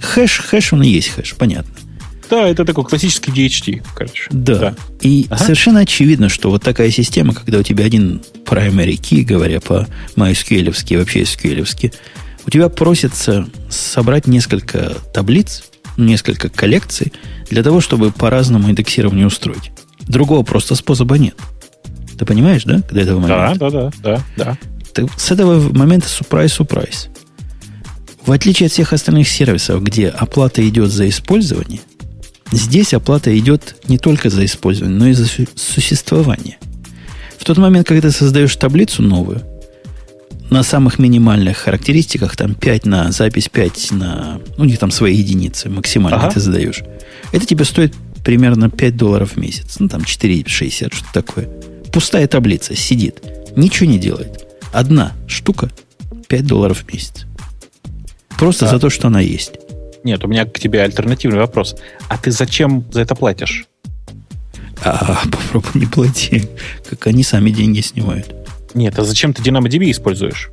Хэш, хэш, он и есть хэш, понятно. Да, это такой классический DHT, короче. Да. да. И ага. совершенно очевидно, что вот такая система, когда у тебя один primary key, говоря по MySQL вообще SQL, у тебя просится собрать несколько таблиц, несколько коллекций для того, чтобы по-разному индексирование устроить. Другого просто способа нет. Ты понимаешь, да, до этого момента? Да, да, да, да. да. с этого момента сюрприз-сюрприз. В отличие от всех остальных сервисов, где оплата идет за использование, Здесь оплата идет не только за использование, но и за существование. В тот момент, когда ты создаешь таблицу новую, на самых минимальных характеристиках, там 5 на запись, 5 на... Ну, у них там свои единицы максимально ага. ты задаешь. Это тебе стоит примерно 5 долларов в месяц. Ну, там 4,60, что такое. Пустая таблица сидит. Ничего не делает. Одна штука 5 долларов в месяц. Просто а. за то, что она есть. Нет, у меня к тебе альтернативный вопрос. А ты зачем за это платишь? А, попробуй не плати. Как они сами деньги снимают. Нет, а зачем ты DynamoDB используешь?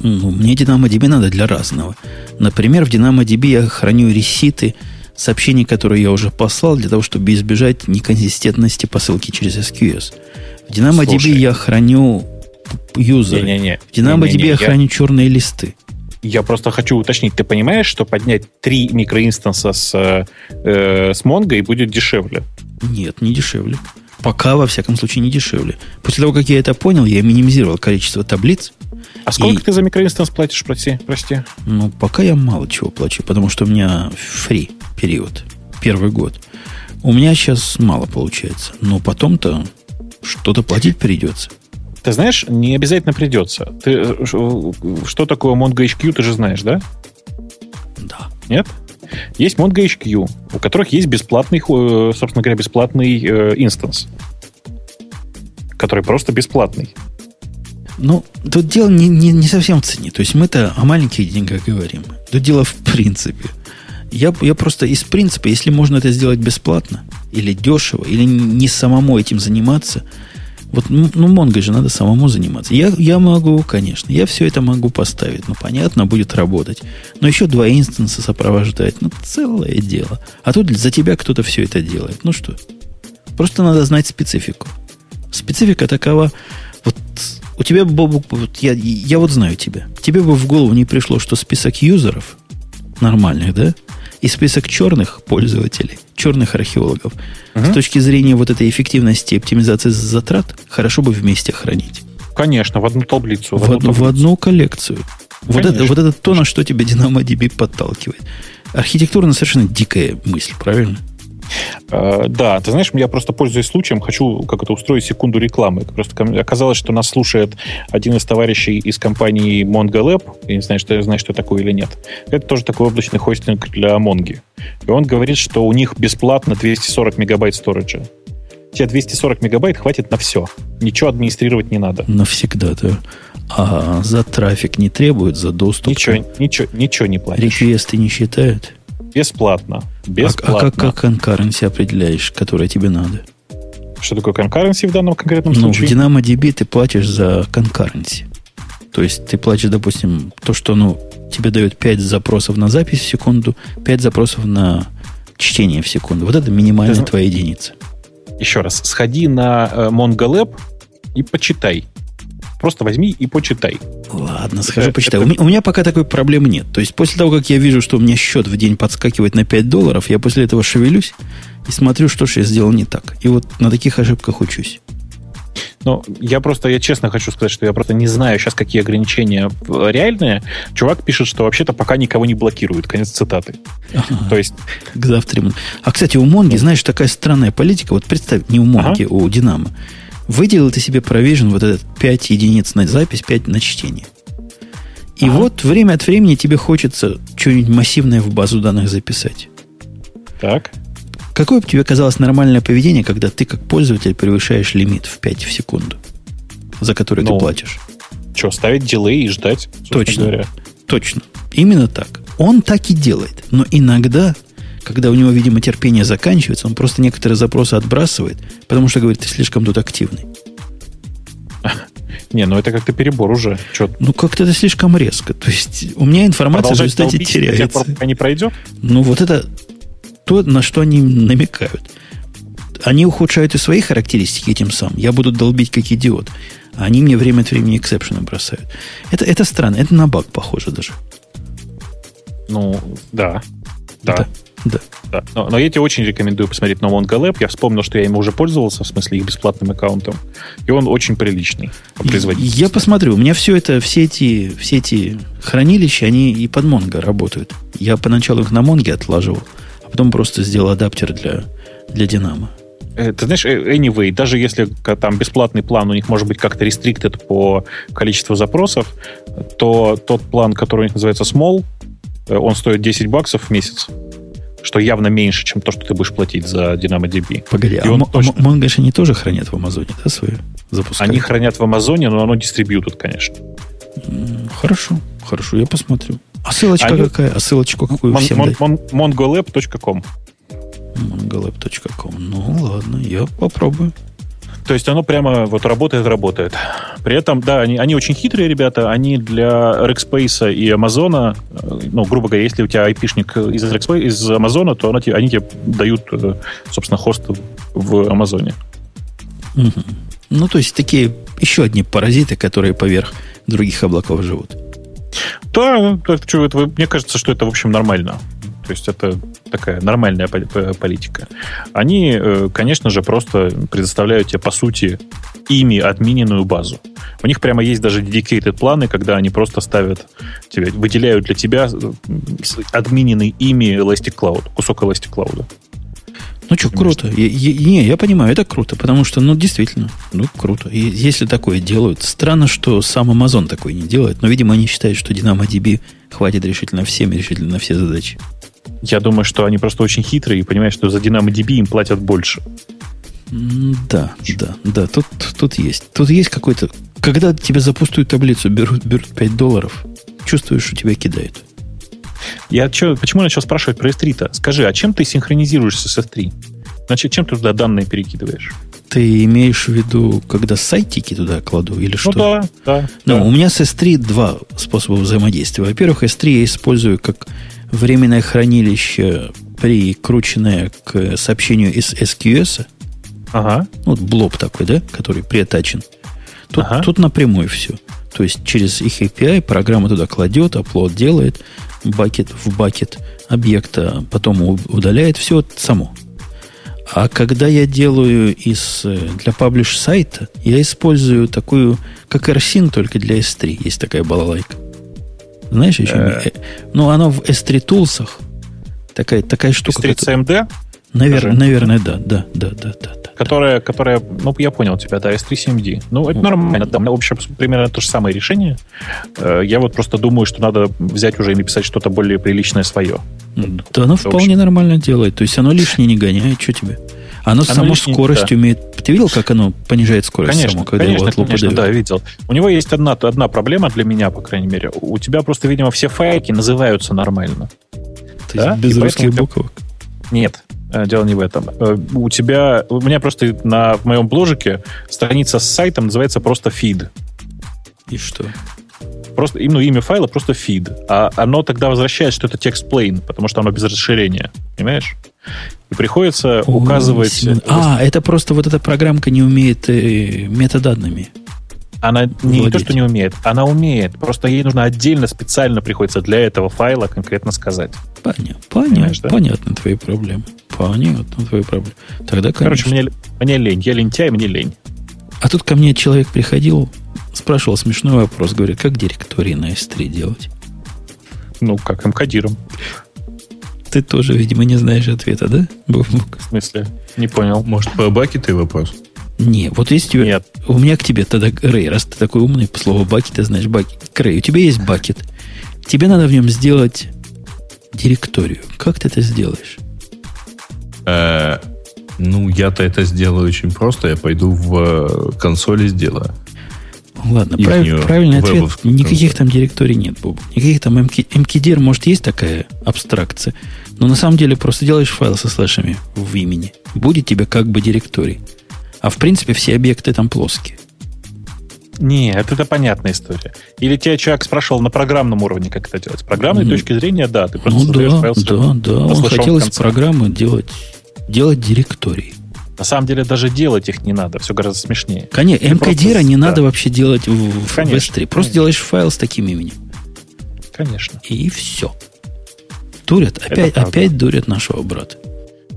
Ну, мне DynamoDB надо для разного. Например, в DynamoDB я храню реситы сообщений, которые я уже послал, для того, чтобы избежать неконсистентности посылки через SQS. В DynamoDB Слушай. я храню юзеры. Не, не, не. В DynamoDB не, не, не, я, я храню черные листы. Я просто хочу уточнить, ты понимаешь, что поднять три микроинстанса с, э, с Mongo будет дешевле? Нет, не дешевле. Пока, во всяком случае, не дешевле. После того, как я это понял, я минимизировал количество таблиц. А сколько и... ты за микроинстанс платишь, прости, прости? Ну, пока я мало чего плачу, потому что у меня фри период, первый год. У меня сейчас мало получается, но потом-то что-то платить придется. Ты знаешь, не обязательно придется. Ты, э, что такое MongoHQ, ты же знаешь, да? Да. Нет? Есть MongoHQ, у которых есть бесплатный, э, собственно говоря, бесплатный э, инстанс, который просто бесплатный. Ну, тут дело не, не, не совсем в цене. То есть мы-то о маленьких деньгах говорим. Тут дело в принципе. Я, я просто из принципа, если можно это сделать бесплатно, или дешево, или не самому этим заниматься – вот, ну, ну Монго же надо самому заниматься. Я, я могу, конечно, я все это могу поставить. Ну, понятно, будет работать. Но еще два инстанса сопровождать. Ну, целое дело. А тут за тебя кто-то все это делает. Ну что? Просто надо знать специфику. Специфика такова. Вот у тебя, Бобу, вот я, я вот знаю тебя. Тебе бы в голову не пришло, что список юзеров нормальных, да? И список черных пользователей, черных археологов. Угу. С точки зрения вот этой эффективности и оптимизации затрат, хорошо бы вместе хранить. Конечно, в одну таблицу. В, в, одну, таблицу. в одну коллекцию. Вот это, вот это то, на что тебя DynamoDB подталкивает. Архитектурно совершенно дикая мысль, правильно? Uh, да, ты знаешь, я просто пользуясь случаем, хочу как это устроить секунду рекламы. Просто оказалось, что нас слушает один из товарищей из компании MongoLab. Я не знаю, что, знаю, что такое или нет. Это тоже такой облачный хостинг для Mongo. И он говорит, что у них бесплатно 240 мегабайт сториджа. Тебе 240 мегабайт хватит на все. Ничего администрировать не надо. Навсегда, да. А за трафик не требуют, за доступ? Ничего, ничего, ничего не платишь. Реквесты не считают? Бесплатно. Бесплатно. А, а как, как конкуренции определяешь, которая тебе надо? Что такое конкуренции в данном конкретном ну, случае? в DynamoDB ты платишь за конкуренции. То есть ты платишь, допустим, то, что ну, тебе дает 5 запросов на запись в секунду, 5 запросов на чтение в секунду. Вот это минимальная ты, твоя единица. Еще раз, сходи на э, MongoLab и почитай. Просто возьми и почитай. Ладно, схожу это, почитаю. Это... У, меня, пока такой проблемы нет. То есть после того, как я вижу, что у меня счет в день подскакивает на 5 долларов, я после этого шевелюсь и смотрю, что же я сделал не так. И вот на таких ошибках учусь. Ну, я просто, я честно хочу сказать, что я просто не знаю сейчас, какие ограничения реальные. Чувак пишет, что вообще-то пока никого не блокируют. Конец цитаты. Ага. То есть... К завтра. А, кстати, у Монги, знаешь, такая странная политика. Вот представь, не у Монги, ага. у Динамо. Выделил ты себе провижен вот этот 5 единиц на запись, 5 на чтение. И ага. вот время от времени тебе хочется что-нибудь массивное в базу данных записать. Так. Какое бы тебе казалось нормальное поведение, когда ты как пользователь превышаешь лимит в 5 в секунду, за который ну, ты платишь? Что, ставить дилей и ждать? Точно. Говоря. Точно. Именно так. Он так и делает. Но иногда когда у него, видимо, терпение заканчивается, он просто некоторые запросы отбрасывает, потому что говорит, ты слишком тут активный. Не, ну это как-то перебор уже. Чё? Ну, как-то это слишком резко. То есть у меня информация в результате теряется. Пока не пройдет? Ну, вот это то, на что они намекают. Они ухудшают и свои характеристики этим самым. Я буду долбить как идиот. А они мне время от времени эксепшены бросают. Это, это странно. Это на баг похоже даже. Ну, да. Да. Это, да. да. Но, но я тебе очень рекомендую посмотреть на MongoLab. Я вспомнил, что я им уже пользовался, в смысле их бесплатным аккаунтом. И он очень приличный по производительности. Я посмотрю. У меня все это, все эти, все эти хранилища, они и под Mongo работают. Я поначалу их на Mongo отлаживал, а потом просто сделал адаптер для, для Динамо. Э, ты знаешь, э, anyway, даже если там бесплатный план у них может быть как-то restricted по количеству запросов, то тот план, который у них называется Small, э, он стоит 10 баксов в месяц что явно меньше, чем то, что ты будешь платить за DynamoDB. Погоди, а, он точно... а Mongo они тоже хранят в Амазоне, да, свою? Запускают? Они хранят в Амазоне, но оно дистрибьютут, конечно. Хорошо, хорошо, я посмотрю. А ссылочка они... какая? А ссылочку какую mon, всем mon, mon, mongolab.com mongolab.com Ну, ладно, я попробую. То есть оно прямо вот работает, работает. При этом, да, они, они очень хитрые ребята, они для Rackspace и Амазона, э, ну, грубо говоря, если у тебя айпишник из, Rackspace, из Амазона, то они, они тебе дают, э, собственно, хост в Амазоне. Угу. Ну, то есть такие еще одни паразиты, которые поверх других облаков живут. Да, это, это, мне кажется, что это, в общем, нормально. То есть это такая нормальная политика. Они, э, конечно же, просто предоставляют тебе, по сути, ими админенную базу. У них прямо есть даже dedicated планы, когда они просто ставят тебе, выделяют для тебя э, админенный ими Elastic Cloud, кусок Elastic Cloud. Ну что, круто. Я, я, не, я понимаю, это круто, потому что, ну, действительно, ну, круто. И если такое делают, странно, что сам Amazon такое не делает, но, видимо, они считают, что DynamoDB хватит решительно всем, решительно на все задачи. Я думаю, что они просто очень хитрые и понимают, что за DynamoDB им платят больше. Да, да, да, тут, тут есть. Тут есть какой-то... Когда тебя за пустую таблицу берут, берут 5 долларов, чувствуешь, что тебя кидают. Я чё, почему начал спрашивать про S3-то? Скажи, а чем ты синхронизируешься с S3? Значит, чем ты туда данные перекидываешь? Ты имеешь в виду, когда сайтики туда кладу или ну что? Ну да, да. Ну, да. у меня с S3 два способа взаимодействия. Во-первых, S3 я использую как временное хранилище, прикрученное к сообщению из SQS. Ага. Ну, вот блоб такой, да, который приотачен. Тут, ага. тут напрямую все. То есть через их API программа туда кладет, оплот делает, бакет, в бакет объекта, потом удаляет все само. А когда я делаю из, э, для паблиш сайта, я использую такую, как RSync, только для S3. Есть такая балалайка. Знаешь, еще? Э. Ну, оно в S3 Tools. Такая, такая штука. S3 CMD? Навер, наверное, да, да, да, да, да. Которая, которая, ну, я понял тебя, да, S3CMD. Ну, это нормально, да, в общем, примерно то же самое решение. Э, я вот просто думаю, что надо взять уже и написать что-то более приличное свое. Да, оно вполне нормально делает. То есть оно лишнее не гоняет, что тебе? Оно, оно само скорость да. умеет. Ты видел, как оно понижает скорость конечно, само, когда конечно, его конечно, да, видел. У него есть одна, одна проблема для меня, по крайней мере. У тебя просто, видимо, все файлики называются нормально. То да? без и русских буквок? Нет, э, дело не в этом. Э, у тебя, у меня просто на в моем бложике страница с сайтом называется просто feed. И что? Просто, ну, имя файла просто feed. А оно тогда возвращает, что это текст plain, потому что оно без расширения. Понимаешь? И приходится указывать... Семен. А, это просто вот эта программка не умеет э, метаданными. Она не, не то, что не умеет, она умеет. Просто ей нужно отдельно, специально приходится для этого файла конкретно сказать. Понятно, понятно, да? понятно твои проблемы. Понятно твои проблемы. Тогда, конечно. Короче, мне, мне лень. Я лентяй, мне лень. А тут ко мне человек приходил, спрашивал смешной вопрос, говорит, как директории на S3 делать? Ну, как мкадиром. Ты тоже, видимо, не знаешь ответа, да? В смысле? Не понял. Может, по бакеты вопрос? Не, вот есть у Нет. У меня к тебе тогда, Рэй, раз ты такой умный, по слову бакет, ты знаешь бакет. Рэй, у тебя есть бакет. Тебе надо в нем сделать директорию. Как ты это сделаешь? Э, ну, я-то это сделаю очень просто. Я пойду в э, консоли сделаю. Ладно, прав, правильный ответ. Никаких там директорий нет, Боб. Никаких там MKDir, может, есть такая абстракция. Но на самом деле просто делаешь файл со слэшами в имени. Будет тебе как бы директорий. А в принципе все объекты там плоские. Нет, это понятная история. Или тебя человек спрашивал на программном уровне, как это делать. С программной mm. точки зрения, да, ты просто ну, да, файл Да, да, он хотел из программы делать, делать директории. На самом деле даже делать их не надо, все гораздо смешнее. Конечно, мкдира не да. надо вообще делать в, в конечно, S3. Просто конечно. делаешь файл с таким именем. Конечно. И все. Дурят, опять, опять дурят нашего брата.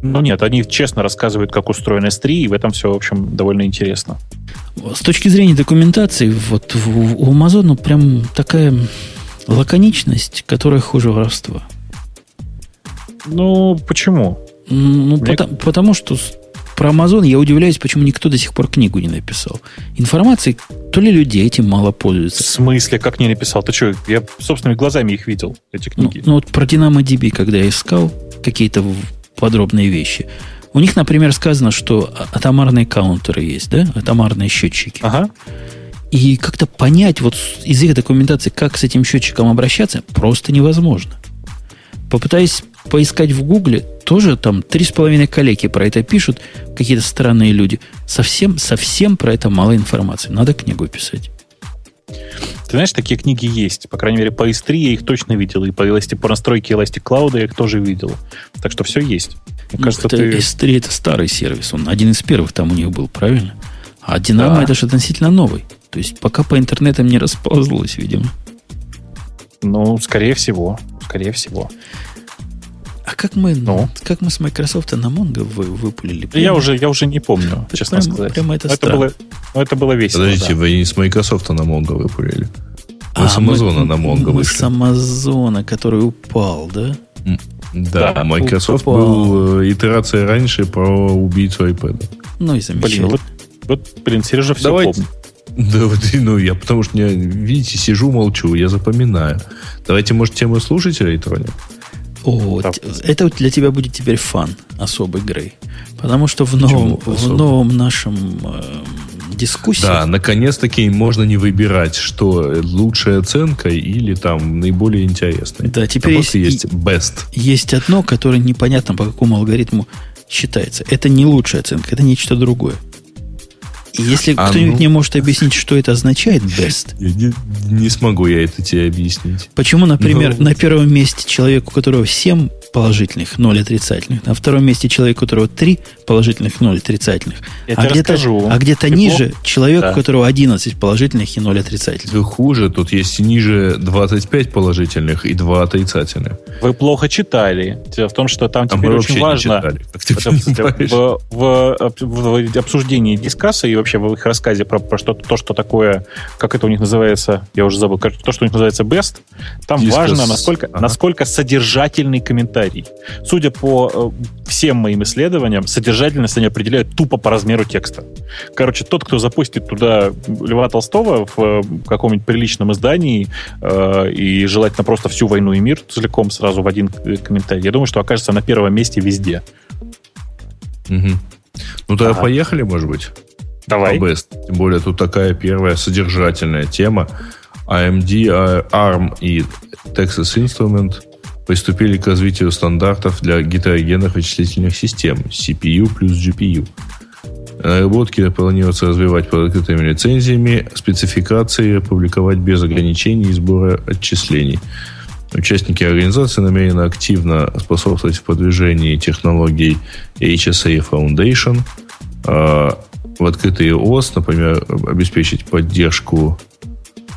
Ну нет, они честно рассказывают, как устроен S3, и в этом все, в общем, довольно интересно. С точки зрения документации, вот у Amazon ну, прям такая лаконичность, которая хуже воровства. Ну, почему? Ну, Мне... потому, потому что про Amazon я удивляюсь, почему никто до сих пор книгу не написал. Информации то ли людей этим мало пользуются. В смысле, как не написал? Ты что, я собственными глазами их видел, эти ну, книги. Ну, ну вот про DynamoDB, когда я искал какие-то подробные вещи. У них, например, сказано, что атомарные каунтеры есть, да? Атомарные счетчики. Ага. И как-то понять вот из их документации, как с этим счетчиком обращаться, просто невозможно. Попытаясь поискать в Гугле, тоже там три с половиной коллеги про это пишут, какие-то странные люди. Совсем, совсем про это мало информации. Надо книгу писать. Ты знаешь, такие книги есть. По крайней мере, по S3 я их точно видел. И по, Elastic, по настройке Elastic Cloud я их тоже видел. Так что все есть. Мне ну, кажется, это, ты... S3 это старый сервис. Он один из первых там у них был, правильно? А Динамо да. это же относительно новый. То есть пока по интернетам не расползлось, видимо. Ну, скорее всего. Скорее всего. А как мы, ну? как мы с Microsoft на Mongo вы, выпулили? Прямо? Я уже, я уже не помню, это честно прямо, сказать. Прямо это, это было, ну, это было весело. Подождите, да. вы не с Microsoft на Mongo выпулили? Вы а, с Амазона на Mongo мы вышли. с Амазона, который упал, да? Да, да Microsoft упал. был э, итерация раньше про убийцу iPad. Ну и замечательно. Блин, вот, вот блин, Сережа все Давайте. помнит. Да, вот, ну, я потому что, не, видите, сижу, молчу, я запоминаю. Давайте, может, тему слушателей тронем? О, так. это для тебя будет теперь фан особый, Грей. Потому что в новом, в новом нашем э, дискуссии... Да, наконец-таки можно не выбирать, что лучшая оценка или там наиболее интересная. Да, теперь есть, есть best. Есть одно, которое непонятно по какому алгоритму считается. Это не лучшая оценка, это нечто другое. Если а кто-нибудь ну... не может объяснить, что это означает best. Не, не смогу я это тебе объяснить. Почему, например, Но... Ну. на первом месте человек, у которого 7 положительных, ноль отрицательных. На втором месте человек, у которого три положительных, ноль отрицательных. Я а где-то, а где-то Тепло? ниже человек, Да. у которого 11 положительных и 0 отрицательных. Тут хуже, тут есть ниже 25 положительных и 2 отрицательных. Вы плохо читали. Дело в том, что там А теперь мы очень важно не читали, в, в- в- в- обсуждении дискасса и вообще в их рассказе про, про что, то, что такое, как это у них называется, я уже забыл, то, что у них называется best, там Дискасс. важно, насколько, Ага. насколько содержательный комментарий. Судя по э, всем моим исследованиям, содержательность они определяют тупо по размеру текста. Короче, тот, кто запустит туда Льва Толстого в э, каком-нибудь приличном издании э, и желательно просто всю войну и мир целиком сразу в один э, комментарий, я думаю, что окажется на первом месте везде. Мгм. Ну тогда Ага. поехали, может быть, Давай. Best. Тем более тут такая первая содержательная тема. AMD, а- ARM и Texas Instrument приступили к развитию стандартов для гетерогенных вычислительных систем CPU плюс GPU. Наработки планируется развивать под открытыми лицензиями, спецификации публиковать без ограничений и сбора отчислений. Участники организации намерены активно способствовать в продвижении технологий HSA Foundation, а, в открытый ОС, например, обеспечить поддержку,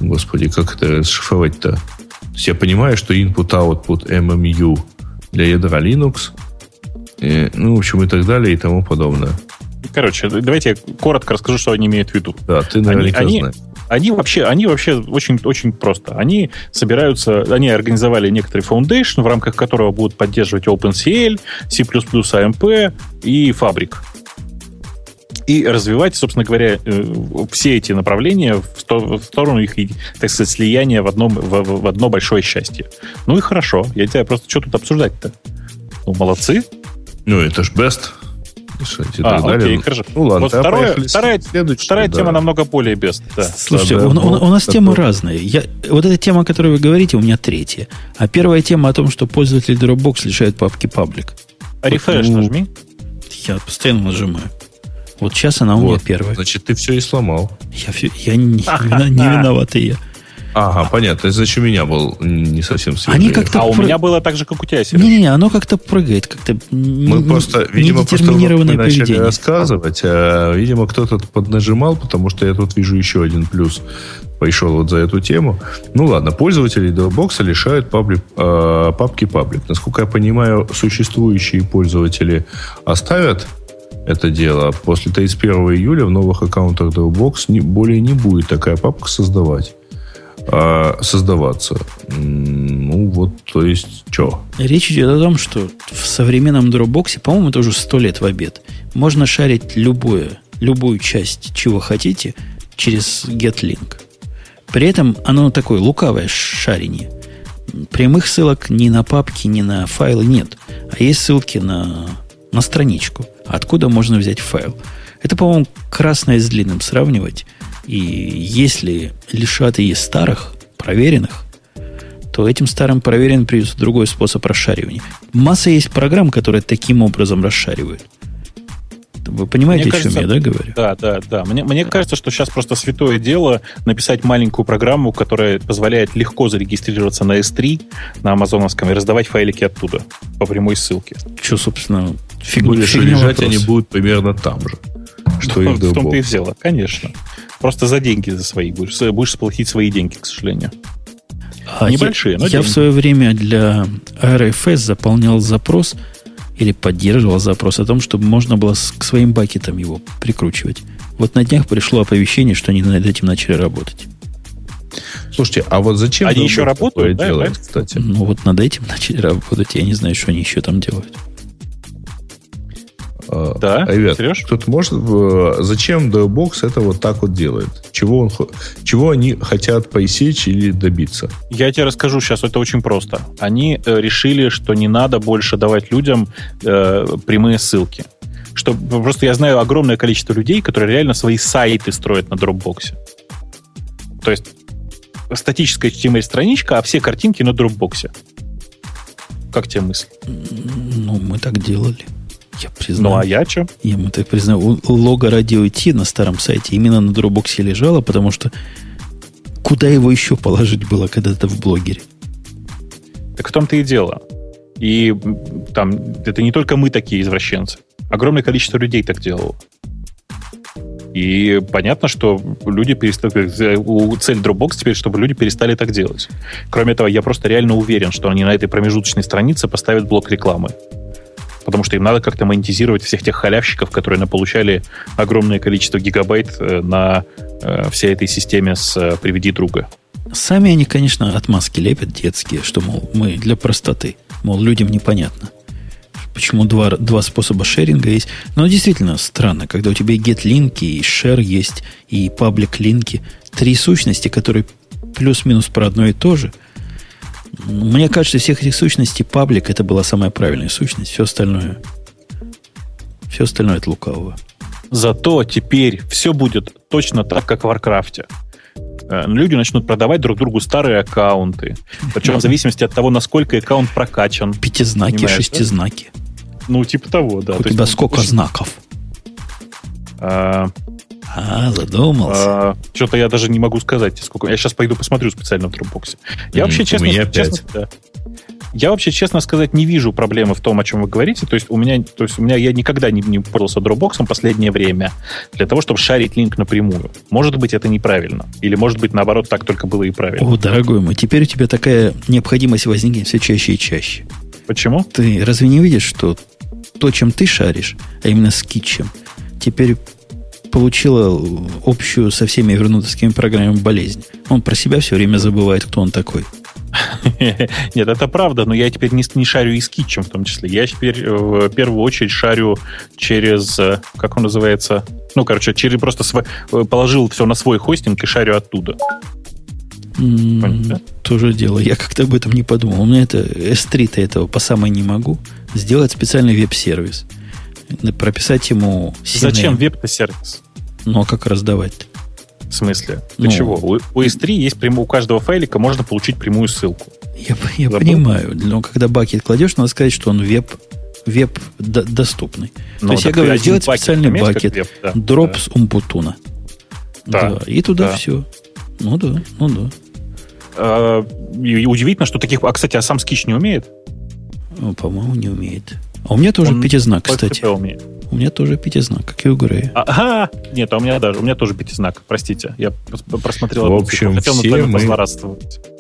господи, как это расшифровать-то? Есть я понимаю, что input-output MMU для ядра Linux, э, ну, в общем, и так далее, и тому подобное. Короче, давайте я коротко расскажу, что они имеют в виду. Да, ты наверняка они- знаешь. Они вообще, они вообще очень, очень просто. Они собираются, они организовали некоторый foundation, в рамках которого будут поддерживать OpenCL, C++, AMP и Fabric. И развивать, собственно говоря, э, все эти направления в сто- в сторону их, так сказать, слияния в, одном, в, в одно большое счастье. Ну и хорошо. Я тебя просто что тут обсуждать-то? Ну, молодцы. Ну, это ж best. И А, так далее. окей, хорошо. Ну ладно, Вот второе- вторая- Вторая да. тема намного более бест. Да. Слушайте, Да, да, у, у- у нас такой- темы разные. Я, вот эта тема, о которой вы говорите, у меня третья. А первая тема о том, что пользователи Dropbox лишают папки паблик. А рефреш Ну, нажми. Я постоянно нажимаю. Вот сейчас она у меня Вот, первая. Значит, ты все и сломал. Я, всё- я не, не не виноватый я. Ага, понятно. Значит, у меня был не совсем свежий. Они как-то А у про- меня было так же, как у тебя, Сереж. Не-не-не, оно как-то прыгает, как-то Мы просто, видимо, просто мы начали поведение. рассказывать, а, видимо, кто-то поднажимал, потому что я тут вижу еще один плюс пришел вот за эту тему. Ну ладно, пользователи Dropbox лишают пабли- а, папки паблик. Насколько я понимаю, существующие пользователи оставят это дело. После 31 июля в новых аккаунтах Dropbox не- более не будет такая папка создавать. а, создаваться. Ну вот, то есть, что? Речь идет о том, что в современном Dropbox, по-моему, это уже сто лет в обед, можно шарить любое, любую часть, чего хотите, через GetLink. При этом оно такое лукавое шарение. Прямых ссылок ни на папки, ни на файлы нет. А есть ссылки на, на страничку. Откуда можно взять файл? Это, по-моему, красное с длинным сравнивать. И если лишат и старых, проверенных, то этим старым проверенным придется другой способ расшаривания. Масса есть программ, которые таким образом расшаривают. Вы понимаете, Мне о чем кажется, я, да, говорю? Да, да, да. Мне, мне кажется, что сейчас просто святое дело написать маленькую программу, которая позволяет легко зарегистрироваться на S3, на амазоновском, и раздавать файлики оттуда по прямой ссылке. Что, собственно, более, что лежать вопрос. они будут примерно там же. Что и в в том-то и Dropbox. взяло, конечно. Просто за деньги за свои будешь, будешь сплатить свои деньги, к сожалению. А Небольшие, я, но я деньги. в свое время для RFS заполнял запрос или поддерживал запрос о том, чтобы можно было с- к своим бакетам его прикручивать. Вот на днях пришло оповещение, что они над этим начали работать. Слушайте, а вот зачем Они еще работают, да, делает, да? кстати? Ну вот над этим начали работать. Я не знаю, что они еще там делают. А, Да, Ребят, Сереж? кто-то может... э, Зачем Dropbox это вот так вот делает? Чего, он, чего они хотят пресечь или добиться? Я тебе расскажу сейчас, это очень просто. Они э, решили, что не надо больше давать людям э, прямые ссылки. Что, просто я знаю огромное количество людей, которые реально свои сайты строят на Dropbox. То есть статическая HTML-страничка, а все картинки на Dropbox. Как тебе мысль? Ну, мы так делали. Я признаю. Ну, а я что? Я мы так признаю, лого радио Ти на старом сайте именно на Dropbox лежало, потому что куда его еще положить было когда-то в блогере? Так в том-то и дело. И там это не только мы такие извращенцы. Огромное количество людей так делало. И понятно, что люди перестали... Цель Dropbox теперь, чтобы люди перестали так делать. Кроме этого, я просто реально уверен, что они на этой промежуточной странице поставят блок рекламы. Потому что им надо как-то монетизировать всех тех халявщиков, которые получали огромное количество гигабайт э, на э, всей этой системе с э, «Приведи друга». Сами они, конечно, отмазки лепят детские, что, мол, мы для простоты. Мол, людям непонятно почему два, два способа шеринга есть. Но действительно странно, когда у тебя и get link и, и share есть, и public link и. Три сущности, которые плюс-минус про одно и то же. Мне кажется, всех этих сущностей public это была самая правильная сущность. Все остальное, все остальное это лукавого. Зато теперь все будет точно так, как в Варкрафте. Э, люди начнут продавать друг другу старые аккаунты. Причем в зависимости от того, насколько аккаунт прокачан. Пятизнаки, шестизнаки. Ну, типа того, да. У То тебя есть, сколько очень... знаков? А, а задумался. А, что-то я даже не могу сказать, сколько. Я сейчас пойду посмотрю специально в Dropbox. Я mm, вообще, честно, у меня честно, да, я вообще, честно сказать, не вижу проблемы в том, о чем вы говорите. То есть у меня, то есть у меня я никогда не, не пользовался Dropbox последнее время для того, чтобы шарить линк напрямую. Может быть, это неправильно. Или, может быть, наоборот, так только было и правильно. О, дорогой мой, теперь у тебя такая необходимость возникнет все чаще и чаще. Почему? Ты разве не видишь, что то, чем ты шаришь, а именно с китчем, теперь получила общую со всеми вернутовскими программами болезнь. Он про себя все время забывает, кто он такой. Нет, это правда, но я теперь не, не шарю и с китчем в том числе. Я теперь э, в первую очередь шарю через, э, как он называется, ну, короче, через просто свой, э, положил все на свой хостинг и шарю оттуда. Понятно? Тоже дело. Я как-то об этом не подумал. У меня это S3-то этого по самой не могу. Сделать специальный веб-сервис. Прописать ему... Зачем веб-сервис? Ну, а как раздавать-то? В смысле? Ты ну, чего? У, у S3 есть прямо, у каждого файлика можно получить прямую ссылку. Я, я понимаю, но когда бакет кладешь, надо сказать, что он веб веб доступный. Ну, То есть я говорю, сделать специальный бакет, веб, да, drops да. умпутуна. Да, да, и туда да. все. Ну да, ну да. А, удивительно, что таких... А, кстати, а сам скич не умеет? Ну, по-моему, не умеет. А у меня тоже Он пятизнак, кстати. У меня тоже пятизнак, как и у Грея. Ага! Нет, а у меня даже, у меня тоже пятизнак, простите. Я просмотрел. В общем, хотел все над мы...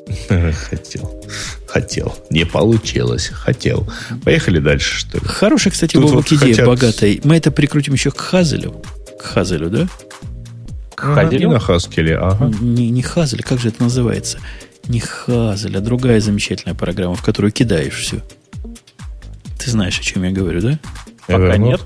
Хотел. Хотел. Не получилось. Хотел. Поехали дальше, что ли? Хорошая, кстати, Тут вот идея хотят... богатая. Мы это прикрутим еще к Хазелю. К Хазелю, да? К ага, Хазелю? на Хаскеле, ага. Не, не Хазель, как же это называется? Не Хазель, а другая замечательная программа, в которую кидаешь все. Ты знаешь, о чем я говорю, да? Пока Evernote? нет.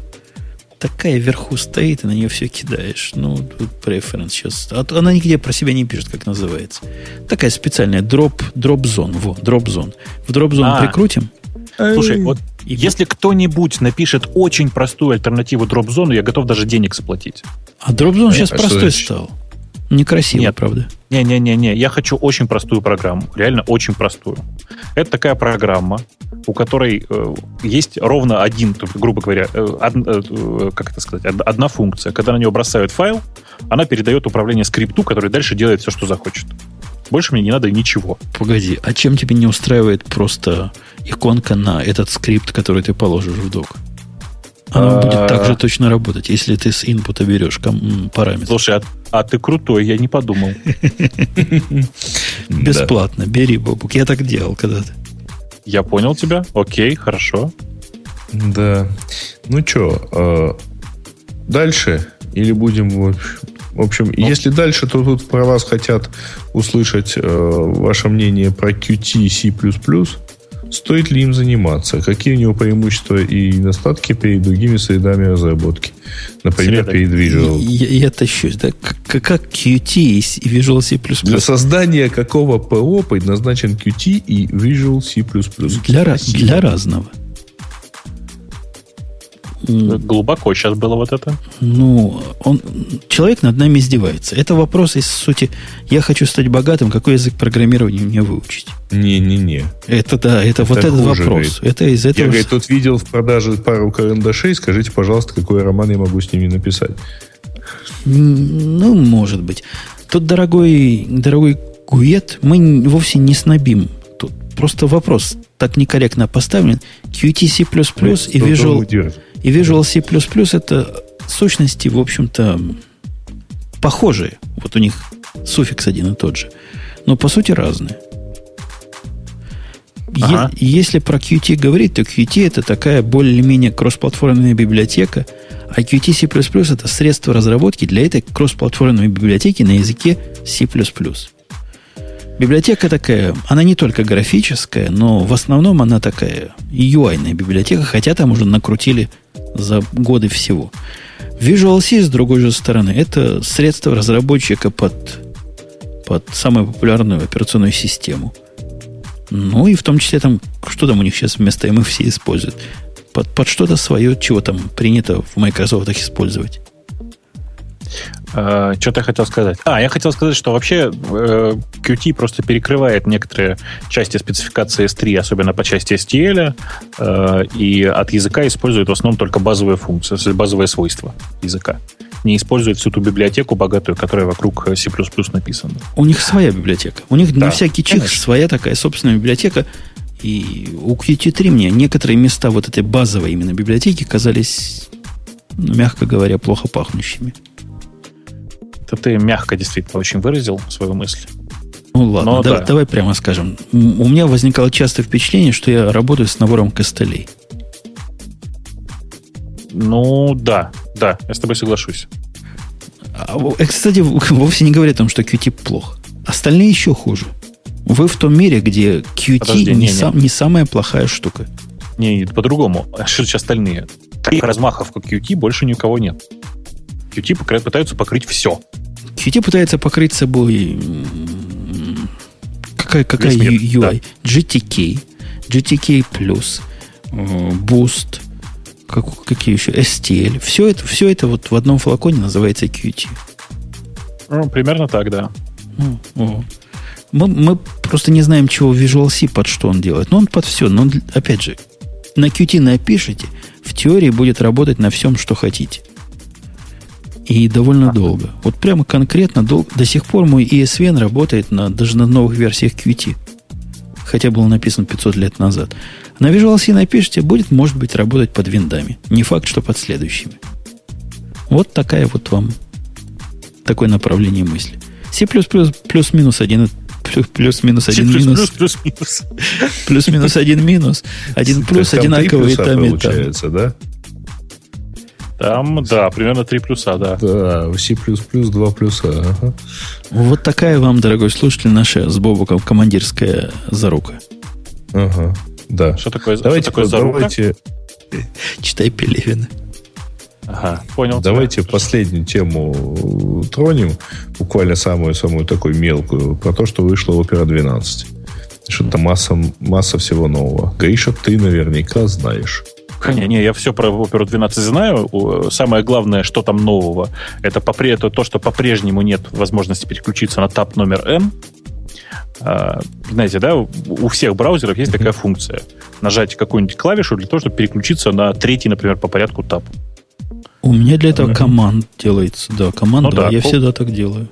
Такая вверху стоит, и на нее все кидаешь. Ну, тут преференс сейчас. А она нигде про себя не пишет, как называется. Такая специальная дроп, дроп зон. Во, дроп зон. В дроп зон а, прикрутим. Слушай, вот и если кто-нибудь напишет очень простую альтернативу дроп-зону, я готов даже денег заплатить. А дроп-зон сейчас а простой стал. Некрасиво, Нет. правда? Не-не-не-не, я хочу очень простую программу, реально очень простую. Это такая программа, у которой э, есть ровно один, грубо говоря, э, од, э, как это сказать, одна функция. Когда на нее бросают файл, она передает управление скрипту, который дальше делает все, что захочет. Больше мне не надо ничего. Погоди, а чем тебе не устраивает просто иконка на этот скрипт, который ты положишь в док? Будет а. так же точно работать, если ты с инпута берешь параметр. Слушай, а, а ты крутой, я не подумал. Бесплатно, бери, Бобук. Я так делал когда-то. Я понял тебя. Окей, хорошо. Да. Ну что, а, дальше? Или будем... В общем, ну. если дальше, то тут про вас хотят услышать э, ваше мнение про Qt C++. Стоит ли им заниматься? Какие у него преимущества и недостатки перед другими средами разработки? Например, Среда. перед Visual. Я, я тащусь, да? Как, как Qt и Visual C++? Для создания какого ПО предназначен Qt и Visual C++? Для, для разного. Глубоко сейчас было вот это. Ну, он, человек над нами издевается. Это вопрос из сути. Я хочу стать богатым, какой язык программирования мне выучить? Не-не-не. Это да, это, это вот этот вопрос. Говорит. Это из этого... Я, говорит, тут видел в продаже пару карандашей. Скажите, пожалуйста, какой роман я могу с ними написать? Ну, может быть. Тут, дорогой, дорогой Гует, мы вовсе не снобим. Тут просто вопрос так некорректно поставлен. Qt C++ и Visual, и Visual C++ это сущности, в общем-то, похожие. Вот у них суффикс один и тот же. Но по сути разные. Ага. Е- если про Qt говорить, то Qt это такая более-менее кроссплатформенная библиотека, а Qt C++ это средство разработки для этой кроссплатформенной библиотеки на языке C++. Библиотека такая, она не только графическая, но в основном она такая UI-ная библиотека, хотя там уже накрутили за годы всего. Visual C, с другой же стороны, это средство разработчика под, под самую популярную операционную систему. Ну и в том числе там, что там у них сейчас вместо MFC используют. Под, под что-то свое, чего там принято в Microsoft использовать. Uh, что-то я хотел сказать. А, я хотел сказать, что вообще uh, Qt просто перекрывает некоторые части спецификации S3, особенно по части STL, uh, и от языка использует в основном только базовые функции, базовые свойства языка. Не использует всю ту библиотеку богатую, которая вокруг C++ написана. У них своя библиотека. У них да, на всякий чих своя такая собственная библиотека. И у Qt3 мне некоторые места вот этой базовой именно библиотеки казались, ну, мягко говоря, плохо пахнущими. Это ты мягко действительно очень выразил свою мысль. Ну ладно, Но, да, да. давай прямо скажем. У меня возникало частое впечатление, что я работаю с набором костылей. Ну да, да, я с тобой соглашусь. А, э, кстати, вовсе не говорит о том, что Qt плохо. Остальные еще хуже. Вы в том мире, где Qt Подожди, не, не, сам, не самая плохая штука. Не, не по-другому. А что сейчас остальные? Таких размахов, как Qt, больше ни у кого нет. Qt пытаются покрыть все. Qt пытается покрыть собой какая, какая мир, UI? Да. GTK, GTK+, Boost, как, какие еще? STL. Все это, все это вот в одном флаконе называется Qt. Ну, примерно так, да. Ну, мы, мы просто не знаем, чего Visual C под что он делает. Но он под все. Но, он, опять же, на Qt напишите, в теории будет работать на всем, что хотите. И довольно долго. Вот прямо конкретно дол- до сих пор мой ESVN работает на, даже на новых версиях Qt. Хотя был написан 500 лет назад. На Visual C напишите, будет, может быть, работать под виндами. Не факт, что под следующими. Вот такая вот вам такое направление мысли. C++ плюс-минус один плюс-минус один минус. Плюс-минус. Один минус. Один плюс одинаковый там и там. да? Там, да, примерно 3 плюса, да. Да, в C++ 2 плюса. Ага. Вот такая вам, дорогой слушатель, наша с Бобуком командирская зарука. Ага, да. Что такое, давайте, что такое зарука? Давайте... Читай Пелевина. Ага, понял. Давайте тебя. последнюю тему тронем, буквально самую-самую такую мелкую, про то, что вышло Opera 12. Что-то масса, масса всего нового. Гриша, ты наверняка знаешь. Не, не, я все про Opera 12 знаю. Самое главное, что там нового, это, попре- это то, что по-прежнему нет возможности переключиться на тап номер N. А, знаете, да, у всех браузеров есть такая функция. Нажать какую-нибудь клавишу для того, чтобы переключиться на третий, например, по порядку тап. У меня для этого команд делается. Да, команда. Ну, да, я всегда так делаю.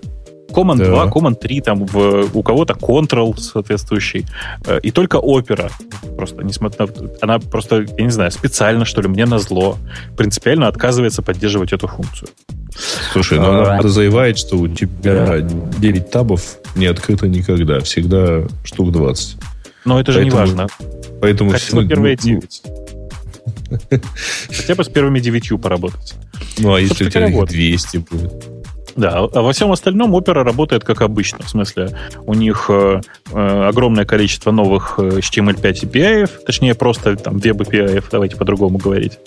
Command да. 2, Command 3, там в, у кого-то Control соответствующий. Э, и только Opera. Просто, несмотря на... Она просто, я не знаю, специально, что ли, мне на зло принципиально отказывается поддерживать эту функцию. Слушай, ну она подозревает, что у тебя 9 табов не открыто никогда. Всегда штук 20. Но это же не важно. Поэтому... Хотя бы первые 9. Хотя бы с первыми 9 поработать. Ну, а если у тебя 200 будет? Да, а во всем остальном опера работает как обычно. В смысле, у них э, э огромное количество новых HTML5 API, точнее, просто там веб API, давайте по-другому говорить.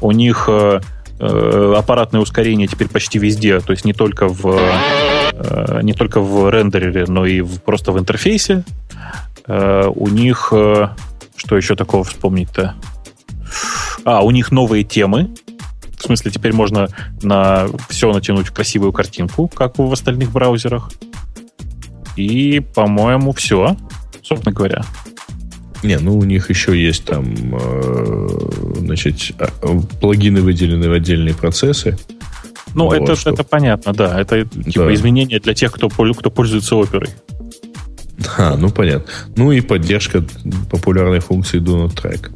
У них э, э, аппаратное ускорение теперь почти везде, то есть не только в, э, не только в рендерере, но и в, просто в интерфейсе. Э, у них, э, что еще такого вспомнить-то? А, у них новые темы, в смысле, теперь можно на все натянуть красивую картинку, как в остальных браузерах. И, по-моему, все, собственно говоря. Не, ну у них еще есть там, э, значит, а, плагины выделены в отдельные процессы. Ну, вот, это, что... это понятно, да. Это типа да. изменения для тех, кто, кто пользуется оперой. А, ну понятно. Ну и поддержка популярной функции Do Not Track.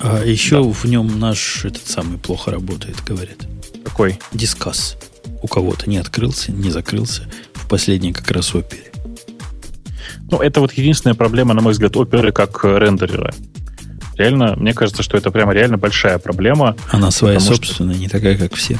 А еще да. в нем наш этот самый плохо работает, говорят. Какой? Дискас. У кого-то не открылся, не закрылся в последней как раз опере. Ну, это вот единственная проблема, на мой взгляд, оперы как рендерера. Реально, мне кажется, что это прямо реально большая проблема. Она своя собственная, что... не такая, как все.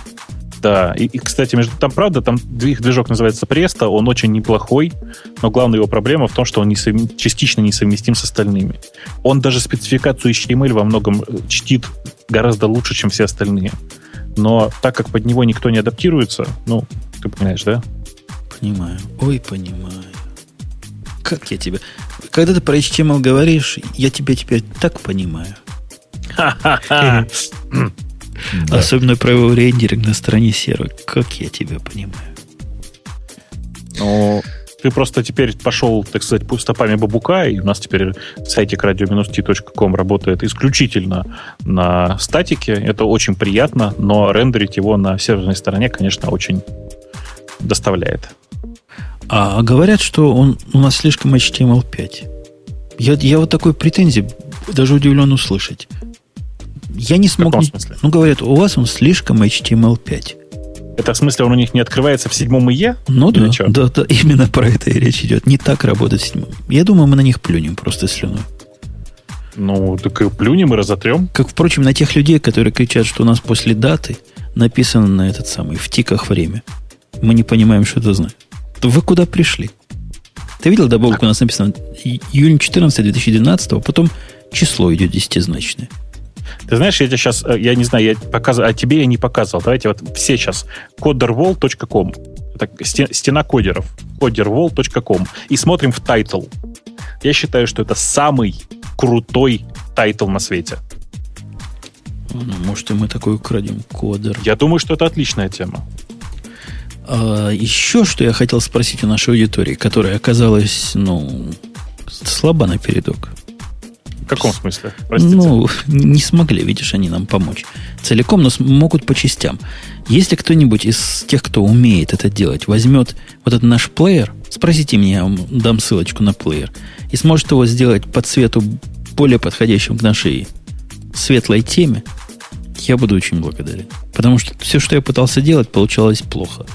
Да, и, и, кстати, между там, правда, там их движок называется Presto, он очень неплохой, но главная его проблема в том, что он несовм... частично несовместим с остальными. Он даже спецификацию HTML во многом э, чтит гораздо лучше, чем все остальные. Но так как под него никто не адаптируется, ну, ты понимаешь, да? Понимаю. Ой, понимаю. Как я тебя... Когда ты про HTML говоришь, я тебя теперь так понимаю. Да. Особенно про его рендеринг на стороне серой. Как я тебя понимаю. Ну, ты просто теперь пошел, так сказать, стопами бабука, и у нас теперь сайтик radio-t.com работает исключительно на статике. Это очень приятно, но рендерить его на серверной стороне, конечно, очень доставляет. А говорят, что он у нас слишком HTML5. Я, я вот такой претензии даже удивлен услышать. Я не смог... В каком смысле? Ну, говорят, у вас он слишком HTML5. Это в смысле он у них не открывается в седьмом ИЕ? Ну да, да, да, именно про это и речь идет. Не так работает в седьмом. Я думаю, мы на них плюнем просто слюной. Ну, так и плюнем и разотрем. Как, впрочем, на тех людей, которые кричат, что у нас после даты написано на этот самый, в тиках время. Мы не понимаем, что это значит. Вы куда пришли? Ты видел, Бобук, у нас написано июнь 14 2012, потом число идет десятизначное. Ты знаешь, я тебе сейчас, э, я не знаю, я показываю, а тебе я не показывал. Давайте вот все сейчас. coderwall.com. Это стена кодеров. coderwall.com. И смотрим в title. Я считаю, что это самый крутой title на свете. Ну, может, и мы такой украдем кодер. Я думаю, что это отличная тема. А, еще что я хотел спросить у нашей аудитории, которая оказалась, ну, слаба на передок. В каком смысле? Простите. Ну, не смогли, видишь, они нам помочь. Целиком, но могут по частям. Если кто-нибудь из тех, кто умеет это делать, возьмет вот этот наш плеер, спросите меня, я вам дам ссылочку на плеер, и сможет его сделать по цвету более подходящим к нашей светлой теме, я буду очень благодарен. Потому что все, что я пытался делать, получалось плохо.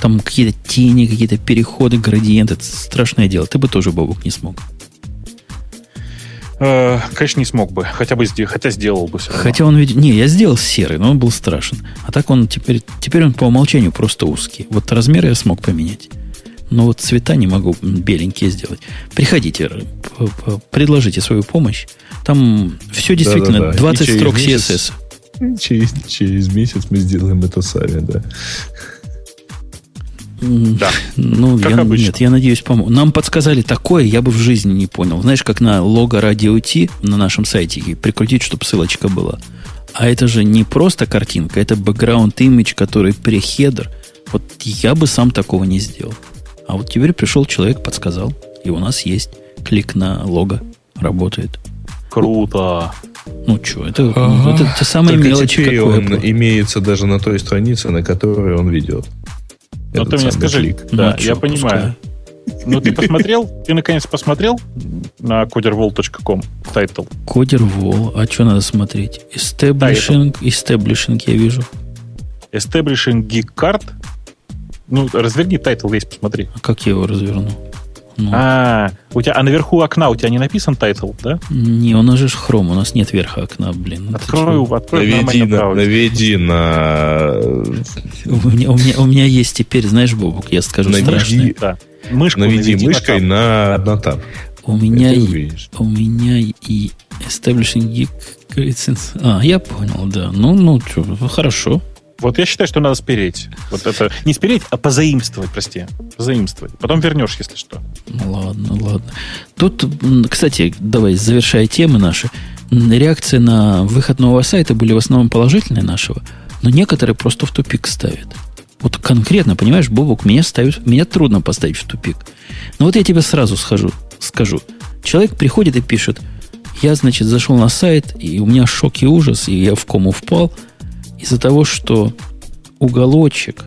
Там какие-то тени, какие-то переходы, градиенты. Это страшное дело. Ты бы тоже, Бобук, не смог. Э, конечно, не смог бы. Хотя бы хотя сделал бы все равно. Хотя он ведь... Не, я сделал серый, но он был страшен. А так он теперь... Теперь он по умолчанию просто узкий. Вот размеры я смог поменять. Но вот цвета не могу беленькие сделать. Приходите, предложите свою помощь. Там все действительно да, да, да. 20 строк месяц, CSS. Через, через месяц мы сделаем это сами, да. Да. Ну, как я, обычно. Нет, я надеюсь, помогу. Нам подсказали такое, я бы в жизни не понял. Знаешь, как на лого радио Ти на нашем сайте прикрутить, чтобы ссылочка была. А это же не просто картинка, это бэкграунд имидж, который прехедер. Вот я бы сам такого не сделал. А вот теперь пришел человек, подсказал. И у нас есть клик на лого. Работает. Круто. Ну что, это, ага. это те самые Только мелочи. Теперь он имеется даже на той странице, на которой он ведет. Ну, ты мне скажи. Клик. Да, ну, я понимаю. Ну, ты посмотрел? Ты наконец посмотрел на coderwall.com title? Coderwall. А что надо смотреть? Establishing, establishing я вижу. Establishing Geek Cred. Ну, разверни title весь, посмотри. А как я его разверну? Ну. А, у тебя, а наверху окна у тебя не написан title, да? Не, у нас же Chrome, у нас нет верха окна, блин. Открой, открой наведи, на, наведи на... У меня, у, меня, у меня есть теперь, знаешь, Бобук, я скажу наведи, страшное. Да. Мышку наведи, наведи мышкой на, на tab. У меня, и, у меня и Establishing Geek А, я понял, да. Ну, ну, что, хорошо. Вот я считаю, что надо спереть. Вот это не спереть, а позаимствовать, прости. Позаимствовать. Потом вернешь, если что. Ну ладно, ладно. Тут, кстати, давай, завершая темы наши. Реакции на выход нового сайта были в основном положительные нашего, но некоторые просто в тупик ставят. Вот конкретно, понимаешь, Бобок, меня ставит, меня трудно поставить в тупик. Но вот я тебе сразу схожу, скажу. Человек приходит и пишет, я, значит, зашел на сайт, и у меня шок и ужас, и я в кому впал – из-за того, что уголочек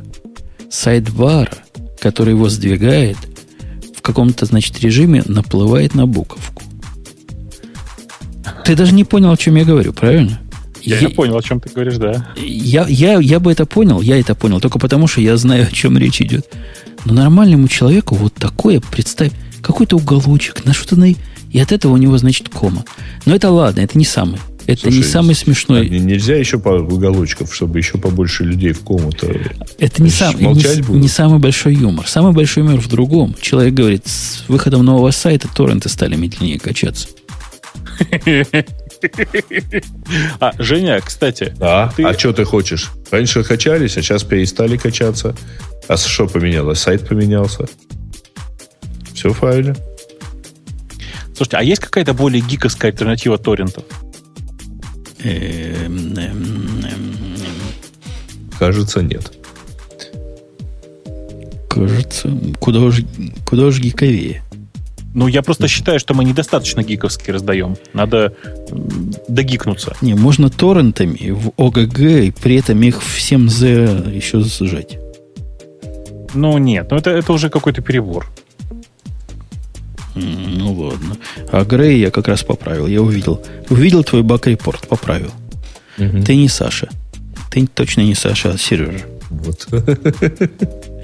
сайдбара, который его сдвигает, каком-то, значит, режиме наплывает на буковку. Ты даже не понял, о чем я говорю, правильно? Я, я понял, о чем ты говоришь, да. Я, я, я бы это понял, я это понял, только потому, что я знаю, о чем речь идет. Но нормальному человеку вот такое, представь, какой-то уголочек, на что-то на... И от этого у него, значит, кома. Но это ладно, это не самый. Это Слушай, не самый смешной. Нельзя еще пару уголочков, чтобы еще побольше людей в кому-то. Это не, сам, не, не самый большой юмор. Самый большой юмор в другом. Человек говорит, с выходом нового сайта торренты стали медленнее качаться. А, Женя, кстати. Да, ты... а что ты хочешь? Раньше качались, а сейчас перестали качаться. А что поменялось? Сайт поменялся. Все в файле. Слушайте, а есть какая-то более гиковская альтернатива торрентов? Кажется, нет. Кажется, куда уж, куда уж гиковее. Ну, я просто считаю, что мы недостаточно гиковски раздаем. Надо догикнуться. Не, можно торрентами в ОГГ и при этом их всем Z еще сжать. Ну, нет, ну это, это уже какой-то перебор. Ну ладно. А Грей я как раз поправил. Я увидел. Увидел твой баг-репорт, поправил. Угу. Ты не Саша. Ты точно не Саша, а Сережа. Вот.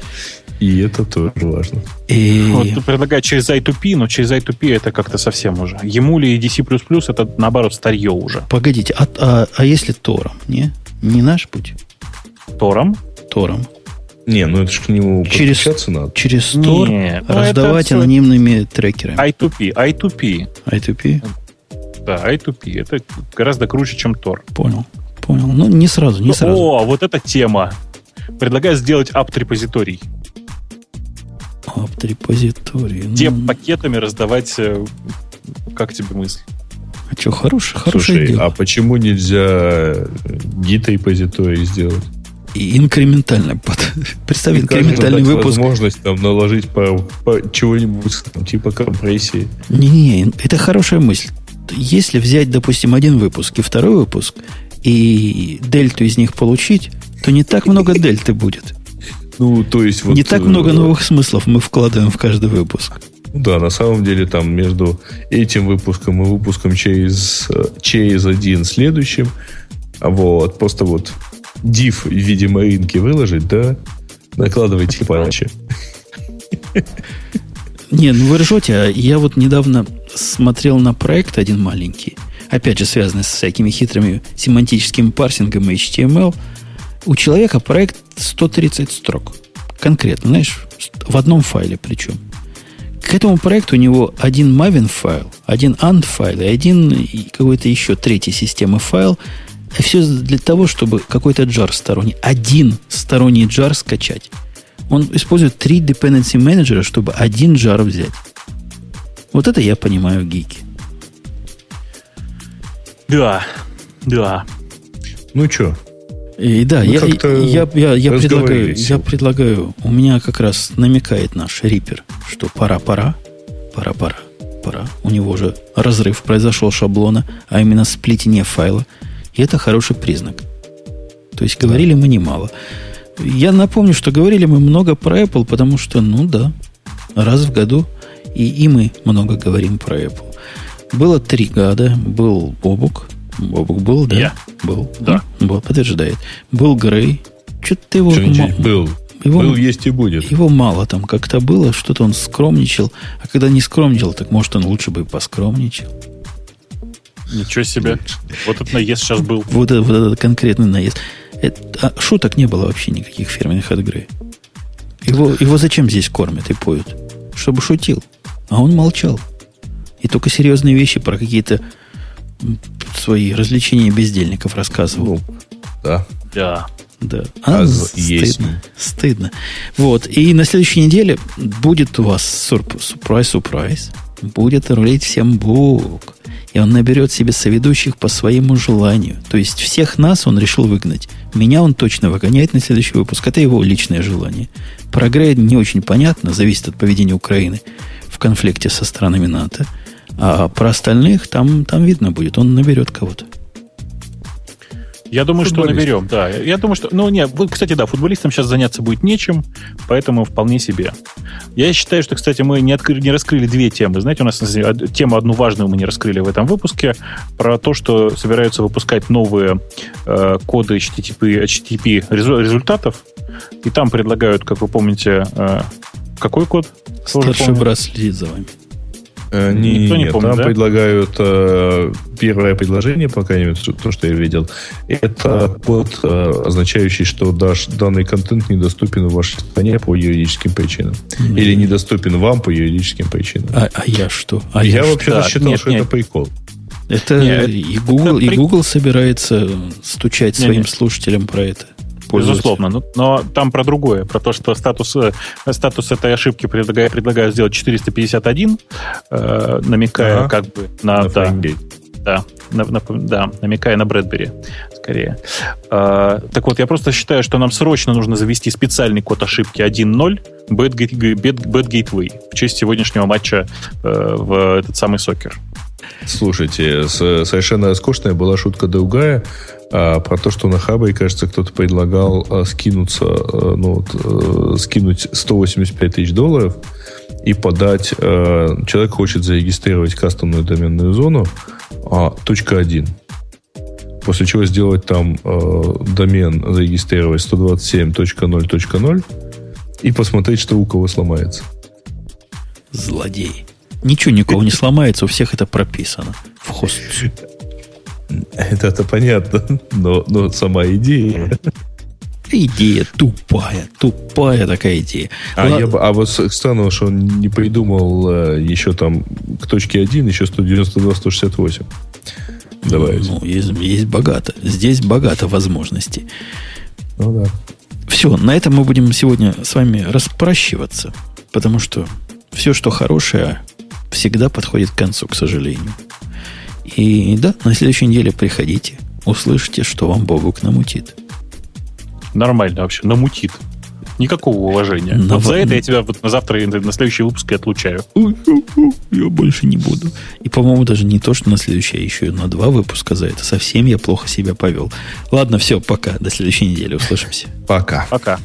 И это тоже важно. И... Вот предлагаю через I2P, но через I2P это как-то совсем уже. Емули и DC++ это, наоборот, старье уже. Погодите, а, а, а если Тором, не? Не наш путь? Тором? Тором. Не, ну это же к нему через, надо. Через Tor не, ну раздавать анонимными трекерами. I2P, I2P. I2P? Да, I2P. Это гораздо круче, чем Tor. Понял. Понял. Ну, не сразу, не ну, сразу. О, вот эта тема. Предлагаю сделать apt-репозиторий. Apt-репозиторий. Где ну... пакетами раздавать... Э, как тебе мысль? А что, хороший, хороший Слушай, дело. а почему нельзя гид-репозиторий сделать? И инкрементально. Представь, Мне инкрементальный выпуск. возможность там наложить по, по чего-нибудь там, типа компрессии. Не-не, это хорошая мысль. Если взять, допустим, один выпуск и второй выпуск, и дельту из них получить, то не так много дельты будет. Ну, то есть... Вот, не так много э, новых смыслов мы вкладываем в каждый выпуск. Да, на самом деле там между этим выпуском и выпуском через, через один следующим, вот, просто вот div в виде маринки выложить, да, накладывайте патчи. Не, ну вы ржете, а я вот недавно смотрел на проект один маленький, опять же связанный с всякими хитрыми семантическим парсингом и HTML. У человека проект 130 строк. Конкретно, знаешь, в одном файле причем. К этому проекту у него один Maven файл, один AND файл и один какой-то еще третий системы файл – и все для того, чтобы какой-то джар сторонний, один сторонний джар скачать. Он использует три dependency менеджера, чтобы один джар взять. Вот это я понимаю гики. Да, да. Ну что? И да, я, я, я, я, предлагаю, я предлагаю, у меня как раз намекает наш рипер, что пора-пора, пора-пора, пора. У него уже разрыв произошел шаблона, а именно сплитение файла – и это хороший признак. То есть говорили мы немало. Я напомню, что говорили мы много про Apple, потому что, ну да, раз в году и, и мы много говорим про Apple. Было три года, был Бобук. Бобук был, да? Я. Был. Да. Был, подтверждает. Был Грей. Что-то его... Что был. Его, был, есть и будет. Его мало там как-то было, что-то он скромничал. А когда не скромничал, так может он лучше бы и поскромничал. Ничего себе. Вот этот наезд сейчас был. Вот, этот, вот этот конкретный наезд. Это, а шуток не было вообще никаких фирменных от игры. Его, его зачем здесь кормят и поют? Чтобы шутил. А он молчал. И только серьезные вещи про какие-то свои развлечения бездельников рассказывал. Ну, да. Да. Да. А, а стыдно. Стыдно. Вот. И на следующей неделе будет у вас сюрприз-сюрприз. Будет рулить всем Бук и он наберет себе соведущих по своему желанию. То есть всех нас он решил выгнать. Меня он точно выгоняет на следующий выпуск. Это его личное желание. Про не очень понятно, зависит от поведения Украины в конфликте со странами НАТО. А про остальных там, там видно будет. Он наберет кого-то. Я думаю, что наберем, да. Я думаю, что... Ну, нет, кстати, да, футболистам сейчас заняться будет нечем, поэтому вполне себе. Я считаю, что, кстати, мы не, открыли, не раскрыли две темы. Знаете, у нас тему одну важную мы не раскрыли в этом выпуске, про то, что собираются выпускать новые э, коды HTTP, HTTP результатов, и там предлагают, как вы помните, э, какой код? Старший брат за вами. Э, не, Никто не нет, помнит, там да? предлагают э, первое предложение, по крайней мере, то, что я видел, это код, э, означающий, что даш, данный контент недоступен в вашей стране по юридическим причинам. Mm. Или недоступен вам по юридическим причинам. А, а я что? А я, я вообще-то считал, нет, что нет. это прикол. Это нет, и Google, это и Google собирается стучать нет, своим нет. слушателям про это. Безусловно. Но, но там про другое, про то, что статус, э, статус этой ошибки предлагаю, предлагаю сделать 451, э, намекая ага. как бы на... на да, да, на, на, да, намекая на Брэдбери, скорее. Э, так вот, я просто считаю, что нам срочно нужно завести специальный код ошибки 1.0 Bad, Bad, Bad Gateway в честь сегодняшнего матча э, в этот самый сокер. Слушайте, совершенно скучная была шутка другая а, про то, что на Хабре, кажется, кто-то предлагал а, скинуться, а, ну, вот, а, скинуть 185 тысяч долларов и подать, а, человек хочет зарегистрировать кастомную доменную зону а, .1. После чего сделать там э, домен, зарегистрировать 127.0.0 и посмотреть, что у кого сломается. Злодей. Ничего никого не сломается, у всех это прописано в хост. Это, это понятно, но, но сама идея. Идея тупая, тупая такая идея. А, я, а вот странно, что он не придумал э, еще там к точке 1, еще 192-168 добавить. Ну, есть, есть богато. Здесь богато возможностей. Ну да. Все, на этом мы будем сегодня с вами распрощиваться. Потому что все, что хорошее, всегда подходит к концу, к сожалению. И да, на следующей неделе приходите, услышите, что вам Богук намутит. Нормально вообще, намутит. Никакого уважения. На вот за это я тебя вот на завтра, на следующий выпуск и отлучаю. Я больше не буду. И, по-моему, даже не то, что на следующий, а еще и на два выпуска за это. Совсем я плохо себя повел. Ладно, все, пока. До следующей недели. Услышимся. Пока. Пока.